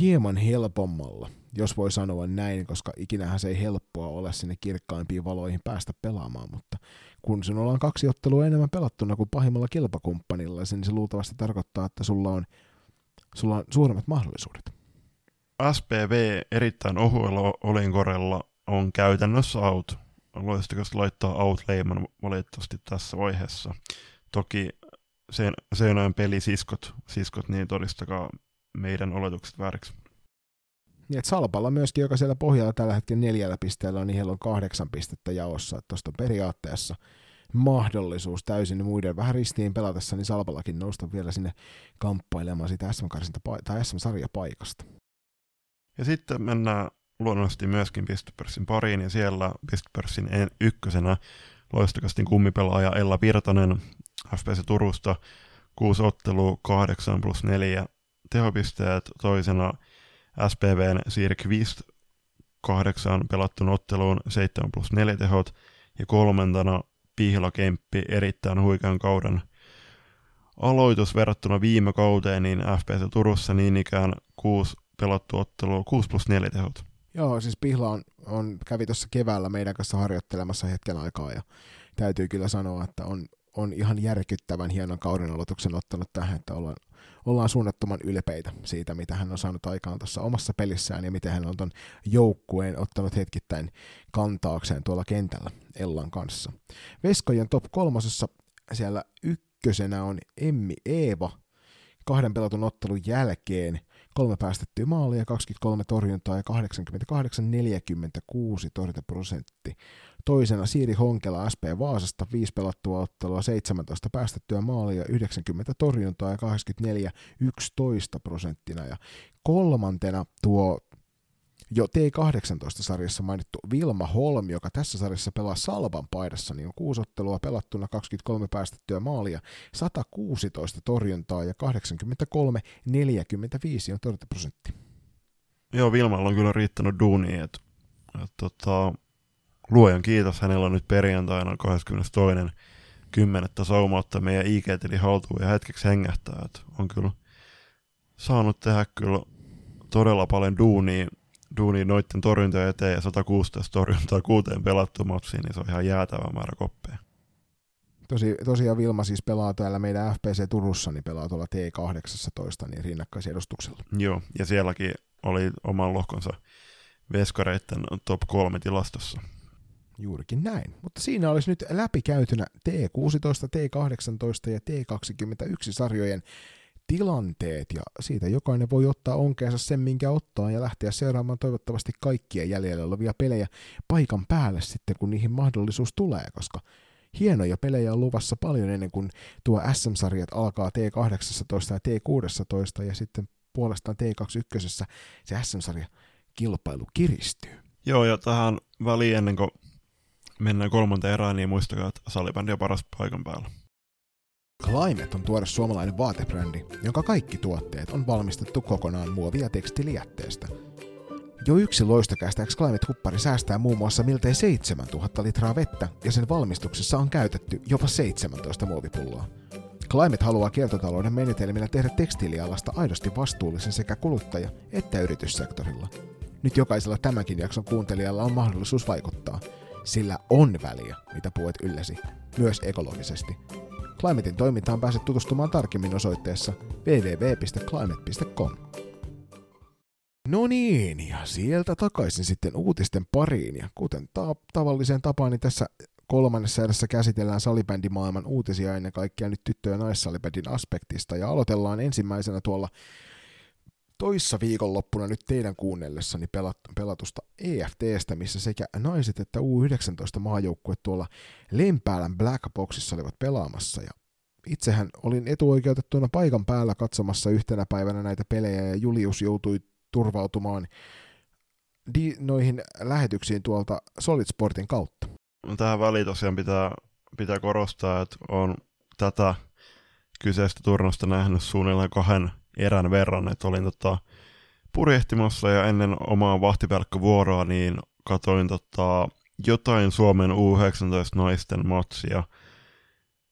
hieman helpommalla, jos voi sanoa näin, koska ikinähän se ei helppoa ole sinne kirkkaimpiin valoihin päästä pelaamaan, mutta kun sinulla on kaksi ottelua enemmän pelattuna kuin pahimmalla kilpakumppanilla, niin se luultavasti tarkoittaa, että sulla on, sulla on suuremmat mahdollisuudet. SPV erittäin ohuella olinkorella on käytännössä out. Voisitko laittaa out-leiman valitettavasti tässä vaiheessa? Toki sen pelisiskot, siskot, niin todistakaa meidän oletukset vääriksi. Niin, että Salpalla myöskin, joka siellä pohjalla tällä hetkellä neljällä pisteellä on, niin heillä on kahdeksan pistettä jaossa. Tuosta periaatteessa mahdollisuus täysin muiden vähän ristiin pelatessa, niin Salpallakin nousta vielä sinne kamppailemaan siitä SM, tai SM-sarjapaikasta. Ja sitten mennään luonnollisesti myöskin Pistopörssin pariin, ja siellä Pistopörssin ykkösenä loistokastin kummipelaaja Ella Virtanen FPC Turusta, kuusi ottelua, 8 plus 4 tehopisteet, toisena SPVn Siir Kvist, kahdeksan pelattun otteluun, 7 plus 4 tehot, ja kolmantena Pihla Kemppi, erittäin huikean kauden aloitus verrattuna viime kauteen, niin FPC Turussa niin ikään 6 pelattu ottelua, 6 plus 4 tehot. Joo, siis Pihla on, on kävi tuossa keväällä meidän kanssa harjoittelemassa hetken aikaa ja täytyy kyllä sanoa, että on, on ihan järkyttävän hienon kauden aloituksen ottanut tähän, että ollaan, ollaan suunnattoman ylpeitä siitä, mitä hän on saanut aikaan tuossa omassa pelissään ja miten hän on tuon joukkueen ottanut hetkittäin kantaakseen tuolla kentällä Ellan kanssa. Veskojen top kolmosessa siellä ykkösenä on Emmi Eeva kahden pelatun ottelun jälkeen – kolme päästettyä maalia, 23 torjuntaa ja 88-46 torjuntaprosentti. Toisena Siiri Honkela SP Vaasasta, 5 pelattua ottelua, 17 päästettyä maalia, 90 torjuntaa ja 84-11 prosenttina. Ja kolmantena tuo jo T18-sarjassa mainittu Vilma Holm, joka tässä sarjassa pelaa Salvan paidassa, niin on kuusi ottelua pelattuna, 23 päästettyä maalia, 116 torjuntaa ja 83-45 on torjuntaprosentti. Joo, Vilmalla on kyllä riittänyt duuni, että et, tota, luojan kiitos, hänellä on nyt perjantaina 22. kymmenettä saumautta meidän IG-tili haltuun ja hetkeksi hengähtää, että on kyllä saanut tehdä kyllä todella paljon duunia duuni noitten torjuntoja eteen ja 116 torjuntaa kuuteen pelattu matsiin, niin se on ihan jäätävä määrä koppeja. Tosi, tosiaan Vilma siis pelaa täällä meidän FPC Turussa, niin pelaa tuolla T18, niin rinnakkaisedustuksella. Joo, ja sielläkin oli oman lohkonsa veskareiden top 3 tilastossa. Juurikin näin. Mutta siinä olisi nyt läpikäytynä T16, T18 ja T21 sarjojen tilanteet ja siitä jokainen voi ottaa onkeensa sen, minkä ottaa ja lähteä seuraamaan toivottavasti kaikkia jäljellä olevia pelejä paikan päälle sitten, kun niihin mahdollisuus tulee, koska hienoja pelejä on luvassa paljon ennen kuin tuo SM-sarjat alkaa T18 ja T16 ja sitten puolestaan T21 se SM-sarja kilpailu kiristyy. Joo, ja tähän väliin ennen kuin mennään kolmanteen erään, niin muistakaa, että salibändi on paras paikan päällä. Climate on tuore suomalainen vaatebrändi, jonka kaikki tuotteet on valmistettu kokonaan muovia tekstilijätteestä. Jo yksi loistokästäks Climate-huppari säästää muun muassa miltei 7000 litraa vettä ja sen valmistuksessa on käytetty jopa 17 muovipulloa. Climate haluaa kiertotalouden menetelmillä tehdä tekstiilialasta aidosti vastuullisen sekä kuluttaja- että yrityssektorilla. Nyt jokaisella tämänkin jakson kuuntelijalla on mahdollisuus vaikuttaa. Sillä on väliä, mitä puet ylläsi, myös ekologisesti. Climatein toimintaan pääset tutustumaan tarkemmin osoitteessa www.climate.com. No niin, ja sieltä takaisin sitten uutisten pariin, ja kuten ta- tavalliseen tapaan, niin tässä kolmannessa erässä käsitellään salibändimaailman uutisia ennen kaikkea nyt tyttö- ja naissalibändin aspektista, ja aloitellaan ensimmäisenä tuolla toissa viikonloppuna nyt teidän kuunnellessani pelatusta EFTstä, missä sekä naiset että U19 maajoukkue tuolla Lempäälän Black Boxissa olivat pelaamassa. Ja itsehän olin etuoikeutettuna paikan päällä katsomassa yhtenä päivänä näitä pelejä ja Julius joutui turvautumaan di- noihin lähetyksiin tuolta Solid Sportin kautta. No, tähän väliin tosiaan pitää, pitää korostaa, että on tätä kyseistä turnosta nähnyt suunnilleen kahden erän verran, että olin tota, purjehtimassa ja ennen omaa vahtiverkkovuoroa niin katoin tota, jotain Suomen U19 naisten matsia,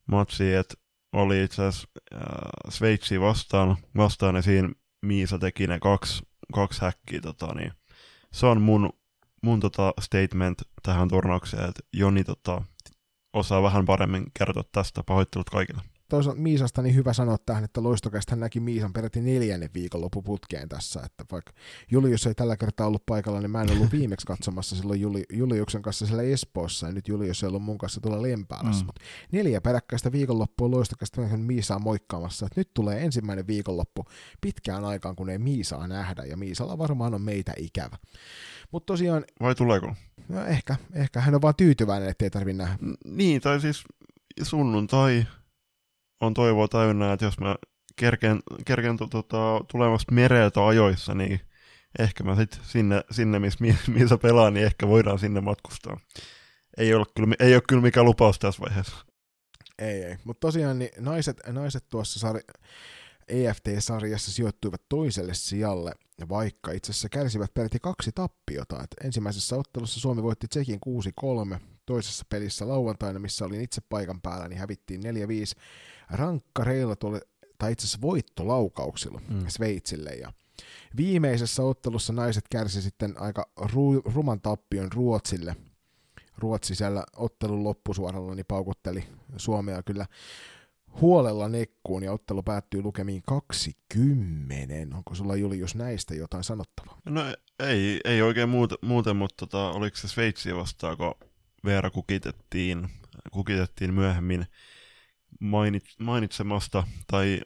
matsia että oli itse asiassa äh, Sveitsi vastaan, vastaan ja siinä Miisa teki ne kaksi, kaksi häkkiä. Tota, niin se on mun, mun tota statement tähän turnaukseen, että Joni tota, osaa vähän paremmin kertoa tästä. Pahoittelut kaikille toisaalta Miisasta niin hyvä sanoa tähän, että loistokästä hän näki Miisan peräti neljännen viikonloppuputkeen tässä, että vaikka Julius ei tällä kertaa ollut paikalla, niin mä en ollut viimeksi katsomassa silloin Juli, Juliuksen kanssa siellä Espoossa, ja nyt Julius ei ollut mun kanssa tuolla Lempäälässä, mm. mutta neljä peräkkäistä viikonloppua loistokästä hän Miisaa moikkaamassa, että nyt tulee ensimmäinen viikonloppu pitkään aikaan, kun ei Miisaa nähdä, ja Miisalla varmaan on meitä ikävä. Mutta tosiaan... Vai tuleeko? No ehkä, ehkä hän on vaan tyytyväinen, ettei tarvi nähdä. Niin, tai siis sunnuntai on toivoa täynnä, että jos mä kerken, kerken tota, tulemasta mereltä ajoissa, niin ehkä mä sitten sinne, sinne missä, missä pelaan, niin ehkä voidaan sinne matkustaa. Ei ole kyllä, ei ole kyllä mikään lupaus tässä vaiheessa. Ei, ei. Mutta tosiaan niin naiset, naiset tuossa sari, EFT-sarjassa sijoittuivat toiselle sijalle, vaikka itse asiassa kärsivät peräti kaksi tappiota. Et ensimmäisessä ottelussa Suomi voitti Tsekin 6-3, toisessa pelissä lauantaina, missä olin itse paikan päällä, niin hävittiin 4-5 rankkareilla tuolle, tai itse asiassa voittolaukauksilla mm. Sveitsille. Ja viimeisessä ottelussa naiset kärsi sitten aika ru- ruman tappion Ruotsille. Ruotsi siellä ottelun loppusuoralla niin paukutteli Suomea kyllä huolella nekkuun ja ottelu päättyy lukemiin 20. Onko sulla Julius näistä jotain sanottavaa? No ei, ei oikein muuta, muuten, mutta tota, oliko se Sveitsiä vastaan, kun Veera kukitettiin, kukitettiin myöhemmin mainit, mainitsemasta tai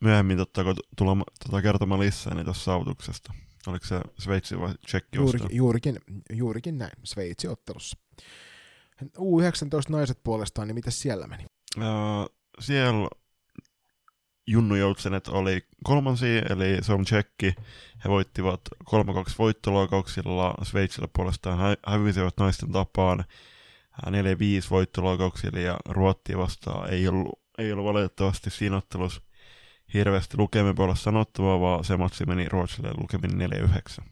myöhemmin totta, kun tulla tota, kertomaan lisää niin tuossa saavutuksesta. Oliko se Sveitsi vai Tsekki juurikin, juurikin, juurikin näin, Sveitsi ottelussa. U19 naiset puolestaan, niin miten siellä meni? Uh, siellä Junnu Joutsenet oli kolmansi, eli se on tsekki. He voittivat 3-2 voittoloikauksilla, Sveitsillä puolestaan hä- hävisivät naisten tapaan 4-5 voittoloikauksilla ja Ruottia vastaan ei ollut, ei ollut valitettavasti siinä ottelussa hirveästi lukemin puolesta sanottavaa, vaan se matsi meni Ruotsille lukemin 4-9.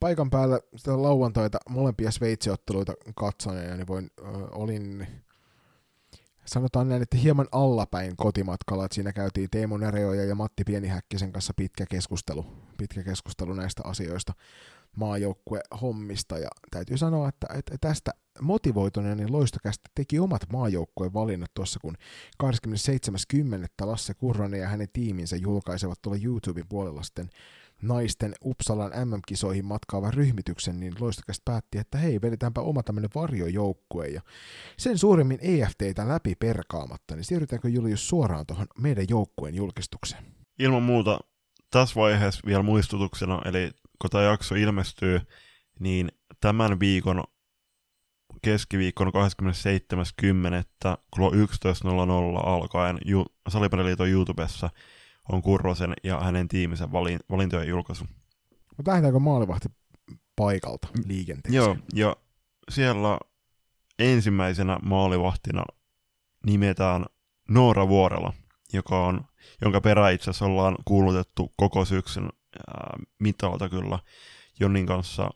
Paikan päällä sitä lauantaita molempia Sveitsiotteluita katsoneena, niin voin, äh, olin sanotaan näin, että hieman allapäin kotimatkalla, että siinä käytiin Teemu Näreoja ja Matti Pienihäkkisen kanssa pitkä keskustelu, pitkä keskustelu näistä asioista maajoukkue hommista ja täytyy sanoa, että, että tästä motivoituneena niin Loistokästä teki omat maajoukkueen valinnat tuossa, kun 27.10. Lasse Kurronen ja hänen tiiminsä julkaisevat tuolla YouTuben puolella sitten naisten Uppsalan MM-kisoihin matkaavan ryhmityksen, niin Loistokästä päätti, että hei, vedetäänpä oma tämmöinen varjojoukkue, ja sen suuremmin EFTitä läpi perkaamatta, niin siirrytäänkö Julius suoraan tuohon meidän joukkueen julkistukseen? Ilman muuta tässä vaiheessa vielä muistutuksena, eli kun tämä jakso ilmestyy, niin tämän viikon keskiviikkona 27.10. kello 11.00 alkaen ju- Salipeliliiton YouTubessa on Kurrosen ja hänen tiiminsä valin- valintojen julkaisu. Mutta lähdetäänkö maalivahti paikalta liikenteeseen? Joo, ja siellä ensimmäisenä maalivahtina nimetään Noora Vuorela, joka on, jonka perä itse asiassa ollaan kuulutettu koko syksyn ää, mitalta kyllä Jonnin kanssa,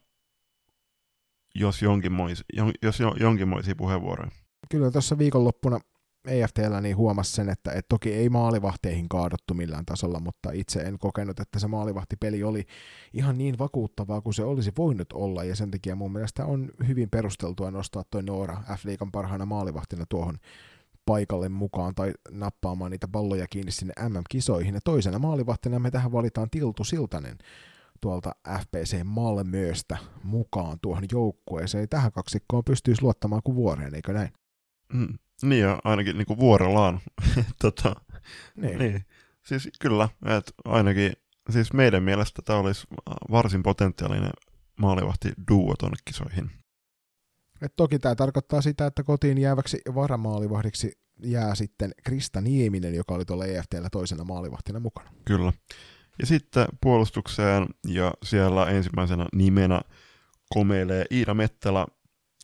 jos, jonkinmoisi, jos jonkinmoisia puheenvuoroja. Kyllä tuossa viikonloppuna EFTllä niin huomasi sen, että, että toki ei maalivahteihin kaadottu millään tasolla, mutta itse en kokenut, että se maalivahtipeli oli ihan niin vakuuttavaa kuin se olisi voinut olla, ja sen takia mun mielestä on hyvin perusteltua nostaa toi Noora F-liikan parhaana maalivahtina tuohon paikalle mukaan tai nappaamaan niitä palloja kiinni sinne MM-kisoihin. Ja toisena maalivahtina me tähän valitaan Tiltu Siltanen tuolta FPC Malmöstä mukaan tuohon joukkueeseen. Tähän kaksikkoon pystyisi luottamaan kuin vuoreen, eikö näin? Mm, niin ja ainakin niin kuin vuorellaan. tota, niin. niin. Siis kyllä, että ainakin siis meidän mielestä tämä olisi varsin potentiaalinen maalivahti duo tuonne kisoihin. Et toki tämä tarkoittaa sitä, että kotiin jääväksi varamaalivahdiksi jää sitten Krista Nieminen, joka oli tuolla EFTllä toisena maalivahtina mukana. Kyllä. Ja sitten puolustukseen ja siellä ensimmäisenä nimenä komeilee Iida Mettälä.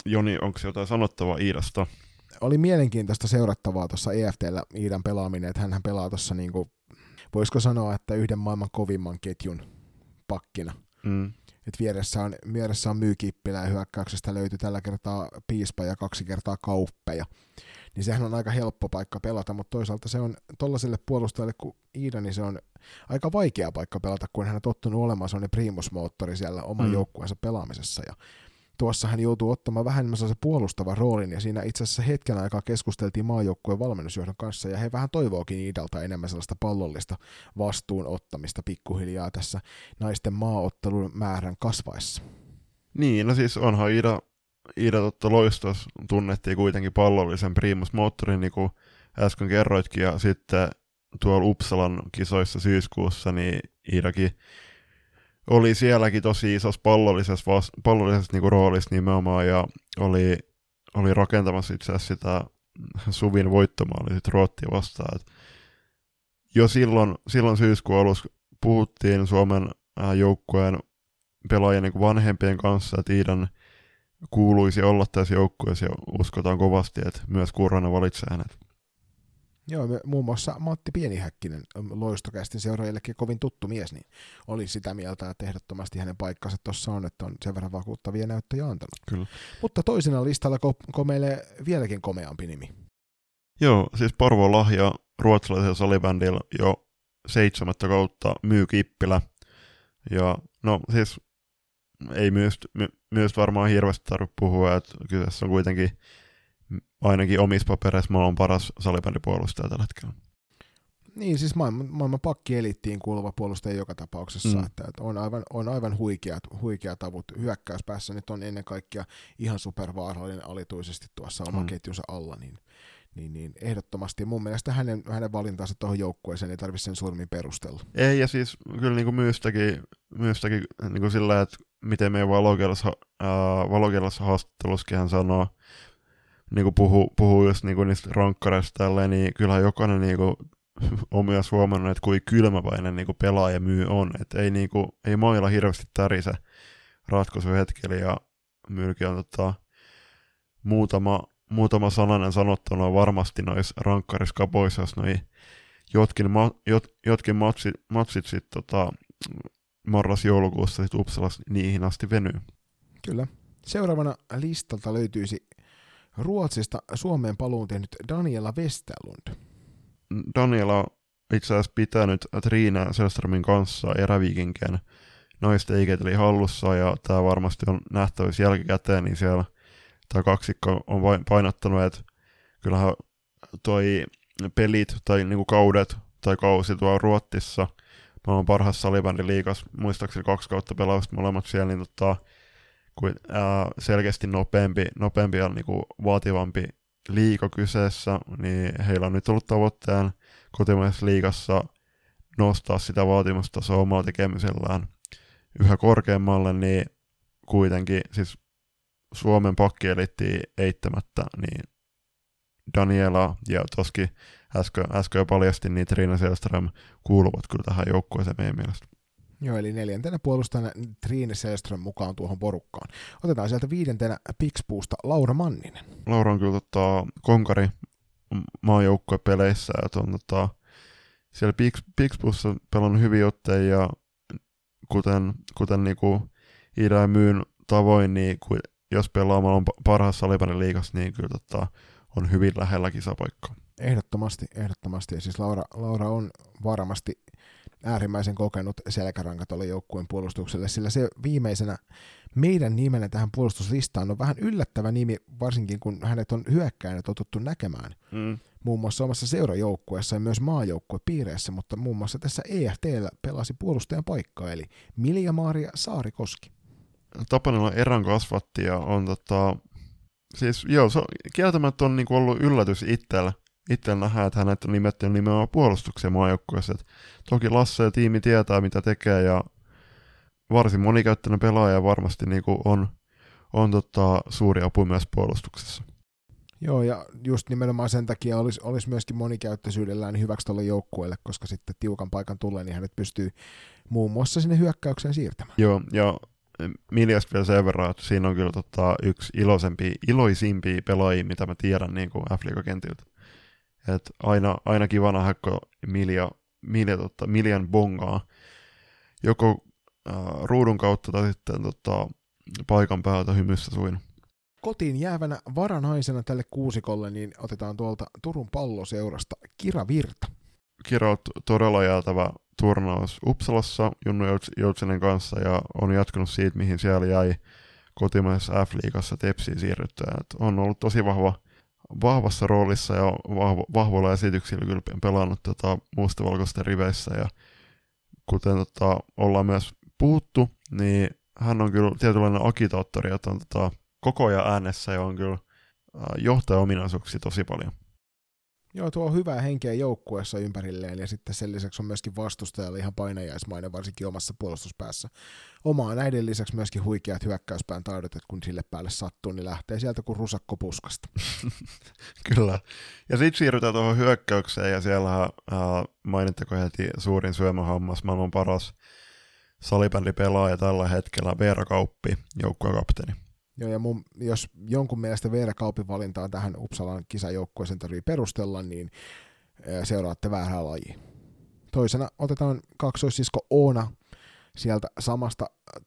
Joni, onko jotain sanottavaa Iidasta? Oli mielenkiintoista seurattavaa tuossa EFTllä Iidan pelaaminen, että hän pelaa tuossa niinku, voisiko sanoa, että yhden maailman kovimman ketjun pakkina. Mm. Et vieressä on, vieressä on Myykippilä ja hyökkäyksestä löytyy tällä kertaa Piispa ja kaksi kertaa Kauppeja. Niin sehän on aika helppo paikka pelata, mutta toisaalta se on tollaiselle puolustajalle kuin Iida, niin se on aika vaikea paikka pelata, kun hän on tottunut olemaan sellainen primusmoottori siellä oman mm. joukkueensa pelaamisessa. Ja tuossa hän joutuu ottamaan vähän se puolustava roolin, ja siinä itse asiassa hetken aikaa keskusteltiin maajoukkueen valmennusjohdon kanssa, ja he vähän toivookin Iidalta enemmän sellaista pallollista vastuun ottamista pikkuhiljaa tässä naisten maaottelun määrän kasvaessa. Niin, no siis onhan Iida, Iida totta loistos tunnettiin kuitenkin pallollisen primusmoottorin, niin kuin äsken kerroitkin, ja sitten tuolla Uppsalan kisoissa syyskuussa, niin Iidakin oli sielläkin tosi isossa pallollisessa, vas- pallollisessa niinku roolissa nimenomaan ja oli, oli rakentamassa itse asiassa sitä Suvin voittomaali sitten Ruottia vastaan. Et jo silloin, silloin syyskuun alussa puhuttiin Suomen joukkueen pelaajien niin vanhempien kanssa, että Iidan kuuluisi olla tässä joukkueessa ja uskotaan kovasti, että myös Kurranen valitsee hänet. Joo, me, muun muassa Matti Pienihäkkinen, loistokästin seuraajillekin kovin tuttu mies, niin oli sitä mieltä, että ehdottomasti hänen paikkansa tuossa on, että on sen verran vakuuttavia näyttöjä antanut. Kyllä. Mutta toisena listalla ko- komeilee vieläkin komeampi nimi. Joo, siis Porvo Lahja ruotsalaisella salibändillä jo seitsemättä kautta myy kippilä. Ja no siis ei myös, my, myös varmaan hirveästi tarvitse puhua, että kyseessä on kuitenkin ainakin omissa papereissa maailman paras salibändipuolustaja tällä hetkellä. Niin, siis maailman, maailman pakkielittiin kuuluva puolustaja joka tapauksessa, mm. että, että on aivan, on aivan huikeat, huikeat avut. Hyökkäyspäässä nyt on ennen kaikkea ihan supervaarallinen alituisesti tuossa oman mm. ketjunsa alla, niin, niin, niin ehdottomasti mun mielestä hänen, hänen valintansa tuohon joukkueeseen ei tarvitse sen suurimmin perustella. Ei, ja siis kyllä niin kuin myystäkin, myystäkin niin kuin sillä, että miten meidän valokielessä, valokielessä haastattelussakin hän sanoo, niin kuin puhuu, puhuu just niin kuin niistä rankkareista tälleen, niin kyllähän jokainen niin kuin, on myös huomannut, että kuin kylmäpäinen niin kuin pelaaja myy on. Että ei, niin kuin, ei mailla hirveästi tärise ratkaisuhetkellä ja Mylki on tota, muutama, muutama sananen sanottuna varmasti noissa rankkariskapoissa, jos noi jotkin, ma, jot, jotkin matsit, matsit sitten tota, marras-joulukuussa sit Uppsalassa niihin asti venyy. Kyllä. Seuraavana listalta löytyisi Ruotsista Suomeen paluun tehnyt Daniela Westerlund. Daniela on itse asiassa pitänyt Triina Selströmin kanssa eräviikinkien naisten eli hallussa, ja tämä varmasti on nähtävissä jälkikäteen, niin siellä tämä kaksikko on vain painottanut, että kyllähän toi pelit tai niinku kaudet tai kausi tuo Ruottissa, maailman parhaassa salibändin liikas, muistaakseni kaksi kautta pelausta molemmat siellä, niin tota, ää, selkeästi nopeampi, nopeampi ja niin kuin vaativampi liika kyseessä, niin heillä on nyt ollut tavoitteen kotimaisessa liigassa nostaa sitä vaatimustasoa omalla tekemisellään yhä korkeammalle, niin kuitenkin siis Suomen pakkielitti eittämättä, niin Daniela ja toski äsken, äsken jo paljastin, niin Trina Selström kuuluvat kyllä tähän joukkueeseen meidän mielestä. Joo, eli neljäntenä puolustajana Trine Selström mukaan tuohon porukkaan. Otetaan sieltä viidentenä Pixpuusta Laura Manninen. Laura on kyllä tota, konkari maajoukkuepeleissä, että on tota, siellä Pix, Pixpuussa pelannut hyvin otteja ja kuten, kuten niinku Ida ja Myyn tavoin, niin kun, jos pelaa maailman parhaassa salibändin liigassa, niin kyllä tota, on hyvin lähellä kisapaikkaa. Ehdottomasti, ehdottomasti. Ja siis Laura, Laura on varmasti äärimmäisen kokenut selkäranka tuolle joukkueen puolustukselle, sillä se viimeisenä meidän nimenä tähän puolustuslistaan on vähän yllättävä nimi, varsinkin kun hänet on hyökkäinä totuttu näkemään. Mm. Muun muassa omassa seurajoukkueessa ja myös maajoukkuepiireissä, mutta muun muassa tässä EFTllä pelasi puolustajan paikkaa, eli Milja Maaria Saarikoski. Tapanilla erän kasvatti ja on tota, siis joo, se on, kieltämättä on niinku ollut yllätys itsellä, itse nähdään, että hänet on nimetty nimenomaan puolustuksen maajoukkueessa. Toki Lasse ja tiimi tietää, mitä tekee, ja varsin monikäyttöinen pelaaja varmasti niin kuin on, on tota, suuri apu myös puolustuksessa. Joo, ja just nimenomaan sen takia olisi, olisi myöskin monikäyttöisyydellään hyväksi tuolle joukkueelle, koska sitten tiukan paikan tulee, niin hänet pystyy muun muassa sinne hyökkäykseen siirtämään. Joo, ja Miljasta vielä sen verran, että siinä on kyllä tota, yksi iloisempi, iloisimpia pelaajia, mitä mä tiedän niin kuin F-liigakentiltä. Et aina, aina kiva nähdä, kun Milja, Milja, tota, Miljan bongaa joko äh, ruudun kautta tai sitten tota, paikan päältä hymyssä suin. Kotiin jäävänä varanaisena tälle kuusikolle, niin otetaan tuolta Turun palloseurasta Kira Virta. Kira on todella jäätävä turnaus Uppsalassa Junnu Joutsenen kanssa ja on jatkunut siitä, mihin siellä jäi kotimaisessa F-liigassa Tepsiin siirryttyä. Et on ollut tosi vahva vahvassa roolissa ja vahvo, vahvoilla esityksillä kyllä pelannut tota, mustavalkoisten riveissä ja kuten tota, ollaan myös puhuttu, niin hän on kyllä tietynlainen agitaattori, että on tota, koko ajan äänessä ja on kyllä johtaja-ominaisuuksia tosi paljon. Joo, tuo on hyvää henkeä joukkueessa ympärilleen ja sitten sen lisäksi on myöskin vastustajalle ihan painajaismainen, varsinkin omassa puolustuspäässä. Omaa näiden lisäksi myöskin huikeat hyökkäyspään taidot, että kun sille päälle sattuu, niin lähtee sieltä kuin rusakko puskasta. Kyllä. Ja sitten siirrytään tuohon hyökkäykseen ja siellä äh, mainittako heti suurin syömähammas, maailman paras salibändipelaaja tällä hetkellä, Veera Kauppi, joukkuekapteeni. Joo, ja mun, jos jonkun mielestä Veera Kaupin valintaa tähän Uppsalan kisajoukkueeseen tarvii perustella, niin seuraatte väärää lajia. Toisena otetaan kaksoissisko Oona sieltä samasta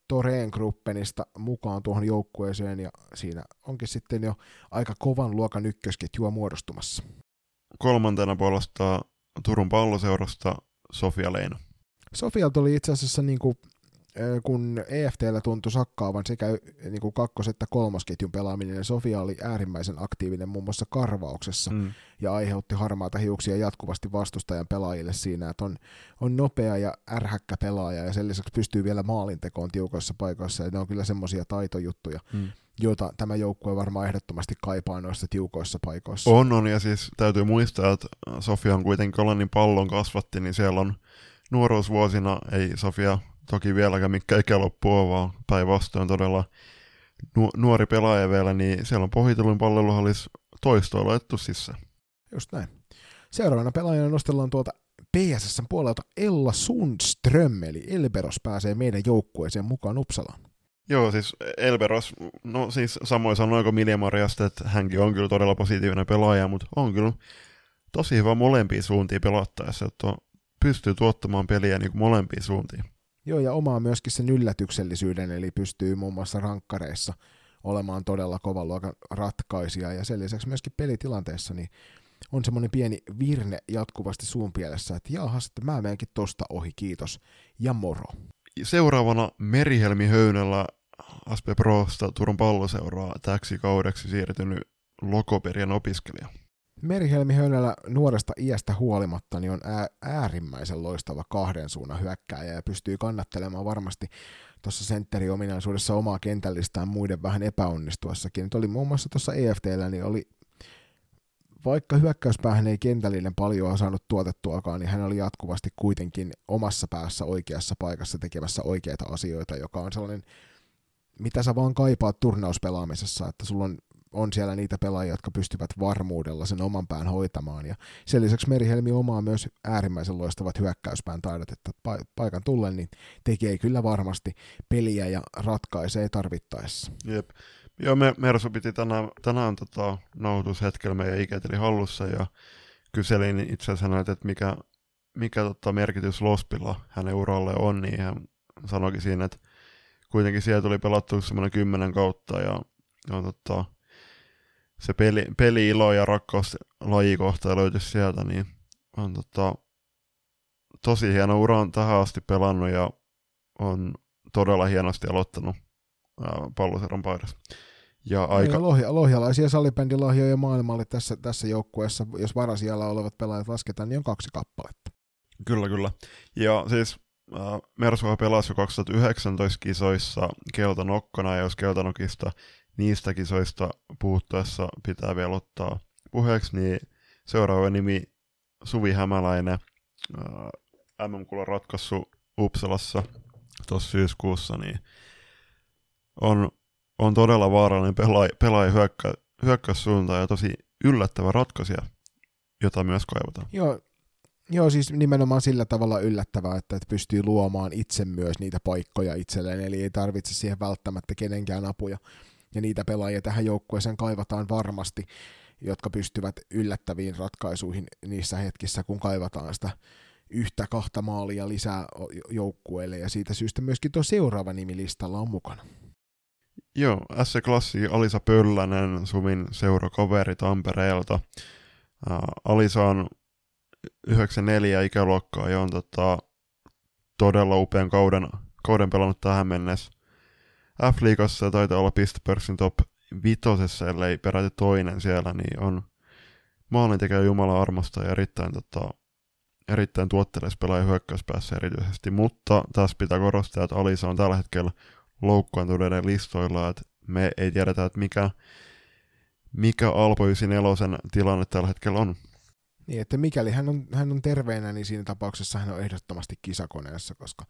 Toreen Gruppenista mukaan tuohon joukkueeseen, ja siinä onkin sitten jo aika kovan luokan ykkösketjua muodostumassa. Kolmantena puolesta Turun palloseurasta Sofia Leino. Sofialta oli itse asiassa niin kuin kun EFTllä tuntui sakkaavan sekä niin kuin kakkos- että kolmosketjun pelaaminen, niin Sofia oli äärimmäisen aktiivinen muun muassa karvauksessa mm. ja aiheutti harmaata hiuksia jatkuvasti vastustajan pelaajille siinä, että on, on nopea ja ärhäkkä pelaaja ja sen lisäksi pystyy vielä maalintekoon tiukoissa paikoissa ja ne on kyllä semmoisia taitojuttuja, mm. joita tämä joukkue varmaan ehdottomasti kaipaa noissa tiukoissa paikoissa. On, on ja siis täytyy muistaa, että Sofia on kuitenkin niin pallon kasvatti, niin siellä on nuoruusvuosina ei Sofia toki vieläkään mikä ikäloppu on, vaan päinvastoin todella nu- nuori pelaaja vielä, niin siellä on pohitelun palveluhallis toistoa laittu sisään. Just näin. Seuraavana pelaajana nostellaan tuolta PSSn puolelta Ella Sundström, eli Elberos pääsee meidän joukkueeseen mukaan Uppsalaan. Joo, siis Elberos, no siis samoin sanoiko Milja Marjasta, että hänkin on kyllä todella positiivinen pelaaja, mutta on kyllä tosi hyvä molempiin suuntiin pelattaessa, että pystyy tuottamaan peliä niin kuin molempiin suuntiin. Joo, ja omaa myöskin sen yllätyksellisyyden, eli pystyy muun muassa rankkareissa olemaan todella kovan luokan ratkaisija, ja sen lisäksi myöskin pelitilanteessa niin on semmoinen pieni virne jatkuvasti suun pielessä, että jaha, sitten mä menenkin tosta ohi, kiitos, ja moro. Seuraavana Merihelmi Höynällä Aspe Prosta Turun palloseuraa täksi kaudeksi siirtynyt Lokoperian opiskelija. Merihelmi Höynälä nuoresta iästä huolimatta niin on äärimmäisen loistava kahden suunnan hyökkääjä ja pystyy kannattelemaan varmasti tuossa sentteriominaisuudessa omaa kentällistään muiden vähän epäonnistuessakin. Nyt oli muun muassa tuossa EFTllä, niin oli vaikka hyökkäyspäähän ei kentällinen paljon saanut tuotettuakaan, niin hän oli jatkuvasti kuitenkin omassa päässä oikeassa paikassa tekemässä oikeita asioita, joka on sellainen, mitä sä vaan kaipaat turnauspelaamisessa, että sulla on on siellä niitä pelaajia, jotka pystyvät varmuudella sen oman pään hoitamaan. Ja sen lisäksi Merihelmi omaa myös äärimmäisen loistavat hyökkäyspään taidot, että paikan tullen niin tekee kyllä varmasti peliä ja ratkaisee tarvittaessa. Jep. Joo, me, Mersu piti tänään, tänään tota, nauhoitushetkellä meidän ikäteli hallussa ja kyselin itse asiassa että mikä, mikä tota, merkitys Lospilla hänen uralle on, niin hän sanoikin siinä, että kuitenkin siellä tuli pelattu semmoinen kymmenen kautta ja, ja tota, se peli, peli-ilo ja rakkaus lajikohta löytyisi sieltä, niin on tota, tosi hieno ura on tähän asti pelannut ja on todella hienosti aloittanut palloseron paidassa. Ja aika... Ja lohja, lohjalaisia salibändilahjoja maailmalle tässä, tässä joukkueessa, jos varasijalla olevat pelaajat lasketaan, niin on kaksi kappaletta. Kyllä, kyllä. Ja siis äh, Mersua pelasi jo 2019 kisoissa Keltanokkona, ja jos Keltanokista niistä kisoista puhuttaessa pitää vielä ottaa puheeksi, niin seuraava nimi Suvi Hämäläinen, MM-kulan ratkaisu Uppsalassa tuossa syyskuussa, niin on, on todella vaarallinen pelaaja, pelaaja hyökkä, hyökkäyssuuntaan ja tosi yllättävä ratkaisija, jota myös kaivataan. Joo, Joo, siis nimenomaan sillä tavalla yllättävää, että, että pystyy luomaan itse myös niitä paikkoja itselleen, eli ei tarvitse siihen välttämättä kenenkään apuja ja niitä pelaajia tähän joukkueeseen kaivataan varmasti, jotka pystyvät yllättäviin ratkaisuihin niissä hetkissä, kun kaivataan sitä yhtä kahta maalia lisää joukkueelle, ja siitä syystä myöskin tuo seuraava nimi listalla on mukana. Joo, S. Klassi Alisa Pöllänen, Suvin seurakaveri Tampereelta. Alisa on 94 ikäluokkaa ja on tota, todella upean kauden, kauden pelannut tähän mennessä. F-liigassa taitaa olla pistepörssin top vitosessa, ellei peräti toinen siellä, niin on maalintekijä Jumala armosta ja erittäin, tota, erittäin tuotteles pelaaja hyökkäyspäässä erityisesti, mutta tässä pitää korostaa, että Alisa on tällä hetkellä loukkaantuneiden listoilla, että me ei tiedetä, että mikä, mikä Alpo 94 tilanne tällä hetkellä on. Niin, että mikäli hän on, hän on terveenä, niin siinä tapauksessa hän on ehdottomasti kisakoneessa, koska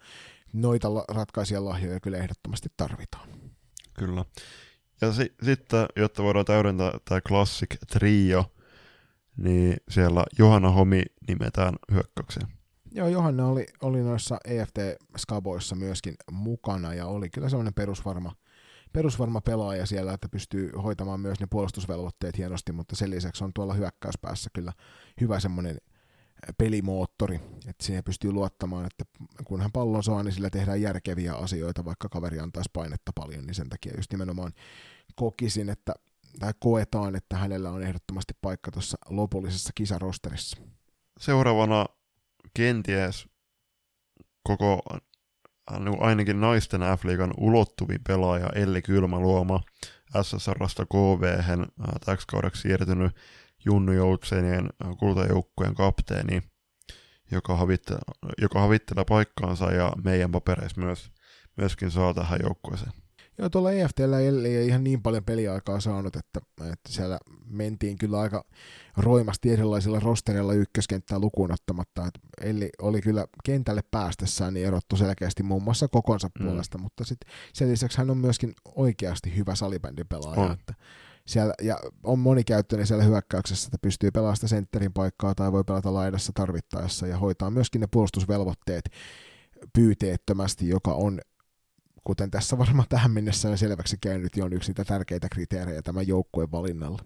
noita ratkaisijalahjoja kyllä ehdottomasti tarvitaan. Kyllä. Ja si- sitten, jotta voidaan täydentää tämä Classic Trio, niin siellä Johanna Homi nimetään hyökkäykseen. Joo, Johanna oli, oli noissa EFT-skaboissa myöskin mukana ja oli kyllä semmoinen perusvarma, perusvarma pelaaja siellä, että pystyy hoitamaan myös ne puolustusvelvoitteet hienosti, mutta sen lisäksi on tuolla hyökkäyspäässä kyllä hyvä semmoinen pelimoottori, että siihen pystyy luottamaan, että kun hän pallon saa, niin sillä tehdään järkeviä asioita, vaikka kaveri antaisi painetta paljon, niin sen takia just nimenomaan kokisin, että tai koetaan, että hänellä on ehdottomasti paikka tuossa lopullisessa kisarosterissa. Seuraavana kenties koko ainakin naisten F-liigan ulottuvin pelaaja Elli Kylmäluoma SSRasta KV täksi kaudeksi siirtynyt Junnu Joutsenien kultajoukkueen kapteeni, joka, havittelee, joka havittelee paikkaansa ja meidän papereissa myös, myöskin saa tähän joukkueeseen. Joo, tuolla EFTllä ei ihan niin paljon peliaikaa saanut, että, että siellä mentiin kyllä aika roimasti erilaisilla rostereilla ykköskenttää lukuun ottamatta. Että Elli oli kyllä kentälle päästessään niin erottu selkeästi muun muassa kokonsa mm. puolesta, mutta sit sen lisäksi hän on myöskin oikeasti hyvä salibändipelaaja. On. Että siellä, ja on monikäyttöinen siellä hyökkäyksessä, että pystyy pelaamaan sentterin paikkaa tai voi pelata laidassa tarvittaessa ja hoitaa myöskin ne puolustusvelvoitteet pyyteettömästi, joka on kuten tässä varmaan tähän mennessä on selväksi käynyt, on yksi niitä tärkeitä kriteerejä tämän joukkueen valinnalla.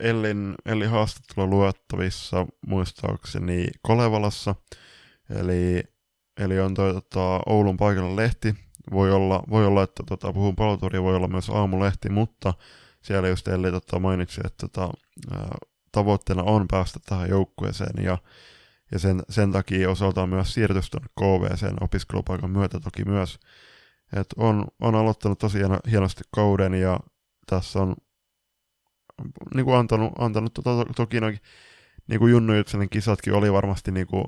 Ellin, Ellin haastattelu luettavissa muistaakseni Kolevalassa, eli, eli on toi tota, Oulun paikalla lehti, voi olla, voi olla että tota, puhun paloturia, voi olla myös aamulehti, mutta siellä just Elli tota, mainitsi, että tota, tavoitteena on päästä tähän joukkueeseen ja, ja sen, sen takia osaltaan myös siirtys tuonne KVCen opiskelupaikan myötä toki myös et on, on aloittanut tosiaan hienosti kauden ja tässä on niin kuin antanut, antanut to, to, toki noin, niin kuin Junnu Jutselin kisatkin oli varmasti niin kuin,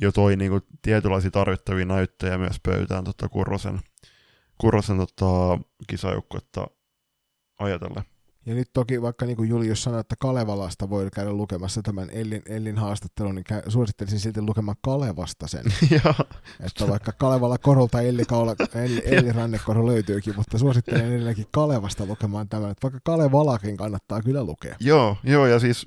jo toi niin kuin, tietynlaisia tarvittavia näyttöjä myös pöytään tota, Kurrosen, Kurrosen tota, kisajoukkuetta ajatellen. Ja nyt toki vaikka niin kuin Julius sanoi, että Kalevalasta voi käydä lukemassa tämän Ellin, Ellin haastattelun, niin suosittelisin silti lukemaan Kalevasta sen. että vaikka Kalevala korolta Elli, Kaula, Elli, Elli Rannekorho löytyykin, mutta suosittelen edelleenkin Kalevasta lukemaan tämän. Että vaikka Kalevalakin kannattaa kyllä lukea. Joo, joo ja siis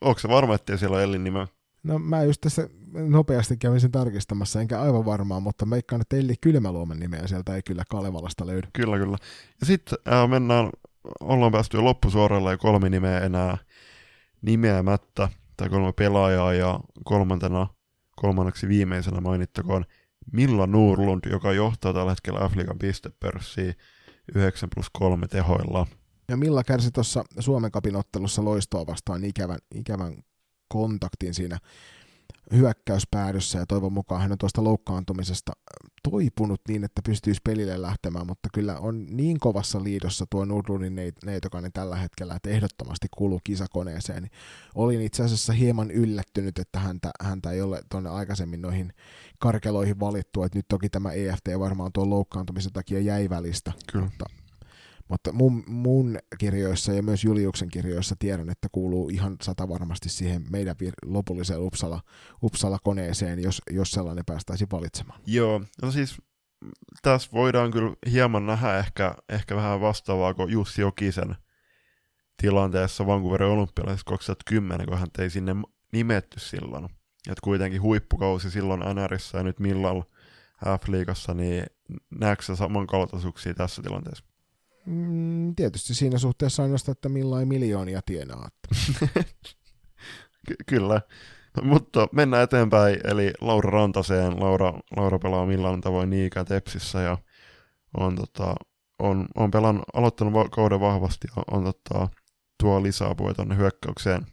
onko se varma, että siellä on Ellin nimeä? No mä just tässä nopeasti kävin sen tarkistamassa, enkä aivan varmaa, mutta meikkaan, että Elli Kylmäluomen nimeä sieltä ei kyllä Kalevalasta löydy. Kyllä, kyllä. Ja sitten äh, mennään ollaan päästy jo loppusuoralla ja kolme nimeä enää nimeämättä, tai kolme pelaajaa, ja kolmantena, kolmanneksi viimeisenä mainittakoon Milla Nurlund, joka johtaa tällä hetkellä Afrikan pistepörssiä 9 plus 3 tehoilla. Ja Milla kärsi tuossa Suomen kapin ottelussa loistoa vastaan ikävän, ikävän kontaktin siinä hyökkäyspäädyssä ja toivon mukaan hän on tuosta loukkaantumisesta toipunut niin, että pystyisi pelille lähtemään, mutta kyllä on niin kovassa liidossa tuo Nudlunin neitokainen tällä hetkellä, että ehdottomasti kuuluu kisakoneeseen. Olin itse asiassa hieman yllättynyt, että häntä, häntä ei ole tuonne aikaisemmin noihin karkeloihin valittu, että nyt toki tämä EFT varmaan tuon loukkaantumisen takia jäi välistä, Kyllä. mutta mutta mun, mun kirjoissa ja myös Juliuksen kirjoissa tiedän, että kuuluu ihan sata varmasti siihen meidän lopulliseen Uppsala, Uppsala-koneeseen, jos, jos sellainen päästäisiin valitsemaan. Joo, no siis tässä voidaan kyllä hieman nähdä ehkä, ehkä vähän vastaavaa kuin Jussi Jokisen tilanteessa Vancouverin olympialaisessa 2010, kun hän ei sinne nimetty silloin. Et kuitenkin huippukausi silloin NRissä ja nyt millalla F-liigassa, niin näetkö samankaltaisuuksia tässä tilanteessa? Mm, tietysti siinä suhteessa ainoastaan, että millain miljoonia tienaa. Ky- kyllä. Mutta mennään eteenpäin, eli Laura Rantaseen. Laura, Laura pelaa millään tavoin Niikä Tepsissä ja on, tota, on, on pelan, aloittanut kauden vahvasti ja on tota, tuo lisäapua tuonne hyökkäykseen.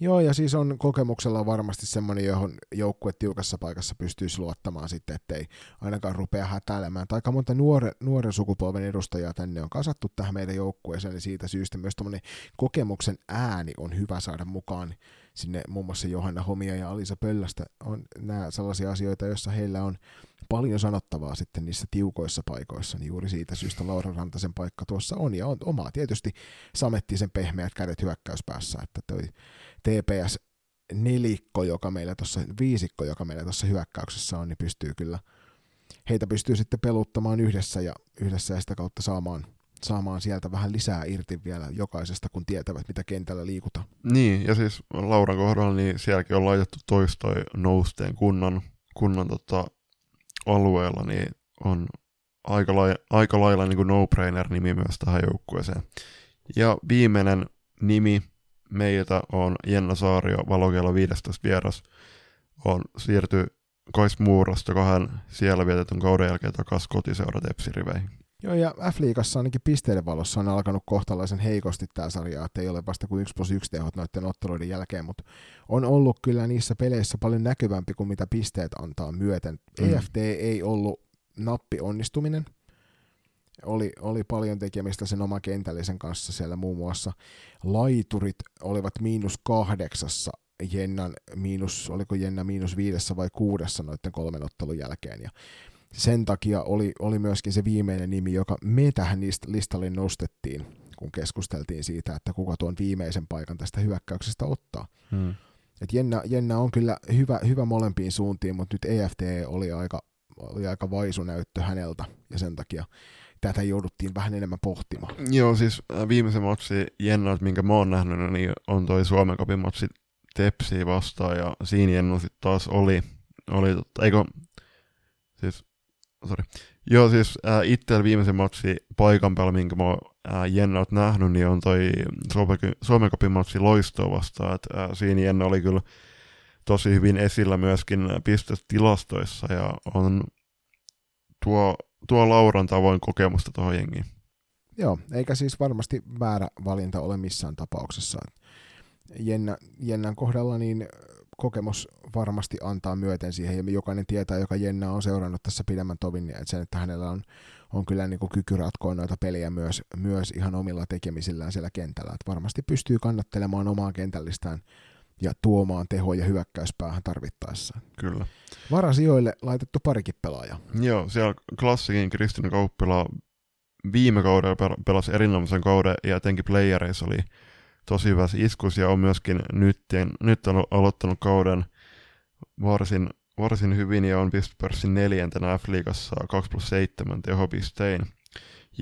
Joo, ja siis on kokemuksella varmasti semmoinen, johon joukkue tiukassa paikassa pystyisi luottamaan sitten, ettei ainakaan rupea hätäilemään. Tai aika monta nuore, nuoren sukupolven edustajaa tänne on kasattu tähän meidän joukkueeseen, niin siitä syystä myös tämmöinen kokemuksen ääni on hyvä saada mukaan sinne muun muassa Johanna Homia ja Alisa Pöllästä on nämä sellaisia asioita, joissa heillä on paljon sanottavaa sitten niissä tiukoissa paikoissa, niin juuri siitä syystä Laura Rantasen paikka tuossa on, ja on omaa tietysti samettisen pehmeät kädet hyökkäyspäässä, että toi TPS nelikko, joka meillä tuossa, viisikko, joka meillä tuossa hyökkäyksessä on, niin pystyy kyllä, heitä pystyy sitten peluttamaan yhdessä ja yhdessä ja sitä kautta saamaan, saamaan sieltä vähän lisää irti vielä jokaisesta, kun tietävät, mitä kentällä liikutaan. Niin, ja siis Lauran kohdalla, niin sielläkin on laitettu toistoi nousteen kunnan, kunnan tota, alueella, niin on aika, lai, aika lailla niin kuin no-brainer-nimi myös tähän joukkueeseen. Ja viimeinen nimi meiltä on Jenna Saario, Valokeilla 15 vieras. On siirty Kais Muurasta kahden siellä vietetyn kauden jälkeen takaisin kotiseura Tepsiriveihin. Joo, ja F-liigassa ainakin pisteiden valossa on alkanut kohtalaisen heikosti tämä sarja, että ei ole vasta kuin 1 plus 1 tehot noiden otteluiden jälkeen, mutta on ollut kyllä niissä peleissä paljon näkyvämpi kuin mitä pisteet antaa myöten. Mm. EFT ei ollut nappi onnistuminen, oli, oli paljon tekemistä sen oma kentällisen kanssa siellä muun muassa. Laiturit olivat miinus kahdeksassa, Jennan miinus, oliko Jenna miinus viidessä vai kuudessa noiden kolmen ottelun jälkeen. Ja sen takia oli, oli myöskin se viimeinen nimi, joka me tähän listalle nostettiin, kun keskusteltiin siitä, että kuka tuon viimeisen paikan tästä hyökkäyksestä ottaa. Hmm. Et Jenna, Jenna on kyllä hyvä, hyvä molempiin suuntiin, mutta nyt EFT oli aika, oli aika vaisu näyttö häneltä, ja sen takia tätä jouduttiin vähän enemmän pohtimaan. Joo, siis äh, viimeisen matsi Jennalta, minkä mä oon nähnyt, niin on toi Suomen Cupin matsi Tepsiä vastaan, ja siinä Jennu sitten taas oli, oli totta, eikö, siis, sorry. Joo, siis äh, itsellä viimeisen matsi paikan päällä, minkä mä oon äh, Jennalta nähnyt, niin on toi Suomen Cupin matsi Loistoa vastaan, että äh, siinä Jenna oli kyllä tosi hyvin esillä myöskin pistetilastoissa, ja on tuo tuo Lauran tavoin kokemusta tuohon jengiin. Joo, eikä siis varmasti väärä valinta ole missään tapauksessa. Jenna, Jennan kohdalla niin kokemus varmasti antaa myöten siihen, ja jokainen tietää, joka Jenna on seurannut tässä pidemmän tovin, niin että sen, että hänellä on, on kyllä niin kuin kyky ratkoa noita pelejä myös, myös ihan omilla tekemisillään siellä kentällä. Että varmasti pystyy kannattelemaan omaa kentällistään ja tuomaan tehoja hyökkäyspäähän tarvittaessa. Kyllä. Varasijoille laitettu parikin pelaaja. Joo, siellä klassikin Kristina Kauppila viime kaudella pelasi erinomaisen kauden ja etenkin playereissa oli tosi hyvä iskus ja on myöskin nyt, nyt on aloittanut kauden varsin, varsin hyvin ja on pistopörssin neljäntenä F-liigassa 2 plus 7 tehopistein.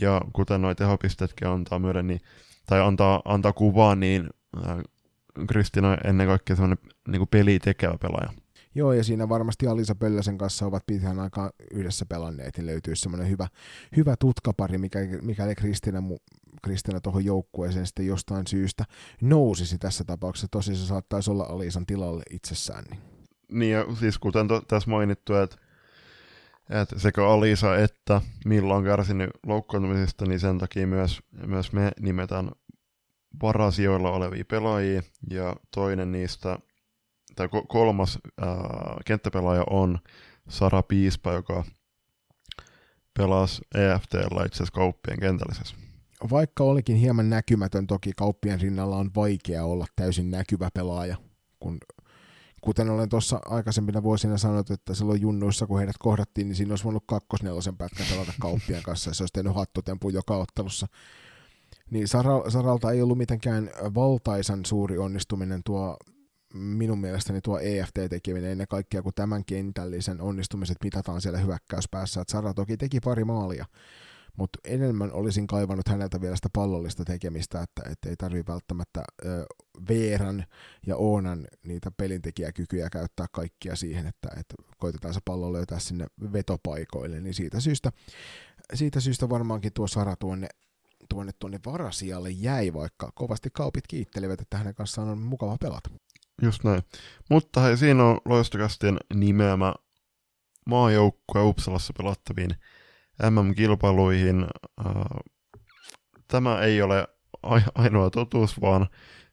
Ja kuten nuo tehopisteetkin antaa myöden, niin, tai antaa, antaa kuvaa, niin Kristina on ennen kaikkea semmoinen niin peli tekevä pelaaja. Joo, ja siinä varmasti Alisa Pölläsen kanssa ovat pitkään aikaa yhdessä pelanneet, niin löytyisi semmoinen hyvä, hyvä tutkapari, mikä, mikäli Kristina, Kristina tuohon joukkueeseen sitten jostain syystä nousisi tässä tapauksessa. Tosi se saattaisi olla Alisan tilalle itsessään. Niin, niin ja siis kuten to, tässä mainittu, että että sekä Alisa että Milla on kärsinyt loukkaantumisesta, niin sen takia myös, myös me nimetään varasijoilla olevia pelaajia, ja toinen niistä, tai kolmas ää, kenttäpelaaja on Sara Piispa, joka pelasi EFTllä itse asiassa kauppien kentällisessä. Vaikka olikin hieman näkymätön, toki kauppien rinnalla on vaikea olla täysin näkyvä pelaaja, kun kuten olen tuossa aikaisempina vuosina sanonut, että silloin junnuissa, kun heidät kohdattiin, niin siinä olisi voinut kakkosnelosen pätkän pelata kauppien kanssa, ja se olisi tehnyt hattotempu joka ottelussa niin Saralta ei ollut mitenkään valtaisan suuri onnistuminen tuo minun mielestäni tuo EFT-tekeminen ennen kaikkea, kun tämän kentällisen onnistumiset mitataan siellä hyökkäyspäässä. Että Sara toki teki pari maalia, mutta enemmän olisin kaivannut häneltä vielä sitä pallollista tekemistä, että, että ei tarvitse välttämättä ö, Veeran ja Oonan niitä pelintekijäkykyjä käyttää kaikkia siihen, että, että koitetaan se pallo löytää sinne vetopaikoille, niin siitä syystä, siitä syystä varmaankin tuo Sara tuonne tuonne tuonne varasijalle jäi, vaikka kovasti kaupit kiittelivät, että hänen kanssaan on mukava pelata. Just näin. Mutta hei, siinä on loistokastien nimeämä maajoukkue Uppsalassa pelattaviin MM-kilpailuihin. Tämä ei ole ainoa totuus, vaan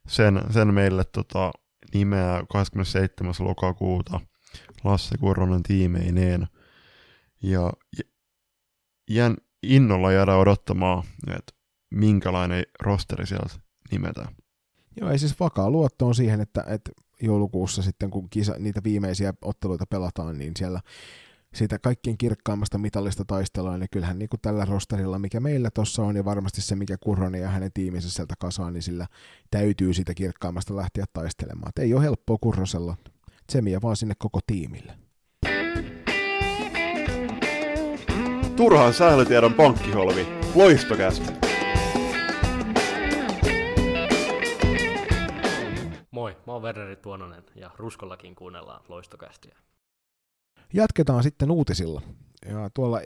sen, sen meille tota, nimeää 27. lokakuuta Lasse Kurronen tiimeineen. Ja jään innolla jäädä odottamaan, että minkälainen rosteri sieltä nimetään. Joo, ei siis vakaa luotto on siihen, että, että joulukuussa sitten kun kisa, niitä viimeisiä otteluita pelataan, niin siellä siitä kaikkien kirkkaimmasta mitallista taistellaan, niin kyllähän niin kuin tällä rosterilla, mikä meillä tuossa on, ja varmasti se, mikä Kurronen ja hänen tiiminsä sieltä kasaan, niin sillä täytyy siitä kirkkaimmasta lähteä taistelemaan. Et ei ole helppoa Kurrosella. Tsemiä vaan sinne koko tiimille. Turhaan sählytiedon pankkiholvi. Loistokästä. Moi, mä oon Werneri Tuononen ja Ruskollakin kuunnellaan loistokästiä. Jatketaan sitten uutisilla. Ja tuolla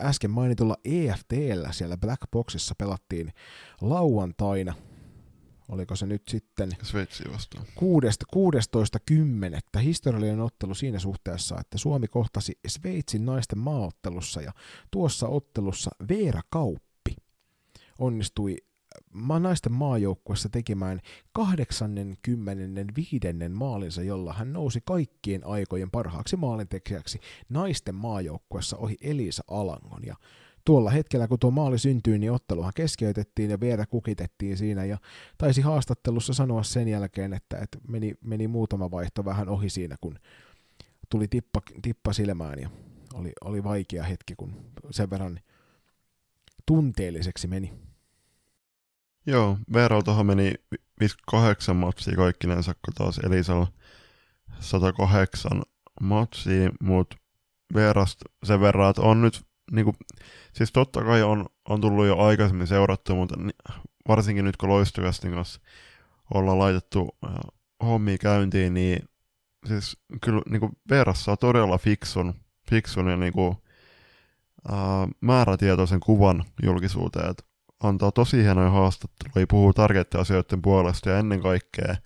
äsken mainitulla EFTllä siellä Black Boxissa pelattiin lauantaina, oliko se nyt sitten Sveitsiä vastaan. 16.10. historiallinen ottelu siinä suhteessa, että Suomi kohtasi Sveitsin naisten maaottelussa ja tuossa ottelussa Veera Kauppi onnistui naisten maajoukkuessa tekemään 85. maalinsa, jolla hän nousi kaikkien aikojen parhaaksi maalintekijäksi naisten maajoukkuessa ohi Elisa Alangon. Ja tuolla hetkellä, kun tuo maali syntyi, niin otteluhan keskeytettiin ja vielä kukitettiin siinä ja taisi haastattelussa sanoa sen jälkeen, että, että meni, meni muutama vaihto vähän ohi siinä, kun tuli tippa, tippa silmään ja oli, oli vaikea hetki, kun sen verran tunteelliseksi meni. Joo, Veeraltahan meni 58 matsia kaikkinensa, kun taas Elisalla 108 matsia, mutta Veerasta sen verran, että on nyt, niinku, siis totta kai on, on tullut jo aikaisemmin seurattu, mutta varsinkin nyt kun Loistokästin kanssa ollaan laitettu äh, hommia käyntiin, niin siis kyllä niinku Veerassa saa todella fiksun, fiksun ja niinku, äh, määrätietoisen kuvan julkisuuteen, että antaa tosi hienoja haastatteluja, puhuu tärkeiden asioiden puolesta ja ennen kaikkea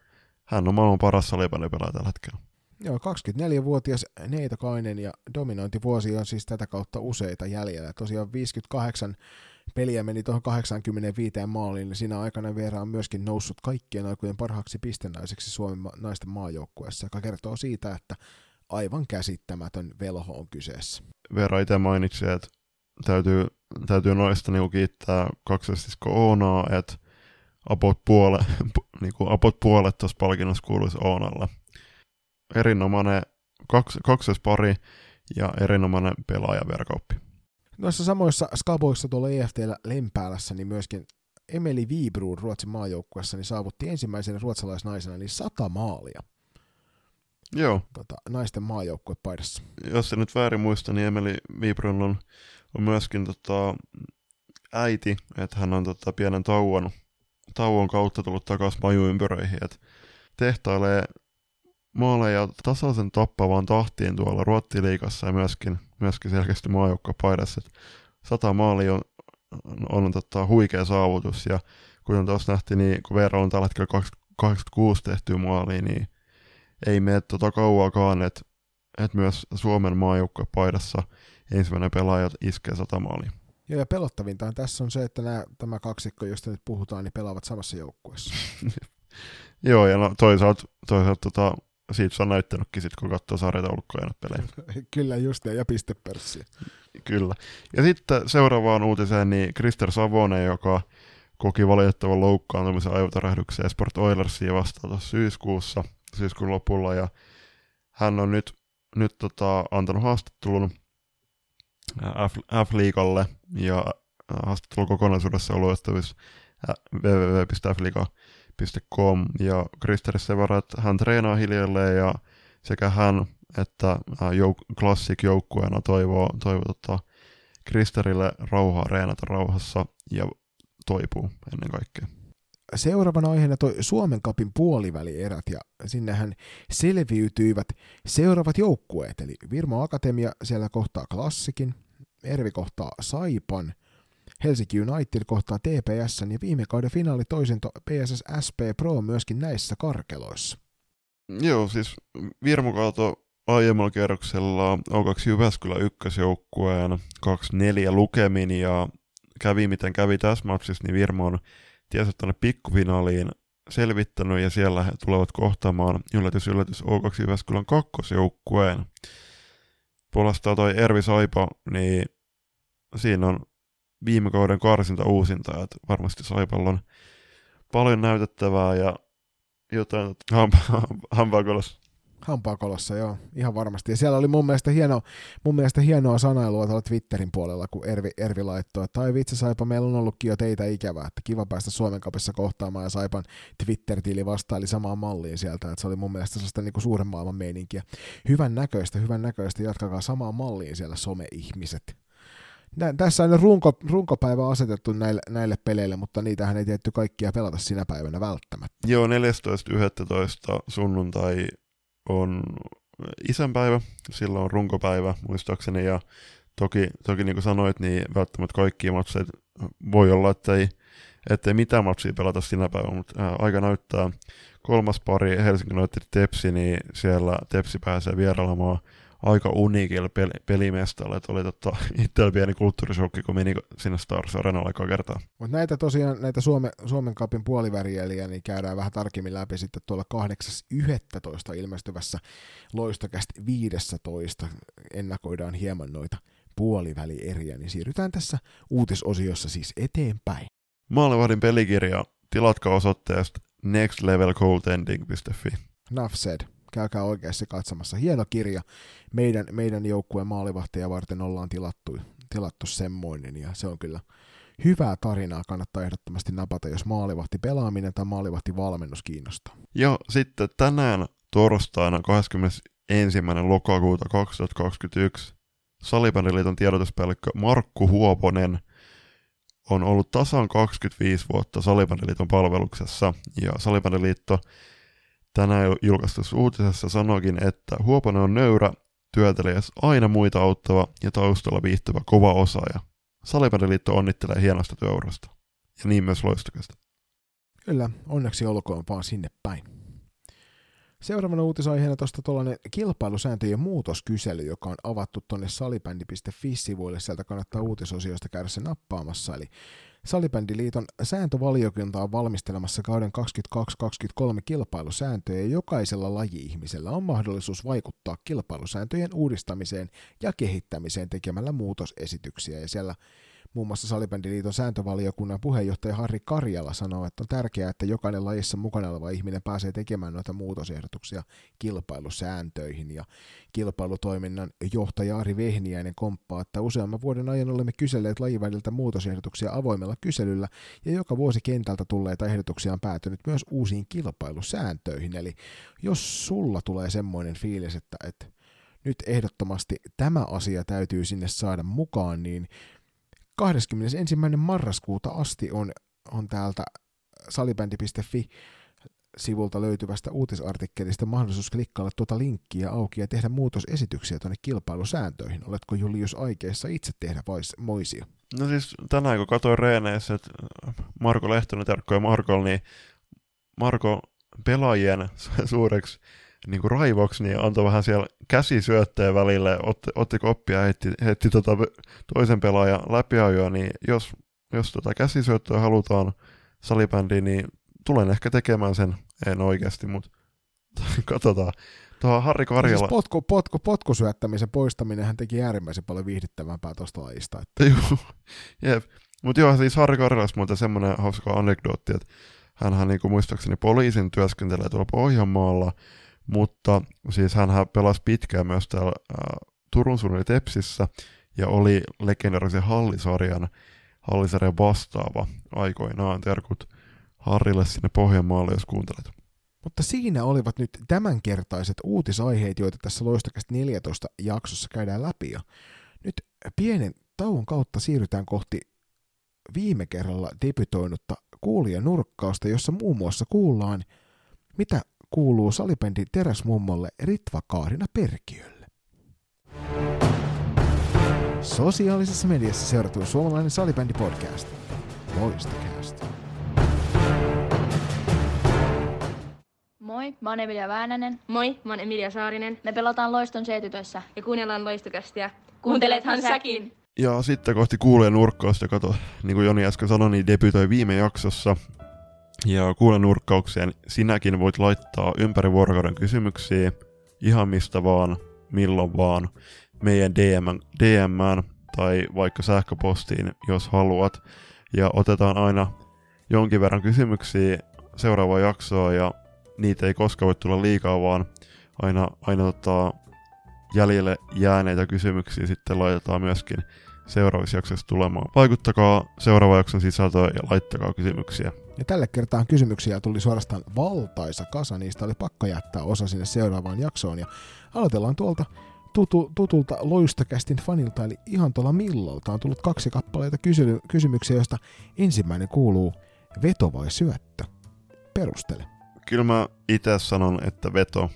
hän on maailman paras salipelipelaaja tällä hetkellä. Joo, 24-vuotias Neitokainen ja dominointivuosi on siis tätä kautta useita jäljellä. Tosiaan 58 peliä meni tuohon 85 maaliin, niin siinä aikana Veera on myöskin noussut kaikkien aikojen parhaaksi pistenaiseksi Suomen naisten maajoukkueessa, joka kertoo siitä, että aivan käsittämätön velho on kyseessä. Veera itse mainitsi, että täytyy, täytyy noista niinku kiittää kaksosisko Oonaa, että apot, puole, niinku apot puolet tuossa palkinnossa kuuluisi Oonalle. Erinomainen kaks, kaksospari ja erinomainen pelaajaverkauppi. Noissa samoissa skaboissa tuolla EFTllä Lempäälässä, niin myöskin Emeli Viibruun Ruotsin maajoukkuessa niin saavutti ensimmäisenä ruotsalaisnaisena niin sata maalia. Joo. Tota, naisten maajoukkuepaidassa. Jos se nyt väärin muista, niin Emeli Viibrun on on myöskin tota, äiti, että hän on tota, pienen tauon, tauon kautta tullut takaisin majuympyröihin, että tehtailee maaleja tasaisen tappavaan tahtiin tuolla Ruottiliikassa ja myöskin, myöskin selkeästi maajoukkopaidassa. Sata maali on, on, on tota, huikea saavutus ja kuten tuossa nähtiin, niin kun Veera on tällä hetkellä 86 tehtyä maalia, niin ei mene tota kauaakaan, että et myös Suomen maajoukkopaidassa paidassa ensimmäinen pelaaja iskee sata maalia. Joo, ja pelottavintaan tässä on se, että nämä, tämä kaksikko, josta nyt puhutaan, niin pelaavat samassa joukkueessa. Joo, ja no, toisaalta, toisaalta tota, siitä se on näyttänytkin sit, kun katsoo sarjataulukkoja pelejä. Kyllä just, ja pistepörssiä. Kyllä. Ja sitten seuraavaan uutiseen, niin Krister Savonen, joka koki valitettavan loukkaantumisen aivotärähdyksen Sport Oilersia vastaan tuossa syyskuussa, syyskuun lopulla, ja hän on nyt, nyt tota, antanut haastattelun F-liigalle ja haastattelu kokonaisuudessa on luettavissa www.fliga.com ja Kristeris sen verran, että hän treenaa hiljalleen ja sekä hän että jouk- Classic joukkueena toivoo, tota, Kristerille rauhaa reenata rauhassa ja toipuu ennen kaikkea. Seuraavana aiheena toi Suomen kapin puolivälierät ja sinnehän selviytyivät seuraavat joukkueet, eli Virmo Akatemia siellä kohtaa Klassikin, Ervi kohtaa Saipan, Helsinki United kohtaa TPS ja viime kauden finaali toisinto PSS SP Pro myöskin näissä karkeloissa. Joo, siis Virmo kaato aiemmalla kierroksella O2 Jyväskylä ykkösjoukkueen 2-4 lukemin ja kävi miten kävi tässä matsissa, niin Virmo on tiesi tuonne pikkufinaaliin selvittänyt ja siellä he tulevat kohtaamaan yllätys yllätys O2 Jyväskylän kakkosjoukkueen. Puolestaan toi Ervi Saipa, niin siinä on viime kauden karsinta uusinta, että varmasti Saipalla on paljon näytettävää ja jotain hampaakolos Hampaakolossa, joo, ihan varmasti. Ja siellä oli mun mielestä, hieno, mun mielestä hienoa sanailua tuolla Twitterin puolella, kun Ervi, Ervi laittoi, että ai vitsi Saipa, meillä on ollutkin jo teitä ikävää, että kiva päästä Suomen kapissa kohtaamaan, ja Saipan Twitter-tili vastaili samaan malliin sieltä, että se oli mun mielestä sellaista niin kuin suuren maailman meininkiä. Hyvän näköistä, hyvän näköistä, jatkakaa samaan malliin siellä some-ihmiset. Nä, tässä on runko, runkopäivä asetettu näille, näille peleille, mutta niitähän ei tietty kaikkia pelata sinä päivänä välttämättä. Joo, 14.11. sunnuntai on isänpäivä, silloin on runkopäivä muistaakseni, ja toki, toki niin kuin sanoit, niin välttämättä kaikkia matseja voi olla, että ei, ettei mitään matsia pelata sinä päivänä, mutta ää, aika näyttää. Kolmas pari Helsinki United Tepsi, niin siellä Tepsi pääsee vierailemaan aika uniikilla peli, pelimestalle, että oli totta, itsellä pieni kulttuurishokki, kun meni sinne Stars Arenalle aika kertaa. Mutta näitä tosiaan, näitä Suome, Suomen kapin puolivärieliä, niin käydään vähän tarkemmin läpi sitten tuolla 8.11. ilmestyvässä loistokästi 15. ennakoidaan hieman noita puolivälieriä, niin siirrytään tässä uutisosiossa siis eteenpäin. Maalevahdin pelikirja, tilatkaa osoitteesta nextlevelcoldending.fi. Nuff said käykää oikeasti katsomassa. Hieno kirja. Meidän, meidän joukkueen maalivahtia varten ollaan tilattu, tilattu semmoinen, ja se on kyllä hyvää tarinaa. Kannattaa ehdottomasti napata, jos maalivahti pelaaminen tai maalivahti valmennus kiinnostaa. Ja sitten tänään torstaina 21. lokakuuta 2021 Salibändiliiton tiedotuspäällikkö Markku Huoponen on ollut tasan 25 vuotta Salibändiliiton palveluksessa, ja Salibändiliitto tänään julkaistussa uutisessa sanoikin, että Huoponen on nöyrä, työtelijäs, aina muita auttava ja taustalla viihtyvä kova osaaja. Salibändiliitto onnittelee hienosta työurasta. Ja niin myös loistokasta. Kyllä, onneksi olkoon vaan sinne päin. Seuraavana uutisaiheena tuosta tuollainen kilpailusääntöjen muutoskysely, joka on avattu tuonne salibändi.fi-sivuille. Sieltä kannattaa uutisosioista käydä se nappaamassa. Eli Salibändiliiton sääntövaliokunta on valmistelemassa kauden 22-23 kilpailusääntöjä ja jokaisella laji-ihmisellä. On mahdollisuus vaikuttaa kilpailusääntöjen uudistamiseen ja kehittämiseen tekemällä muutosesityksiä. Ja siellä Muun muassa Salibändiliiton sääntövaliokunnan puheenjohtaja Harri Karjala sanoo, että on tärkeää, että jokainen lajissa mukana oleva ihminen pääsee tekemään noita muutosehdotuksia kilpailusääntöihin. Ja kilpailutoiminnan johtaja Ari Vehniäinen komppaa, että useamman vuoden ajan olemme kyselleet lajiväliltä muutosehdotuksia avoimella kyselyllä, ja joka vuosi kentältä tulleita ehdotuksia on päätynyt myös uusiin kilpailusääntöihin. Eli jos sulla tulee semmoinen fiilis, että, että nyt ehdottomasti tämä asia täytyy sinne saada mukaan, niin 21. marraskuuta asti on, on täältä salibändi.fi sivulta löytyvästä uutisartikkelista mahdollisuus klikkailla tuota linkkiä auki ja tehdä muutosesityksiä tuonne kilpailusääntöihin. Oletko Julius aikeissa itse tehdä vais, moisia? No siis tänään kun katsoin reeneissä, että Marko Lehtonen terkkoja Markolle, niin Marko pelaajien suureksi niin kuin raivoksi, niin antoi vähän siellä käsisyötteen välille, otti, otti koppia ja heitti, heitti tota toisen pelaajan läpiajoa, niin jos, jos tota käsisyöttöä halutaan salibändiin, niin tulen ehkä tekemään sen, en oikeasti, mutta katsotaan. Tuohon Harri Karjala... Siis potku, potku, potkusyöttämisen poistaminen hän teki äärimmäisen paljon viihdyttävämpää tuosta lajista. Että... Joo, jep. Mutta joo, siis Harri Karjalas muuten semmoinen hauska anekdootti, että hänhän niin kuin muistaakseni poliisin työskentelee tuolla Pohjanmaalla, mutta siis hän pelasi pitkään myös täällä äh, Turun Suunnin Tepsissä ja oli legendarisen Hallisarjan, Hallisarjan vastaava aikoinaan. Terkut Harrille sinne Pohjanmaalle, jos kuuntelet. Mutta siinä olivat nyt tämänkertaiset uutisaiheet, joita tässä Loistokästä 14 jaksossa käydään läpi. Ja nyt pienen tauon kautta siirrytään kohti viime kerralla debytoinutta kuulijanurkkausta, jossa muun muassa kuullaan, mitä kuuluu salipendi teräsmummolle Ritva Kaarina Perkiölle. Sosiaalisessa mediassa seurattu suomalainen salibändi podcast. Loistokäästä. Moi, mä oon Emilia Väänänen. Moi, mä oon Emilia Saarinen. Me pelataan Loiston C-tytössä. Ja kuunnellaan Loistokästiä. Kuuntelethan säkin! Ja sitten kohti kuulee nurkkausta, kato, niin kuin Joni äsken sanoi, niin debytoi viime jaksossa ja kuulen nurkkaukseen sinäkin voit laittaa ympäri vuorokauden kysymyksiä ihan mistä vaan, milloin vaan, meidän DM, DMään tai vaikka sähköpostiin, jos haluat. Ja otetaan aina jonkin verran kysymyksiä seuraavaa jaksoa ja niitä ei koskaan voi tulla liikaa, vaan aina, aina tota, jäljelle jääneitä kysymyksiä sitten laitetaan myöskin seuraavissa jaksoissa tulemaan. Vaikuttakaa seuraavan jakson sisältöön ja laittakaa kysymyksiä. Ja tälle kertaa kysymyksiä tuli suorastaan valtaisa kasa, niistä oli pakko jättää osa sinne seuraavaan jaksoon. Ja aloitellaan tuolta tutu, tutulta loistokästin fanilta, eli ihan tuolla Millolta on tullut kaksi kappaleita kysy- kysymyksiä, joista ensimmäinen kuuluu veto vai syöttö? Perustele. Kyllä mä itse sanon, että veto.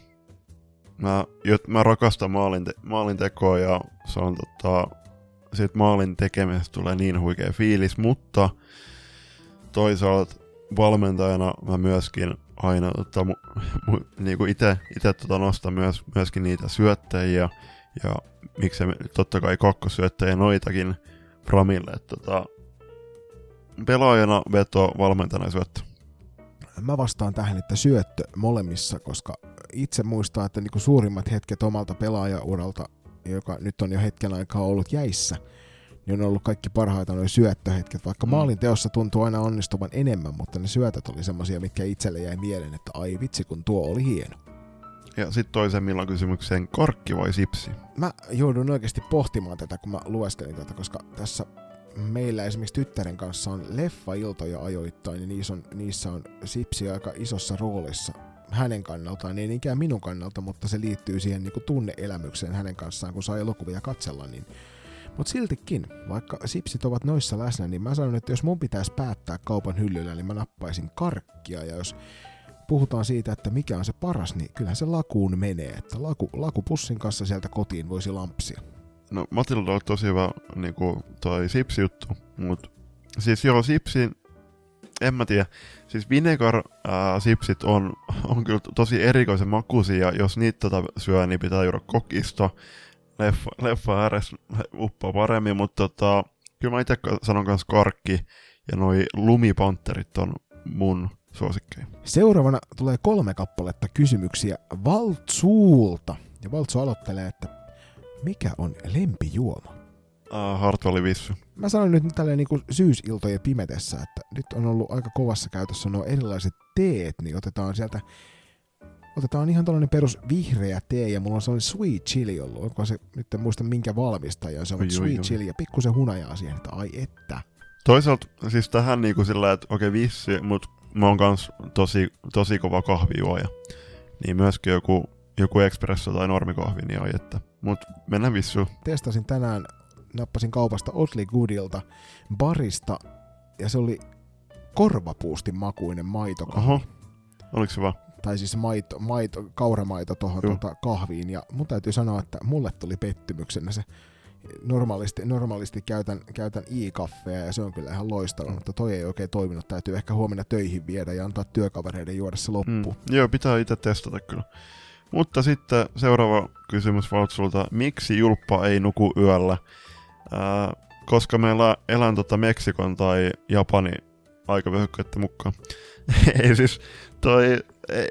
Mä, mä rakastan maalin, te, maalin tekoa ja se on tota, siitä maalin tekemisestä tulee niin huikea fiilis, mutta toisaalta valmentajana mä myöskin aina tota, mu, mu, niinku ite, ite tota nostan myös, myöskin niitä syöttäjiä ja miksei totta kai kakkosyöttäjiä noitakin Framille. että tota, pelaajana veto, valmentajana syöttö. Mä vastaan tähän, että syöttö molemmissa, koska itse muistaa, että niinku suurimmat hetket omalta pelaajauralta, joka nyt on jo hetken aikaa ollut jäissä, niin on ollut kaikki parhaita noin syöttöhetket, vaikka mm. maalin teossa tuntuu aina onnistuvan enemmän, mutta ne syötöt oli semmosia, mitkä itselle jäi mieleen, että ai vitsi kun tuo oli hieno. Ja sitten toisen milloin kysymykseen, korkki vai sipsi? Mä joudun oikeasti pohtimaan tätä, kun mä lueskelin tätä, koska tässä meillä esimerkiksi tyttären kanssa on leffa-iltoja ajoittain, ja niissä on, niissä on sipsi aika isossa roolissa hänen kannaltaan, ei niinkään minun kannalta, mutta se liittyy siihen niin tunneelämykseen hänen kanssaan, kun saa elokuvia katsella, niin mutta siltikin, vaikka sipsit ovat noissa läsnä, niin mä sanon, että jos mun pitäisi päättää kaupan hyllyllä, niin mä nappaisin karkkia. Ja jos puhutaan siitä, että mikä on se paras, niin kyllähän se lakuun menee. Että laku, lakupussin kanssa sieltä kotiin voisi lampsia. No Matilda on tosi hyvä niin kuin toi sipsi-juttu, mutta siis joo, sipsin, en mä tiedä, siis vinegar ää, sipsit on, on kyllä tosi erikoisen makuisia, jos niitä tota syö, niin pitää juoda kokista, leffa, leffa ääres uppoa paremmin, mutta tota, kyllä mä itse sanon kanssa karkki ja noi lumipanterit on mun suosikkeja. Seuraavana tulee kolme kappaletta kysymyksiä Valtsuulta. Ja Valtsu aloittelee, että mikä on lempijuoma? Uh, Hartwalli Vissy. Mä sanon nyt tälleen niin kuin syysiltojen pimetessä, että nyt on ollut aika kovassa käytössä nuo erilaiset teet, niin otetaan sieltä otetaan ihan tällainen perus vihreä tee ja mulla on sellainen sweet chili ollut. Onko se, nyt en muista minkä valmistaja se on, oi, sweet oi, chili ja pikkusen hunajaa siihen, että ai että. Toisaalta siis tähän niinku sillä, että okei okay, vissi, mutta mä oon kans tosi, tosi kova kahvijuoja. Niin myöskin joku, joku espresso tai normikahvi, niin ai että. Mut mennään vissu. Testasin tänään, nappasin kaupasta Otley Goodilta barista ja se oli korvapuustin makuinen maitokahvi. Oho, oliko se vaan? Tai siis maito, maito, kauramaito tuohon tuota kahviin, ja mun täytyy sanoa, että mulle tuli pettymyksenä se. Normaalisti, normaalisti käytän, käytän i-kaffea ja se on kyllä ihan loistava, mm. mutta toi ei oikein toiminut. Täytyy ehkä huomenna töihin viedä ja antaa työkavereiden juoda se loppuun. Mm. Joo, pitää itse testata kyllä. Mutta sitten seuraava kysymys Valtsulta. Miksi Julppa ei nuku yöllä? Ää, koska meillä elän tota Meksikon tai Japani aikavyöhykkeiden mukaan. ei siis, toi ei,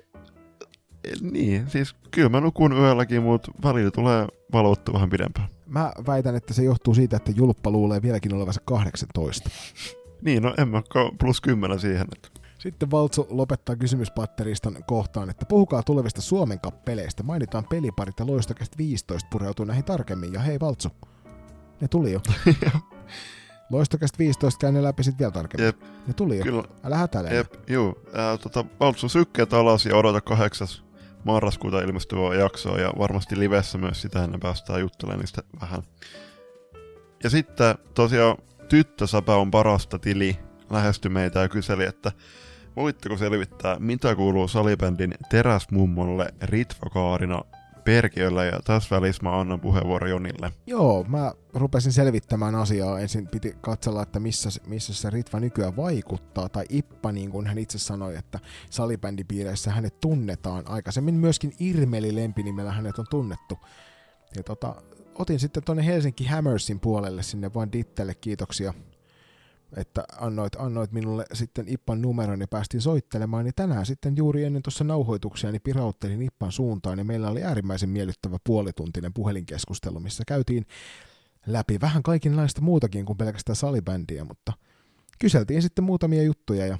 niin, siis kyllä mä nukun yölläkin, mutta välillä tulee valvottu vähän pidempään. Mä väitän, että se johtuu siitä, että julppa luulee vieläkin olevansa 18. niin, no en mä plus 10 siihen. Että. Sitten Valtsu lopettaa kysymyspatteriston kohtaan, että puhukaa tulevista Suomen peleistä. Mainitaan peliparit ja loistokästä 15 pureutuu näihin tarkemmin. Ja hei Valtsu, ne tuli jo. Loistokästä 15 käy ne läpi sitten vielä tarkemmin. Jep. Ne tuli jo. Kyllä. Älä hätäile. Jep, juu. Äh, tota, Valtsu sykkeet alas ja odota 8. marraskuuta ilmestyvää jaksoa ja varmasti livessä myös sitä ennen päästään juttelemaan niistä vähän. Ja sitten tosiaan Tyttösäpä on parasta tili lähestyi meitä ja kyseli, että voitteko selvittää, mitä kuuluu salibändin teräsmummolle Ritva Kaarina Perkiöllä ja tässä välissä mä annan puheenvuoro Jonille. Joo, mä rupesin selvittämään asiaa. Ensin piti katsella, että missä, missä se Ritva nykyään vaikuttaa, tai Ippa, niin kuin hän itse sanoi, että salibändipiireissä hänet tunnetaan. Aikaisemmin myöskin Irmeli lempinimellä hänet on tunnettu. Ja tota, otin sitten tuonne Helsinki Hammersin puolelle sinne vain Dittelle kiitoksia että annoit, annoit minulle sitten Ippan numeron ja päästiin soittelemaan, niin tänään sitten juuri ennen tuossa nauhoituksia niin pirauttelin Ippan suuntaan ja meillä oli äärimmäisen miellyttävä puolituntinen puhelinkeskustelu, missä käytiin läpi vähän kaikenlaista muutakin kuin pelkästään salibändiä, mutta kyseltiin sitten muutamia juttuja ja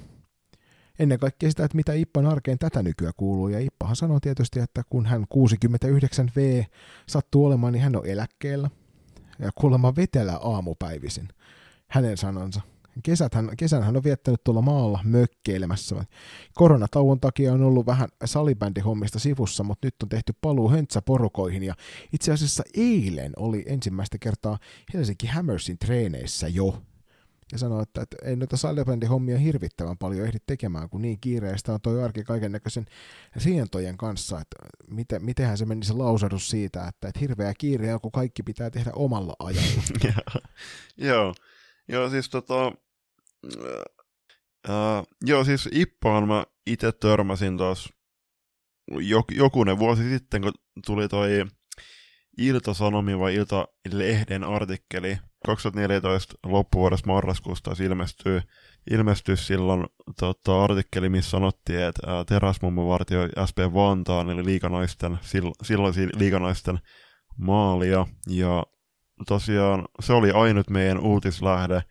ennen kaikkea sitä, että mitä Ippan arkeen tätä nykyään kuuluu. Ja Ippahan sanoo tietysti, että kun hän 69V sattuu olemaan, niin hän on eläkkeellä. Ja kuulemma vetelää aamupäivisin. Hänen sanansa. Kesät hän, kesän hän on viettänyt tuolla maalla mökkeilemässä. Koronatauon takia on ollut vähän salibändihommista sivussa, mutta nyt on tehty paluu höntsäporukoihin. Ja itse asiassa eilen oli ensimmäistä kertaa Helsinki Hammersin treeneissä jo ja sanoi, että, että ei noita salibändihommia hirvittävän paljon ehdi tekemään, kun niin kiireistä on toi arki kaiken näköisen sientojen kanssa, että miten, mitenhän se meni se lausadus siitä, että, että hirveä kiire on, kun kaikki pitää tehdä omalla ajalla. joo, joo siis tota, äh, joo siis Ippaan mä itse törmäsin tuossa jokunen vuosi sitten, kun tuli toi Ilta-Sanomi vai Ilta-Lehden artikkeli 2014 loppuvuodesta marraskuusta ilmestyy, ilmestyy silloin tota, artikkeli, missä sanottiin, että teräsmummo vartioi SP Vantaan, eli liikanaisten, silloin liikanaisten maalia, ja tosiaan se oli ainut meidän uutislähde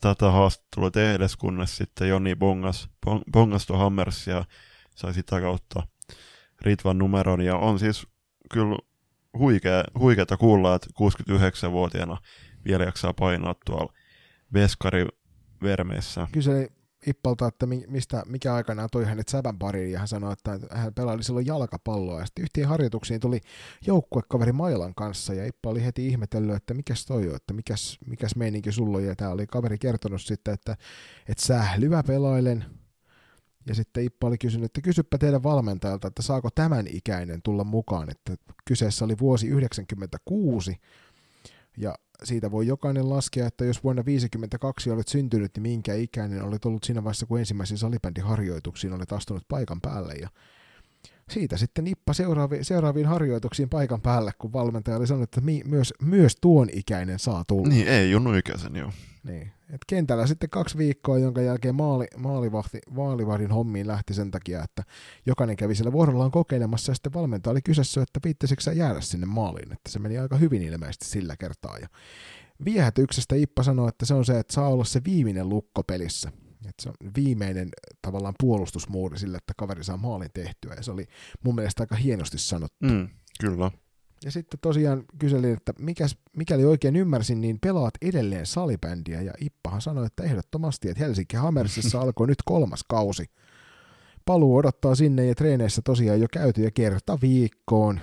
tätä haastattelua tehdessä, kunnes sitten Joni bongas, bongas Hammers ja sai sitä kautta Ritvan numeron, ja on siis kyllä huikea, huikeata kuulla, että 69-vuotiaana vielä jaksaa painaa tuolla veskarivermeissä. Kyseli Ippalta, että mistä, mikä aikana toi hänet sävän pariin, ja hän sanoi, että hän pelaili silloin jalkapalloa, ja sitten yhteen harjoituksiin tuli joukkuekaveri Mailan kanssa, ja Ippa oli heti ihmetellyt, että mikäs toi on, että mikäs, mikäs meininki sulla on, ja tämä oli kaveri kertonut sitten, että, että sählyvä pelailen, ja sitten Ippa oli kysynyt, että kysyppä teidän valmentajalta, että saako tämän ikäinen tulla mukaan, että kyseessä oli vuosi 96, ja siitä voi jokainen laskea, että jos vuonna 52 olet syntynyt, niin minkä ikäinen olet ollut siinä vaiheessa, kun ensimmäisiin salibändiharjoituksiin olet astunut paikan päälle, ja siitä sitten nippa seuraaviin, seuraaviin harjoituksiin paikan päälle, kun valmentaja oli sanonut, että mi, myös, myös tuon ikäinen saa tulla. Niin, ei Junnu ikäisen, joo. Niin. Et kentällä sitten kaksi viikkoa, jonka jälkeen maali, maalivahti, maalivahdin hommiin lähti sen takia, että jokainen kävi siellä vuorollaan kokeilemassa ja sitten valmentaja oli kysyssä, että viittäisikö jäädä sinne maaliin, että se meni aika hyvin ilmeisesti sillä kertaa. Ja viehätyksestä Ippa sanoi, että se on se, että saa olla se viimeinen lukko pelissä. Että se on viimeinen tavallaan puolustusmuuri sille, että kaveri saa maalin tehtyä ja se oli mun mielestä aika hienosti sanottu. Mm, kyllä. Ja sitten tosiaan kyselin, että mikäs, mikäli oikein ymmärsin, niin pelaat edelleen salibändiä, ja Ippahan sanoi, että ehdottomasti, että Helsinki Hammersissa alkoi nyt kolmas kausi. Paluu odottaa sinne ja treeneissä tosiaan jo käyty ja kerta viikkoon.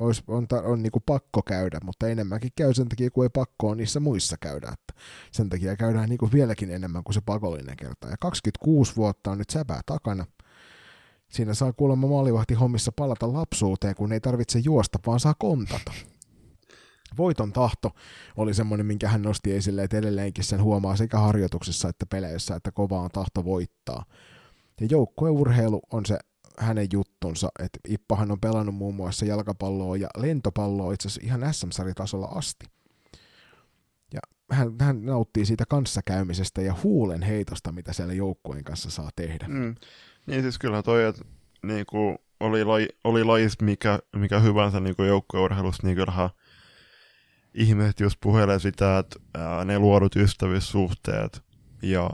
Ois, on, on, on niin pakko käydä, mutta enemmänkin käy sen takia, kun ei pakko on niissä muissa käydä. Että sen takia käydään niin kuin vieläkin enemmän kuin se pakollinen kerta. Ja 26 vuotta on nyt säpää takana – Siinä saa kuulemma maalivahti hommissa palata lapsuuteen, kun ei tarvitse juosta, vaan saa kontata. Voiton tahto oli semmoinen, minkä hän nosti esille, että edelleenkin sen huomaa sekä harjoituksissa että peleissä, että kova on tahto voittaa. Ja joukkueurheilu on se hänen juttunsa, että Ippahan on pelannut muun muassa jalkapalloa ja lentopalloa itse asiassa ihan SM-sarjatasolla asti. Ja hän, hän nauttii siitä kanssakäymisestä ja huulen heitosta, mitä siellä joukkueen kanssa saa tehdä. Mm. Niin siis kyllä toi, että niinku, oli, laji, oli lajista mikä, mikä hyvänsä niinku joukkueurheilussa, niin kyllähän ihmiset just puhelee sitä, että ää, ne luodut ystävyyssuhteet ja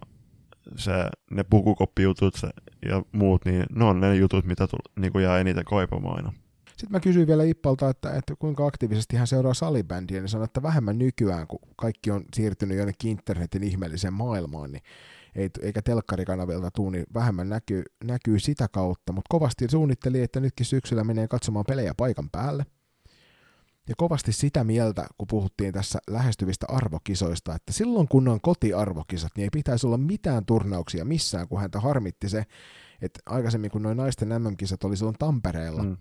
se, ne pukukoppijutut se, ja muut, niin ne on ne jutut, mitä tull, niinku jää eniten kaipamaan aina. Sitten mä kysyin vielä Ippalta, että, että kuinka aktiivisesti hän seuraa salibändiä, niin sanoi, että vähemmän nykyään, kun kaikki on siirtynyt jonnekin internetin ihmeelliseen maailmaan, niin ei, eikä telkkarikanavilta tuu, niin vähemmän näkyy, näkyy sitä kautta, mutta kovasti suunnitteli, että nytkin syksyllä menee katsomaan pelejä paikan päälle. Ja kovasti sitä mieltä, kun puhuttiin tässä lähestyvistä arvokisoista, että silloin kun on kotiarvokisat, niin ei pitäisi olla mitään turnauksia missään, kun häntä harmitti se, että aikaisemmin kun noin naisten MM-kisat oli silloin Tampereella, mm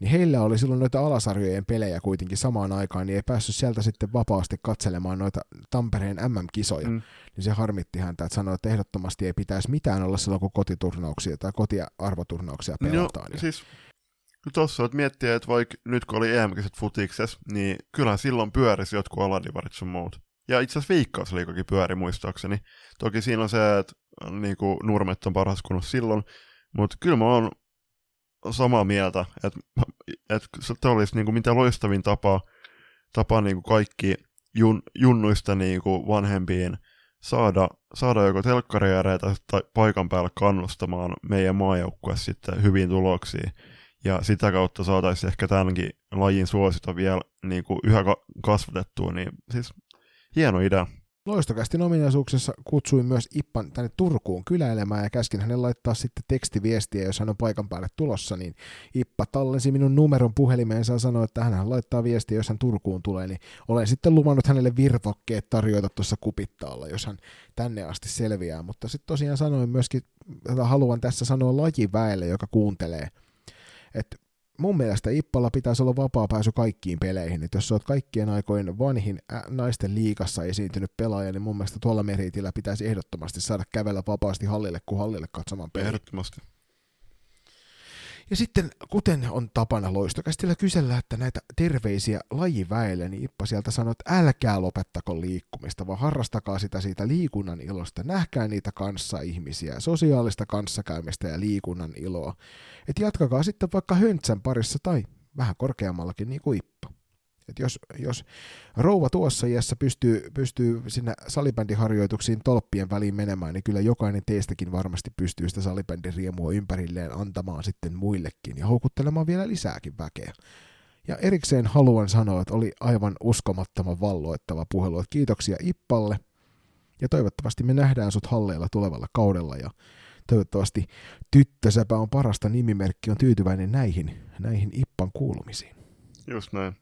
niin heillä oli silloin noita alasarjojen pelejä kuitenkin samaan aikaan, niin ei päässyt sieltä sitten vapaasti katselemaan noita Tampereen MM-kisoja. Mm. Niin se harmitti häntä, että sanoi, että ehdottomasti ei pitäisi mitään olla silloin, kun kotiturnauksia tai kotiarvoturnauksia pelataan. No, siis tuossa että miettiä, että vaikka nyt kun oli EM-kisat futiksessa, niin kyllähän silloin pyörisi jotkut aladivarit sun muut. Ja itse asiassa Veikkausliikakin pyöri muistaakseni. Toki siinä on se, että niin kuin Nurmet on paras kunnossa silloin, mutta kyllä mä oon samaa mieltä, että, että se olisi niin kuin mitä loistavin tapa, tapa niin kuin kaikki jun, junnuista niin kuin vanhempiin saada, saada joko telkkariäreitä tai paikan päällä kannustamaan meidän maajoukkue sitten hyviin tuloksiin. Ja sitä kautta saataisiin ehkä tämänkin lajin suosita vielä niin kuin yhä kasvatettua, niin siis hieno idea. Loistokästi ominaisuuksessa kutsuin myös Ippan tänne Turkuun kyläilemään ja käskin hänen laittaa sitten tekstiviestiä, jos hän on paikan päälle tulossa, niin Ippa tallensi minun numeron puhelimeensa ja sanoi, että hän laittaa viestiä, jos hän Turkuun tulee, niin olen sitten luvannut hänelle virvokkeet tarjota tuossa kupittaalla, jos hän tänne asti selviää, mutta sitten tosiaan sanoin myöskin, että haluan tässä sanoa lajiväelle, joka kuuntelee, että mun mielestä Ippalla pitäisi olla vapaa pääsy kaikkiin peleihin. Et jos sä oot kaikkien aikojen vanhin naisten liikassa esiintynyt pelaaja, niin mun mielestä tuolla meritillä pitäisi ehdottomasti saada kävellä vapaasti hallille kuin hallille katsomaan peliä. Ehdottomasti. Ja sitten, kuten on tapana loistokästillä kysellä, että näitä terveisiä lajiväelle, niin Ippa sieltä sanoo, että älkää lopettako liikkumista, vaan harrastakaa sitä siitä liikunnan ilosta. Nähkää niitä kanssa ihmisiä, sosiaalista kanssakäymistä ja liikunnan iloa. Et jatkakaa sitten vaikka höntsän parissa tai vähän korkeammallakin niin kuin Ippa. Et jos, jos rouva tuossa iässä pystyy, pystyy sinne salibändiharjoituksiin tolppien väliin menemään, niin kyllä jokainen teistäkin varmasti pystyy sitä salibändin riemua ympärilleen antamaan sitten muillekin ja houkuttelemaan vielä lisääkin väkeä. Ja erikseen haluan sanoa, että oli aivan uskomattoman valloittava puhelu. Että kiitoksia Ippalle ja toivottavasti me nähdään sut halleilla tulevalla kaudella ja toivottavasti tyttösäpä on parasta nimimerkki on tyytyväinen näihin, näihin Ippan kuulumisiin. Just näin.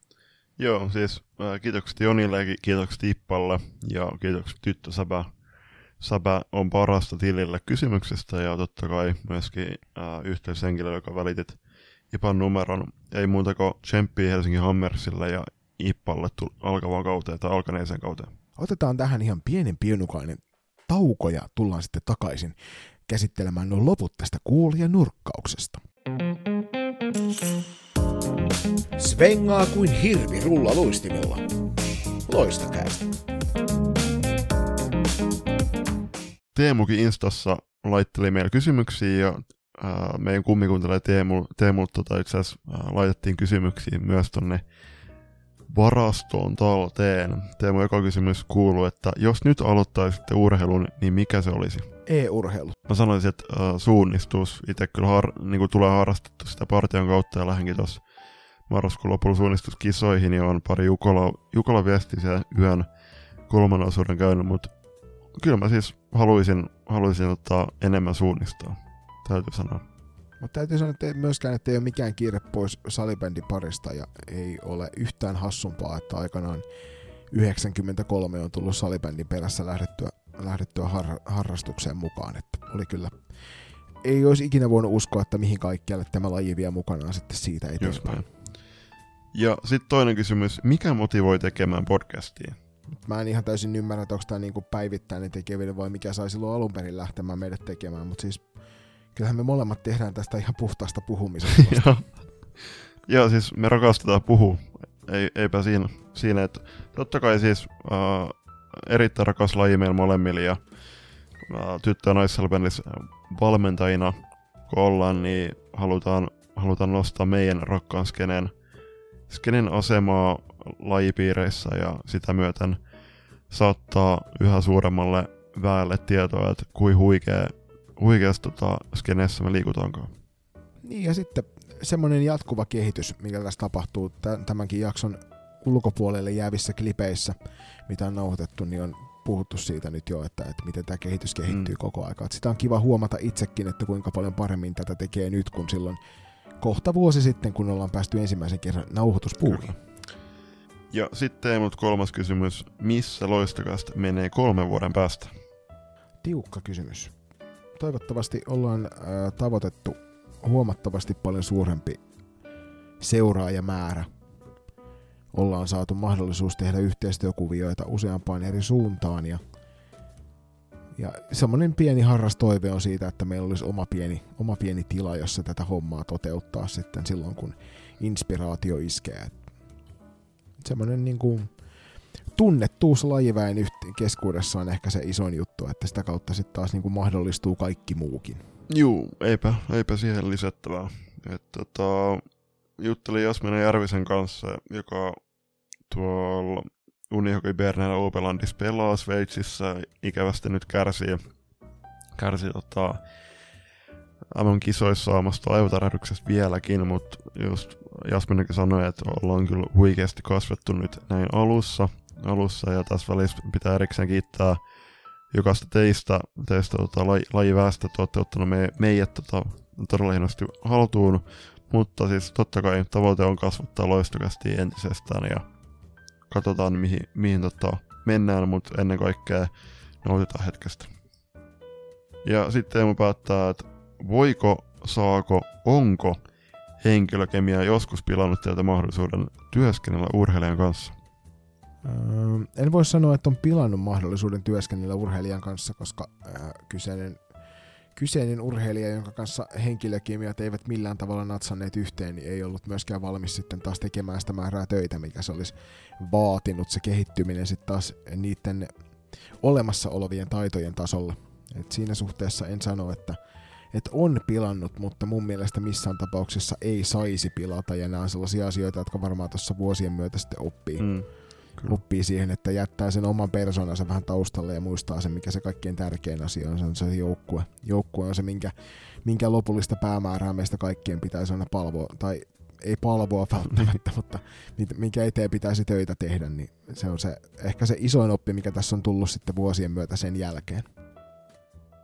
Joo, siis äh, kiitokset Jonille ja kiitokset Ippalle ja kiitokset Tyttö Säbä. Säbä on parasta tilille kysymyksestä ja totta kai myöskin äh, yhteyshenkilö, joka välitit Ipan numeron. Ei muuta kuin tsemppiä Helsingin Hammersille ja Ippalle alkavaan kauteen tai alkaneeseen kauteen. Otetaan tähän ihan pienen pienukainen tauko ja tullaan sitten takaisin käsittelemään nuo loput tästä kuulijanurkkauksesta. Svengaa kuin hirvi rulla luistimella. Loistakäästä. Teemukin Instassa laitteli meille kysymyksiä ja ää, meidän kummikuuntelija Teemu, Teemulta tota, itse asiassa ää, laitettiin kysymyksiä myös tonne varastoon talteen. Teemu joka kysymys kuuluu, että jos nyt aloittaisitte urheilun, niin mikä se olisi? E-urheilu. Mä sanoisin, että äh, suunnistus. Itse kyllä har, niin tulee harrastettu sitä partion kautta ja lähdenkin tuossa marraskuun lopulla suunnistuskisoihin ja on pari Jukola, Jukola viestisiä yhden kolmannen osuuden käynyt, mutta kyllä mä siis haluaisin, haluaisin ottaa enemmän suunnistaa, täytyy sanoa. Mutta täytyy sanoa, että myöskään että ei ole mikään kiire pois salibändin parista ja ei ole yhtään hassumpaa, että aikanaan 93 on tullut salibändin perässä lähdettyä, lähdettyä har, harrastukseen mukaan. Että oli kyllä, ei olisi ikinä voinut uskoa, että mihin kaikkialle tämä laji vie mukanaan sitten siitä eteenpäin. Ja sitten toinen kysymys, mikä motivoi tekemään podcastia? Mä en ihan täysin ymmärrä, että onko tämä niinku päivittäinen tekeminen vai mikä sai silloin alun perin lähtemään meidät tekemään, mutta siis kyllähän me molemmat tehdään tästä ihan puhtaasta puhumisesta. Joo. Joo, siis me rakastetaan puhua. Ei, eipä siinä, siinä että totta kai siis äh, erittäin rakas laji meillä molemmille ja äh, tyttö- ja valmentajina kun ollaan, niin halutaan, halutaan nostaa meidän rakkaan skenen, skenen asemaa lajipiireissä ja sitä myöten saattaa yhä suuremmalle väelle tietoa, että kuin huikea huikeassa tota, skeneessä me liikutaankaan. Niin ja sitten semmoinen jatkuva kehitys, mikä tässä tapahtuu tämänkin jakson ulkopuolelle jäävissä klipeissä, mitä on nauhoitettu, niin on puhuttu siitä nyt jo, että, että miten tämä kehitys kehittyy mm. koko aika. Että sitä on kiva huomata itsekin, että kuinka paljon paremmin tätä tekee nyt kuin silloin kohta vuosi sitten, kun ollaan päästy ensimmäisen kerran nauhoituspuuhin. Ja sitten mut kolmas kysymys. Missä loistakasta menee kolmen vuoden päästä? Tiukka kysymys toivottavasti ollaan ää, tavoitettu huomattavasti paljon suurempi seuraajamäärä. Ollaan saatu mahdollisuus tehdä yhteistyökuvioita useampaan eri suuntaan ja, ja semmoinen pieni harrastoive on siitä, että meillä olisi oma pieni, oma pieni tila, jossa tätä hommaa toteuttaa sitten silloin, kun inspiraatio iskee. Semmoinen niin kuin tunnettuus lajiväen keskuudessa on ehkä se isoin juttu, että sitä kautta sitten taas niin kuin mahdollistuu kaikki muukin. Juu, eipä, eipä siihen lisättävää. Et, tota, juttelin Jasmina Järvisen kanssa, joka tuolla Unihockey Bernal Opelandis pelaa Sveitsissä, ikävästi nyt kärsii, kärsii tota, aivan kisoissa saamasta aivotärähdyksestä vieläkin, mutta just Jasminenkin sanoi, että ollaan kyllä huikeasti kasvettu nyt näin alussa, alussa ja tässä välissä pitää erikseen kiittää jokaista teistä, teistä tota, laji, lajiväestä, että olette ottanut me, meidät tota, todella hienosti haltuun, mutta siis totta kai tavoite on kasvattaa loistokästi entisestään ja katsotaan mihin, mihin tota, mennään, mutta ennen kaikkea nautitaan hetkestä. Ja sitten Teemu päättää, että voiko, saako, onko henkilökemia joskus pilannut teiltä mahdollisuuden työskennellä urheilijan kanssa? Öö, en voi sanoa, että on pilannut mahdollisuuden työskennellä urheilijan kanssa, koska öö, kyseinen, kyseinen urheilija, jonka kanssa henkilökemiat eivät millään tavalla natsanneet yhteen, niin ei ollut myöskään valmis sitten taas tekemään sitä määrää töitä, mikä se olisi vaatinut se kehittyminen sitten taas niiden olemassa olevien taitojen tasolla. Et siinä suhteessa en sano, että että on pilannut, mutta mun mielestä missään tapauksessa ei saisi pilata, ja nämä on sellaisia asioita, jotka varmaan tuossa vuosien myötä sitten oppii. Mm. Oppii siihen, että jättää sen oman persoonansa vähän taustalle ja muistaa sen, mikä se kaikkein tärkein asia on, se on se joukkue. Joukkue on se, minkä, minkä lopullista päämäärää meistä kaikkien pitäisi aina palvoa, tai ei palvoa välttämättä, mutta minkä eteen pitäisi töitä tehdä, niin se on se, ehkä se isoin oppi, mikä tässä on tullut sitten vuosien myötä sen jälkeen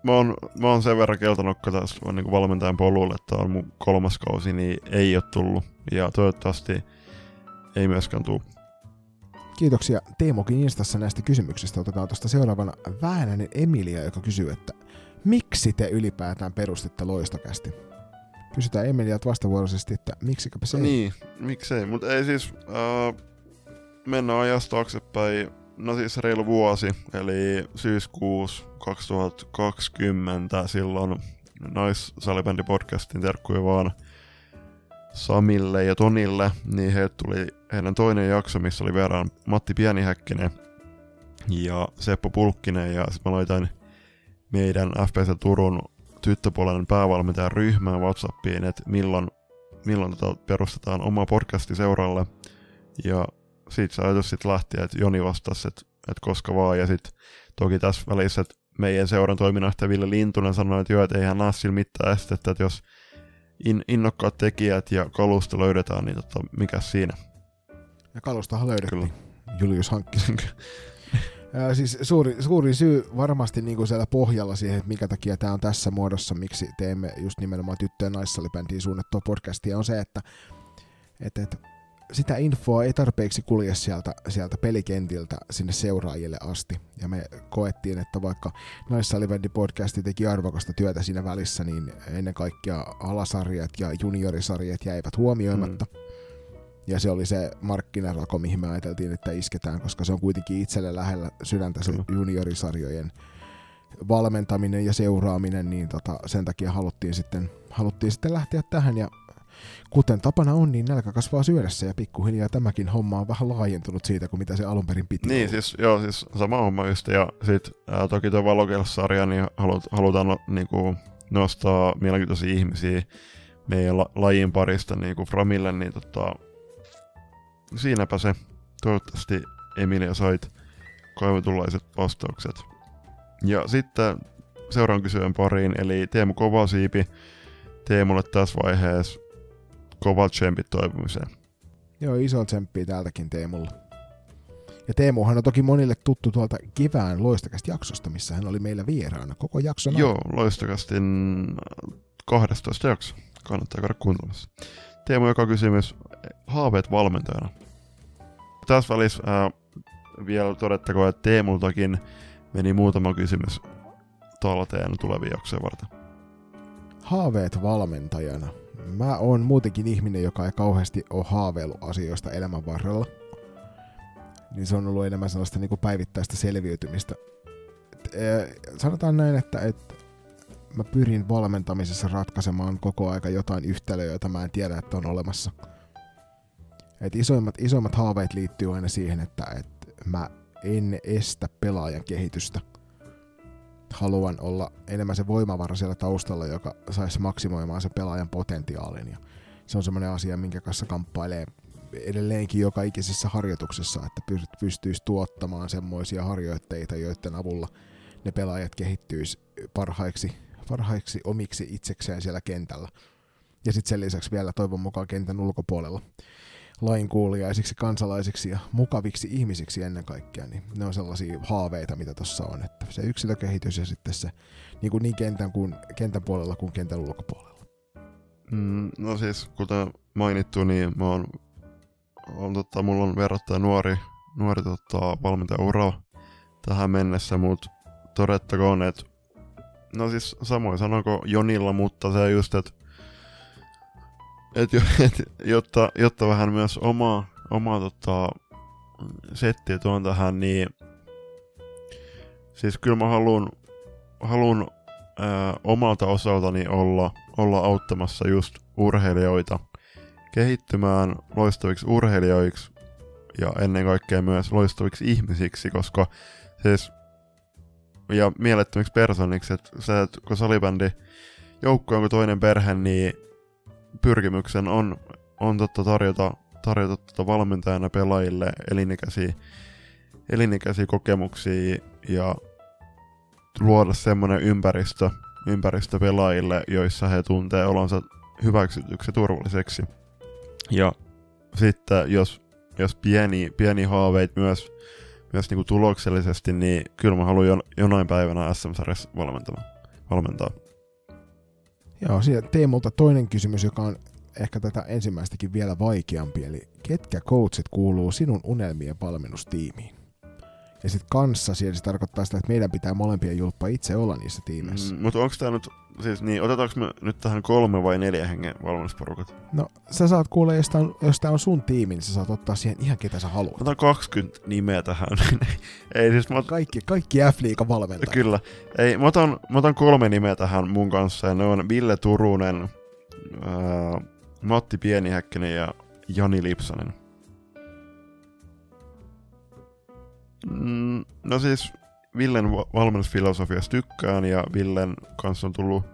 mä oon, mä oon sen verran keltanokka tässä niin valmentajan polulle, että on mun kolmas kausi, niin ei ole tullut. Ja toivottavasti ei myöskään tule. Kiitoksia Teemokin Instassa näistä kysymyksistä. Otetaan tuosta seuraavana Väänänen Emilia, joka kysyy, että miksi te ylipäätään perustitte loistokästi? Kysytään Emiliat vastavuoroisesti, että miksikäpä se Niin, miksei, mutta ei siis, äh, mennä ajasta taaksepäin No siis reilu vuosi, eli syyskuus 2020, silloin naissalibändi podcastin terkkuja vaan Samille ja Tonille, niin he tuli heidän toinen jakso, missä oli verran Matti Pienihäkkinen ja Seppo Pulkkinen, ja sitten mä laitan meidän FPS Turun tyttöpuolen päävalmentajan ryhmään Whatsappiin, että milloin, milloin tota perustetaan oma podcasti seuralle. Ja siitä se ajatus sitten lähti, että Joni vastasi, että, että koska vaan, ja sitten toki tässä välissä, että meidän seuran toiminnanjohtaja Ville Lintunen sanoi, että joo, että eihän näe sillä mitään estettä, että jos in, innokkaat tekijät ja kalusto löydetään, niin tota, mikä siinä? Ja kalustahan löydettiin. Kyllä. Julius Hankkisen. siis suuri, suuri syy varmasti niin kuin siellä pohjalla siihen, että minkä takia tämä on tässä muodossa, miksi teemme just nimenomaan tyttöjen naissalibändiin suunnattua podcastia, on se, että, että, että sitä infoa ei tarpeeksi kulje sieltä, sieltä pelikentiltä sinne seuraajille asti. Ja me koettiin, että vaikka Naissalibändi podcasti teki arvokasta työtä siinä välissä, niin ennen kaikkea alasarjat ja juniorisarjat jäivät huomioimatta. Mm. Ja se oli se markkinarako, mihin me ajateltiin, että isketään, koska se on kuitenkin itselle lähellä sydäntä se juniorisarjojen valmentaminen ja seuraaminen, niin tota, sen takia haluttiin sitten, haluttiin sitten lähteä tähän ja Kuten tapana on, niin nälkä kasvaa syödessä ja pikkuhiljaa tämäkin homma on vähän laajentunut siitä kuin mitä se alun perin piti Niin, olla. siis, joo, siis sama homma just. Ja sit ää, toki tuo Valokels-sarja, niin halut, halutaan no, niinku, nostaa mielenkiintoisia ihmisiä meidän la, lajin parista niinku Framille, niin tota, siinäpä se. Toivottavasti Emilia sait kaivotunlaiset vastaukset. Ja sitten seuraavan kysyjän pariin, eli Teemu Kovasiipi. Teemulle tässä vaiheessa kovat tsempit toipumiseen. Joo, iso tsemppi täältäkin Teemulla. Ja Teemuhan on toki monille tuttu tuolta kevään loistakästä jaksosta, missä hän oli meillä vieraana koko jakson Joo, loistakästin 12 jakso. Kannattaa käydä kuuntelemassa. Teemu, joka kysymys, haaveet valmentajana. Tässä välissä äh, vielä todettakoon, että Teemultakin meni muutama kysymys talteen tulevia jaksoja varten. Haaveet valmentajana mä oon muutenkin ihminen, joka ei kauheasti ole haaveillut asioista elämän varrella. Niin se on ollut enemmän sellaista niin kuin päivittäistä selviytymistä. Et, e, sanotaan näin, että et, mä pyrin valmentamisessa ratkaisemaan koko aika jotain yhtälöä, jota mä en tiedä, että on olemassa. Et isoimmat, isoimmat haaveet liittyy aina siihen, että et mä en estä pelaajan kehitystä – haluan olla enemmän se voimavara siellä taustalla, joka saisi maksimoimaan sen pelaajan potentiaalin. Ja se on semmoinen asia, minkä kanssa kamppailee edelleenkin joka ikisessä harjoituksessa, että pystyisi tuottamaan semmoisia harjoitteita, joiden avulla ne pelaajat kehittyisi parhaiksi, parhaiksi omiksi itsekseen siellä kentällä. Ja sitten sen lisäksi vielä toivon mukaan kentän ulkopuolella lainkuuliaisiksi kansalaisiksi ja mukaviksi ihmisiksi ennen kaikkea, niin ne on sellaisia haaveita, mitä tuossa on. Että se yksilökehitys ja sitten se niin, kuin niin kentän, kuin, kentän puolella kuin kentän ulkopuolella. Mm, no siis, kuten mainittu, niin mä oon, on, tota, mulla on verrattain nuori, nuori tota, valmentajaura tähän mennessä, mutta todettakoon, että no siis samoin sanonko Jonilla, mutta se just, että et, et, jotta, jotta vähän myös oma, oma tota, setti tuon tähän, niin siis kyllä mä haluan haluan omalta osaltani olla, olla auttamassa just urheilijoita kehittymään loistaviksi urheilijoiksi ja ennen kaikkea myös loistaviksi ihmisiksi, koska siis ja mielettömiksi persooniksi, että se, että kun salibändi joukko on toinen perhe, niin pyrkimyksen on, on totta tarjota, tarjota tota valmentajana pelaajille elinikäisiä, elinikäisiä kokemuksia ja luoda semmoinen ympäristö, ympäristö pelaajille, joissa he tuntee olonsa hyväksytyksi turvalliseksi. Ja sitten jos, jos pieni, pieni haaveit myös, myös niinku tuloksellisesti, niin kyllä mä haluan jonain päivänä SM-sarjassa valmentaa. Joo, siellä Teemulta toinen kysymys, joka on ehkä tätä ensimmäistäkin vielä vaikeampi, eli ketkä coachit kuuluu sinun unelmien valmennustiimiin? Ja sitten kanssa siellä se tarkoittaa sitä, että meidän pitää molempien julppa itse olla niissä tiimeissä. Mm, mutta onko tämä nyt, siis niin, otetaanko me nyt tähän kolme vai neljä hengen valmennusporukat? No, sä saat kuulla, jos tämä on, jos tää on sun tiimi, niin sä saat ottaa siihen ihan ketä sä haluat. Otan 20 nimeä tähän. Ei siis mä... Kaikki, kaikki F-liiga valmentajat. Kyllä. Ei, mä otan, mä otan kolme nimeä tähän mun kanssa, ja ne on Ville Turunen, ää, Matti Pienihäkkinen ja Jani Lipsanen. Mm, no siis Villen valmennusfilosofiasta tykkään ja Villen kanssa on tullut,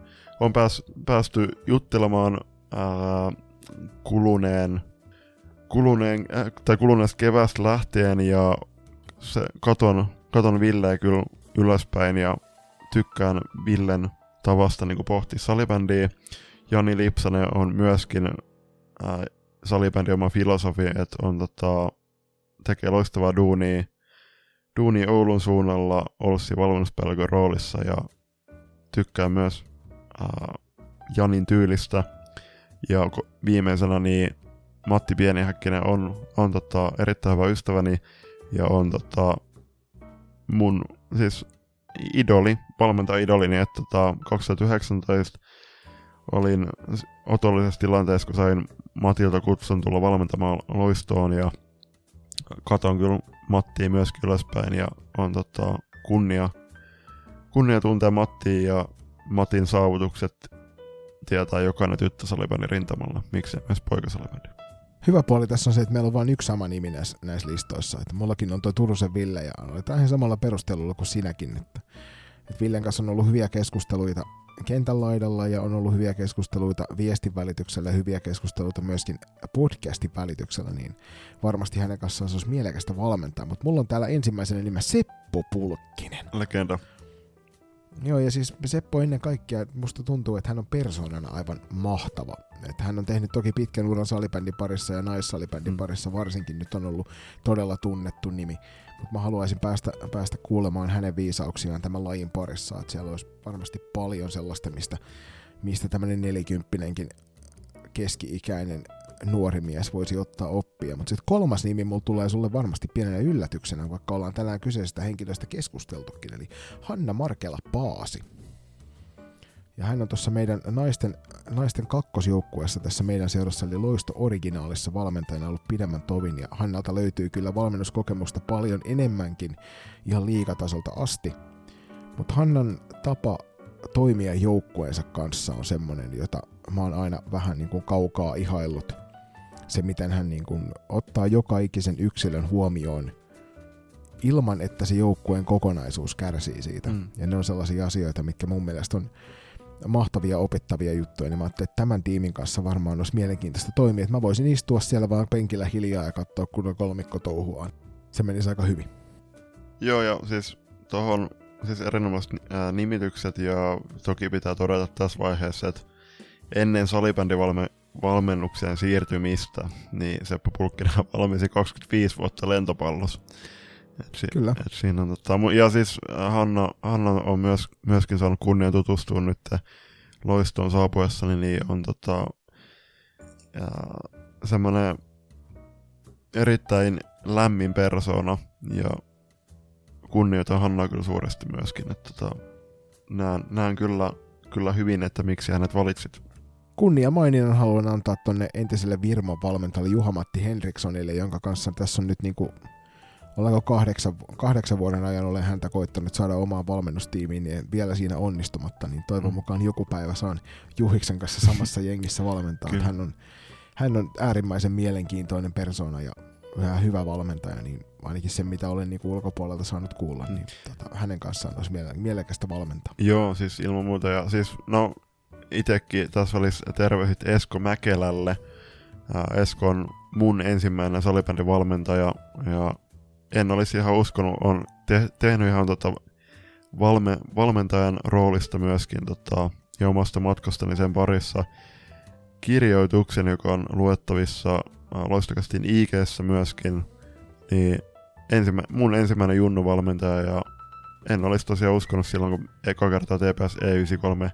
on pääs, päästy juttelemaan ää, kuluneen, kuluneen äh, tai kuluneesta kevästä lähtien ja se, katon, katon Villeä kyllä ylöspäin ja tykkään Villen tavasta niin pohtia salibändiä. Jani Lipsanen on myöskin ää, salibändi oma filosofi, että on tota, tekee loistavaa duunia duuni Oulun suunnalla Olssi valmennuspelkön roolissa ja tykkää myös äh, Janin tyylistä. Ja viimeisenä niin Matti Pienihäkkinen on, on tota, erittäin hyvä ystäväni ja on tota, mun siis idoli, valmentaja idolini, että tota, 2019 olin otollisessa tilanteessa, kun sain Matilta kutsun tulla valmentamaan loistoon ja katon kyllä Mattia myöskin ylöspäin ja on tota, kunnia, kunnia tuntea Mattia ja Matin saavutukset tietää jokainen tyttö salibändin rintamalla, miksei myös poikasalibändi. Hyvä puoli tässä on se, että meillä on vain yksi sama nimi näissä, näissä listoissa. Että mullakin on tuo Turusen Ville ja oli ihan samalla perustelulla kuin sinäkin. Että, että Villen kanssa on ollut hyviä keskusteluita kentän laidalla ja on ollut hyviä keskusteluita viestin välityksellä ja hyviä keskusteluita myöskin podcastin välityksellä, niin varmasti hänen kanssaan se olisi mielekästä valmentaa. Mutta mulla on täällä ensimmäisenä nimen Seppo Pulkkinen. Legenda. Joo, ja siis Seppo ennen kaikkea, musta tuntuu, että hän on persoonana aivan mahtava. Että hän on tehnyt toki pitkän uran salibändin parissa ja naissalibändin mm. parissa varsinkin nyt on ollut todella tunnettu nimi mutta mä haluaisin päästä, päästä kuulemaan hänen viisauksiaan tämän lajin parissa, että siellä olisi varmasti paljon sellaista, mistä, mistä tämmöinen nelikymppinenkin keski-ikäinen nuori mies voisi ottaa oppia. Mutta sitten kolmas nimi mulla tulee sulle varmasti pienenä yllätyksenä, vaikka ollaan tänään kyseisestä henkilöstä keskusteltukin, eli Hanna Markela Paasi. Ja hän on tuossa meidän naisten, naisten kakkosjoukkueessa tässä meidän seurassa, eli Loisto Originaalissa valmentajana ollut pidemmän tovin. Ja Hannalta löytyy kyllä valmennuskokemusta paljon enemmänkin ihan liikatasolta asti. Mutta Hannan tapa toimia joukkueensa kanssa on semmonen, jota mä oon aina vähän niin kuin kaukaa ihaillut. Se, miten hän niin kuin ottaa joka ikisen yksilön huomioon ilman, että se joukkueen kokonaisuus kärsii siitä. Mm. Ja ne on sellaisia asioita, mitkä mun mielestä on mahtavia opettavia juttuja, niin mä ajattelin, että tämän tiimin kanssa varmaan olisi mielenkiintoista toimia, että mä voisin istua siellä vaan penkillä hiljaa ja katsoa kunnon kolmikko touhuaan. Se menisi aika hyvin. Joo, ja siis tuohon siis erinomaiset nimitykset ja toki pitää todeta tässä vaiheessa, että ennen salibändivalmennukseen siirtymistä, niin Seppo Pulkkinen valmisi 25 vuotta lentopallossa. Et si- Kyllä. Et siinä on, tota, ja siis Hanna, Hanna on myös, myöskin saanut kunnia tutustua nyt loistoon saapuessani, niin on tota, semmoinen erittäin lämmin persona ja kunnioitan Hannaa kyllä suuresti myöskin. Että tota, näen, näen kyllä, kyllä hyvin, että miksi hänet valitsit. Kunnia maininnan haluan antaa tonne entiselle Virmon valmentajalle Juha-Matti Henrikssonille, jonka kanssa tässä on nyt niinku, ollaanko kahdeksan, kahdeksan vuoden ajan olen häntä koittanut saada omaan valmennustiimiin, niin vielä siinä onnistumatta, niin toivon Mm. mukaan joku päivä saan Juhiksen kanssa samassa jengissä valmentaa. Hän, on, hän on äärimmäisen mielenkiintoinen persona ja vähän hyvä valmentaja, niin ainakin se, mitä olen niinku ulkopuolelta saanut kuulla, niin tota, hänen kanssaan olisi miele- mielekästä valmentaa. Joo, siis ilman muuta. Ja siis, no, itekin tässä olisi terveiset Esko Mäkelälle. Esko on mun ensimmäinen salibändivalmentaja ja en olisi ihan uskonut, on te- tehnyt ihan tota valme- valmentajan roolista myöskin tota, ja omasta matkastani sen parissa kirjoituksen, joka on luettavissa loistokastin ig myöskin, niin ensimmä- mun ensimmäinen junnuvalmentaja ja en olisi tosiaan uskonut silloin, kun eka kertaa TPS E93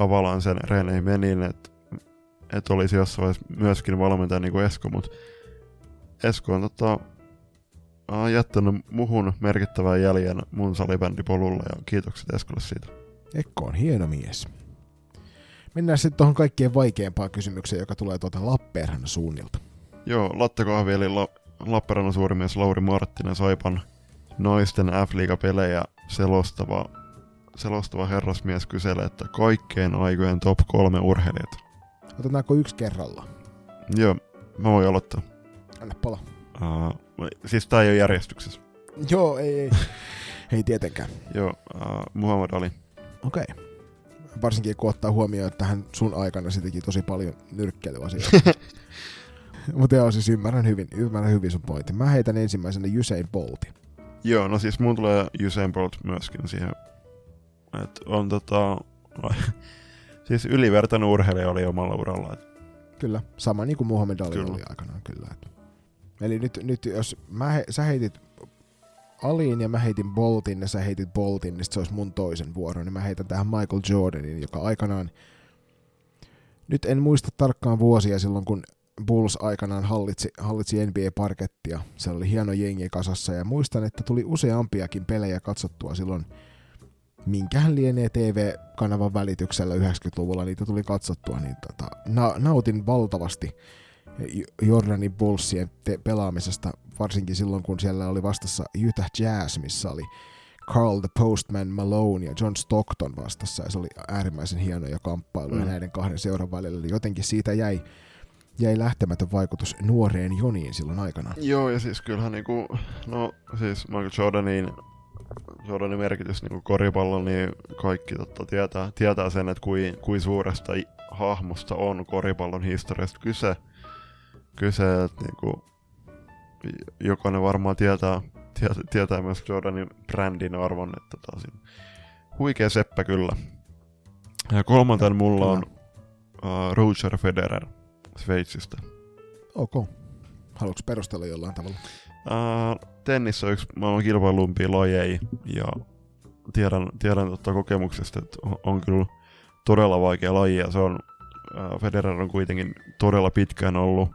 Avalaan sen reeneihin menin, että et olisi jossain vaiheessa myöskin valmentaja niin kuin Esko, mutta Esko on tota, aa, jättänyt muhun merkittävän jäljen mun salibändipolulla ja kiitokset Eskolle siitä. Ekko on hieno mies. Mennään sitten tuohon kaikkein vaikeimpaan kysymykseen, joka tulee tuolta Lappeenrannan suunnilta. Joo, Latte Kahvi eli La- Lappeenrannan suurimies Lauri Marttinen Saipan naisten F-liiga-pelejä selostava, selostava herrasmies kyselee, että kaikkeen aikojen top kolme urheilijat. Otetaanko yksi kerrallaan? Joo, mä voin aloittaa. Anna pala. Uh, siis tää ei ole järjestyksessä. Joo, ei, ei. ei tietenkään. Joo, uh, Muhammad Ali. Okei. Okay. Varsinkin kun ottaa huomioon, että hän sun aikana se teki tosi paljon nyrkkeilyasioita. Mutta joo, siis ymmärrän hyvin, ymmärrän hyvin sun pointin. Mä heitän ensimmäisenä Usain Boltin. Joo, no siis mun tulee Usain Bolt myöskin siihen. Et on tota... siis ylivertainen urheilija oli omalla uralla. Et Kyllä, sama niin kuin Muhammed Ali Kyllä. oli aikanaan. Kyllä. Eli nyt, nyt jos mä he, sä heitit Aliin ja mä heitin Boltin ja sä heitit Boltin, niin se olisi mun toisen vuoro. Niin mä heitän tähän Michael Jordanin, joka aikanaan, nyt en muista tarkkaan vuosia silloin, kun Bulls aikanaan hallitsi, hallitsi NBA-parkettia. Se oli hieno jengi kasassa ja muistan, että tuli useampiakin pelejä katsottua silloin minkähän lienee TV-kanavan välityksellä 90-luvulla niitä tuli katsottua, niin tota, na- nautin valtavasti Jordanin Bullsien te- pelaamisesta, varsinkin silloin kun siellä oli vastassa Utah Jazz, missä oli Carl the Postman Malone ja John Stockton vastassa, ja se oli äärimmäisen hienoja kamppailuja Mm. näiden kahden seuran välillä, eli jotenkin siitä jäi, jäi lähtemätön vaikutus nuoreen Joniin silloin aikanaan. Joo, ja siis kyllähän niinku, no siis Michael Jordanin, Jordanin merkitys niinku koripallon, niin kaikki totta tietää, tietää sen, että kui, kui suuresta hahmosta on koripallon historiasta kyse. Kyse, että niinku, j- jokainen varmaan tietää, tietää, tietää myös Jordanin brändin arvon, että taas huikea seppä kyllä. Ja kolmanten mulla on uh, Roger Federer Sveitsistä. Ok. Haluatko perustella jollain tavalla? Uh, tennis on yksi maailman kilpailumpia lajeja ja tiedän, tiedän totta kokemuksesta, että on, kyllä todella vaikea laji ja se on, uh, Federer on kuitenkin todella pitkään ollut,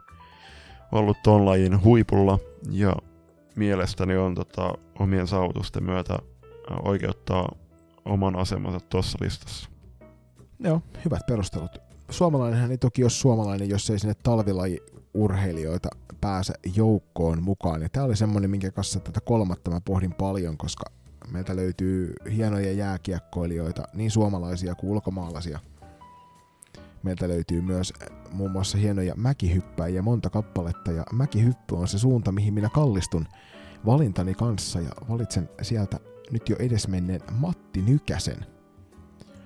ollut ton lajin huipulla ja mielestäni on tota, omien saavutusten myötä uh, oikeuttaa oman asemansa tuossa listassa. Joo, hyvät perustelut. Suomalainenhan ei toki ole suomalainen, jos ei sinne talvilajiurheilijoita pääse joukkoon mukaan. Ja tämä oli semmoinen, minkä kanssa tätä kolmatta mä pohdin paljon, koska meiltä löytyy hienoja jääkiekkoilijoita, niin suomalaisia kuin ulkomaalaisia. Meiltä löytyy myös muun muassa hienoja mäkihyppäjiä monta kappaletta, ja mäkihyppy on se suunta, mihin minä kallistun valintani kanssa, ja valitsen sieltä nyt jo edesmenneen Matti Nykäsen.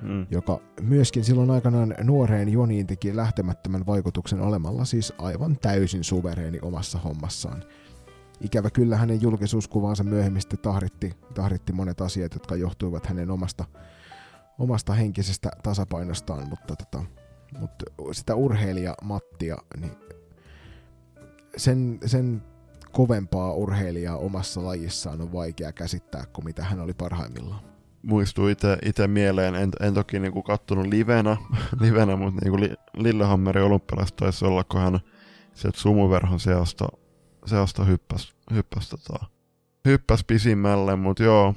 Mm. joka myöskin silloin aikanaan nuoreen Joniin teki lähtemättömän vaikutuksen olemalla siis aivan täysin suvereeni omassa hommassaan. Ikävä kyllä hänen julkisuuskuvaansa myöhemmin sitten tahritti, tahritti monet asiat, jotka johtuivat hänen omasta, omasta henkisestä tasapainostaan, mutta, tota, mutta sitä urheilija Mattia, niin sen, sen kovempaa urheilijaa omassa lajissaan on vaikea käsittää kuin mitä hän oli parhaimmillaan. Muistuu itse mieleen, en, en toki niinku kattonut livenä, livenä mutta niinku li, Lillehammerin olympialaiset taisi olla, kun hän sieltä sumuverhon seasta, seasta hyppäs, hyppäs, tota, hyppäs pisimmälle, mutta joo,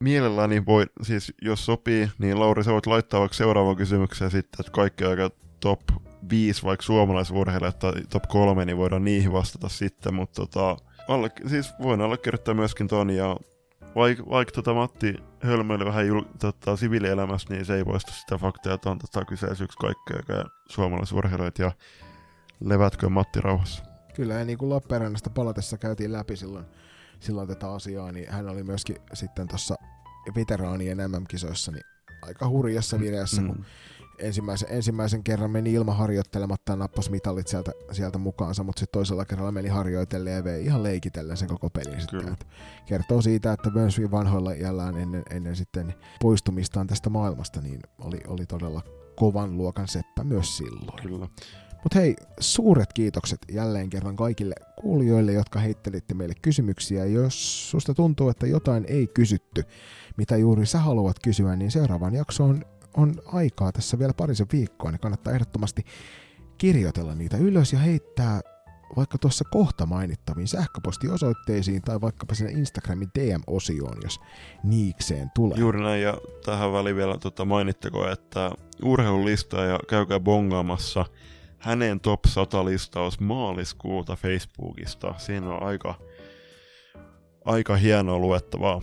mielelläni voi, siis jos sopii, niin Lauri, sä voit laittaa vaikka seuraavan kysymyksen sitten, että kaikki aika top 5 vaikka suomalaisurheilijat tai top 3, niin voidaan niihin vastata sitten, mutta tota, alle, siis voin allekirjoittaa myöskin ton, ja vaikka vaik, tota Matti hölmöili vähän jul, tota, siviilielämässä, niin se ei poista sitä faktaa, että on tota, kyseessä yksi kaikkea suomalaisurheilijoita, ja levätkö Matti rauhassa. Kyllä, ja niin kuin Lappeenrannasta palatessa käytiin läpi silloin, silloin tätä asiaa, niin hän oli myöskin sitten tuossa veteraanien MM-kisoissa niin aika hurjassa vireessä, mm. kun ensimmäisen, ensimmäisen kerran meni ilman harjoittelematta ja nappasi mitallit sieltä, sieltä mukaansa, mutta sitten toisella kerralla meni harjoitellen ja vei ihan leikitellen sen koko pelin sitten. kertoo siitä, että myös vanhoilla iällään ennen, ennen sitten poistumistaan tästä maailmasta, niin oli, oli todella kovan luokan seppä myös silloin. Kyllä. Mutta hei, suuret kiitokset jälleen kerran kaikille kuulijoille, jotka heittelitte meille kysymyksiä. Jos susta tuntuu, että jotain ei kysytty, mitä juuri sä haluat kysyä, niin seuraavaan jaksoon on aikaa tässä vielä parisen viikkoa, niin kannattaa ehdottomasti kirjoitella niitä ylös ja heittää vaikka tuossa kohta mainittaviin sähköpostiosoitteisiin tai vaikkapa sinne Instagramin DM-osioon, jos niikseen tulee. Juuri näin, ja tähän väliin vielä tota, mainittako, että urheilulista ja käykää bongaamassa hänen top 100 listaus maaliskuuta Facebookista. Siinä on aika, aika hienoa luettavaa.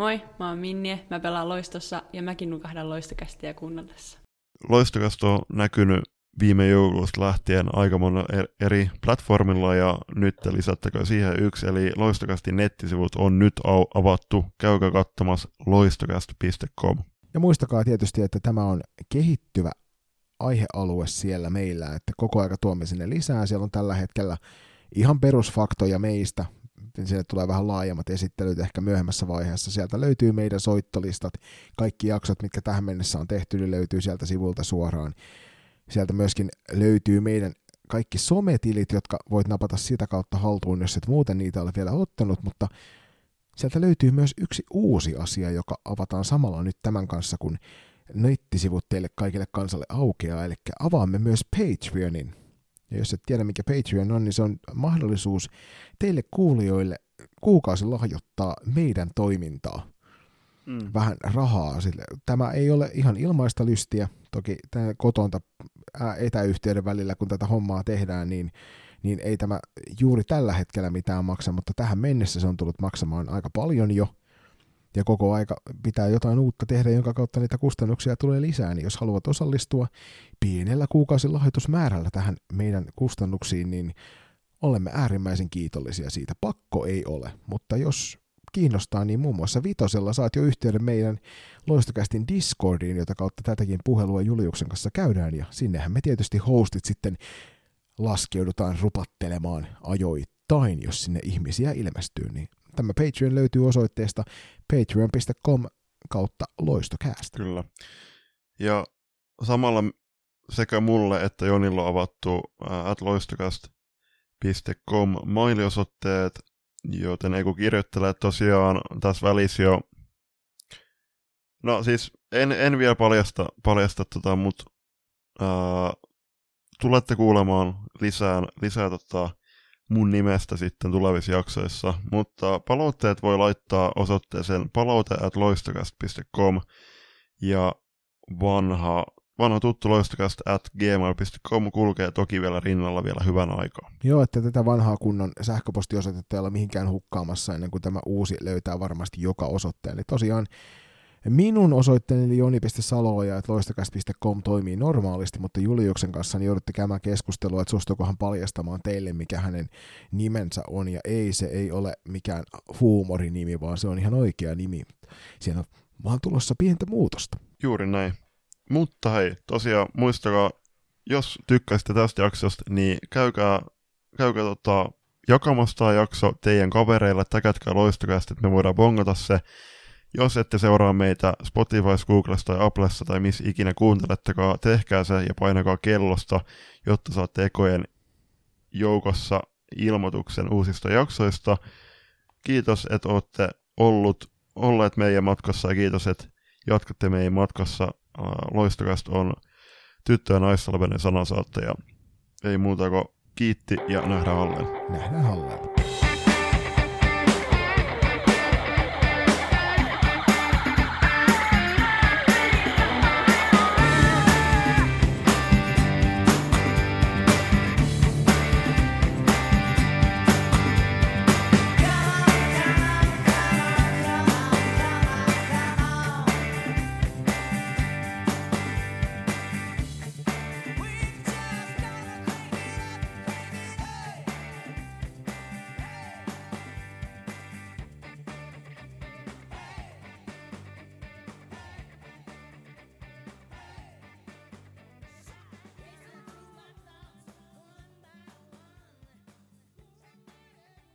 Moi, mä oon Minnie, mä pelaan loistossa ja mäkin nukahdan loistokästiä kuunnellessa. Loistokästä on näkynyt viime joulusta lähtien aika monella eri platformilla ja nyt lisättäkö siihen yksi, eli Loistokästin nettisivut on nyt avattu. Käykää katsomassa loistokäst.com. Ja muistakaa tietysti, että tämä on kehittyvä aihealue siellä meillä, että koko aika tuomme sinne lisää. Siellä on tällä hetkellä ihan perusfaktoja meistä, sinne tulee vähän laajemmat esittelyt ehkä myöhemmässä vaiheessa. Sieltä löytyy meidän soittolistat, kaikki jaksot, mitkä tähän mennessä on tehty, niin löytyy sieltä sivulta suoraan. Sieltä myöskin löytyy meidän kaikki sometilit, jotka voit napata sitä kautta haltuun, jos et muuten niitä ole vielä ottanut, mutta sieltä löytyy myös yksi uusi asia, joka avataan samalla nyt tämän kanssa, kun nettisivut teille kaikille kansalle aukeaa, eli avaamme myös Patreonin. Ja jos et tiedä, mikä Patreon on, niin se on mahdollisuus teille kuulijoille kuukausi lahjoittaa meidän toimintaa. Mm. Vähän rahaa sille. Tämä ei ole ihan ilmaista lystiä. Toki kotonta etäyhteyden välillä, kun tätä hommaa tehdään, niin, niin ei tämä juuri tällä hetkellä mitään maksa, mutta tähän mennessä se on tullut maksamaan aika paljon jo ja koko aika pitää jotain uutta tehdä, jonka kautta niitä kustannuksia tulee lisää, niin jos haluat osallistua pienellä kuukausilahjoitusmäärällä tähän meidän kustannuksiin, niin olemme äärimmäisen kiitollisia siitä. Pakko ei ole, mutta jos kiinnostaa, niin muun muassa Vitosella saat jo yhteyden meidän Loistokästin Discordiin, jota kautta tätäkin puhelua Juliuksen kanssa käydään, ja sinnehän me tietysti hostit sitten laskeudutaan rupattelemaan ajoittain, jos sinne ihmisiä ilmestyy, niin Tämä Patreon löytyy osoitteesta patreon.com kautta loistokäästä. Kyllä. Ja samalla sekä mulle että Jonilla on avattu atloistokast.com mailiosoitteet, joten ei kun kirjoittelee tosiaan tässä välissä jo No siis en, en vielä paljasta, paljasta tota, mutta tulette kuulemaan lisää, lisää tota, mun nimestä sitten tulevissa jaksoissa, mutta palautteet voi laittaa osoitteeseen palaute.loistokast.com ja vanha, vanha tuttu loistokasta at gmail.com kulkee toki vielä rinnalla vielä hyvän aikaa. Joo, että tätä vanhaa kunnon sähköpostiosoitetta ei ole mihinkään hukkaamassa ennen kuin tämä uusi löytää varmasti joka osoitteen. Eli tosiaan minun osoitteeni eli joni.saloja, että loistokäst.com toimii normaalisti, mutta Juliuksen kanssa niin joudutte käymään keskustelua, että suostuuko paljastamaan teille, mikä hänen nimensä on, ja ei, se ei ole mikään huumorinimi, vaan se on ihan oikea nimi. Siinä on vaan tulossa pientä muutosta. Juuri näin. Mutta hei, tosiaan muistakaa, jos tykkäsitte tästä jaksosta, niin käykää, käykää tota, jakamassa tämä jakso teidän kavereille, täkätkää loistokästä, että me voidaan bongata se. Jos ette seuraa meitä Spotify, Googlessa tai Applessa tai missä ikinä kuuntelettekaan, tehkää se ja painakaa kellosta, jotta saatte ekojen joukossa ilmoituksen uusista jaksoista. Kiitos, että olette ollut, olleet meidän matkassa ja kiitos, että jatkatte meidän matkassa. Loistokast on tyttö- ja naissalvenen sanansaattaja. Ei muuta kuin kiitti ja nähdään alleen. Nähdään alleen.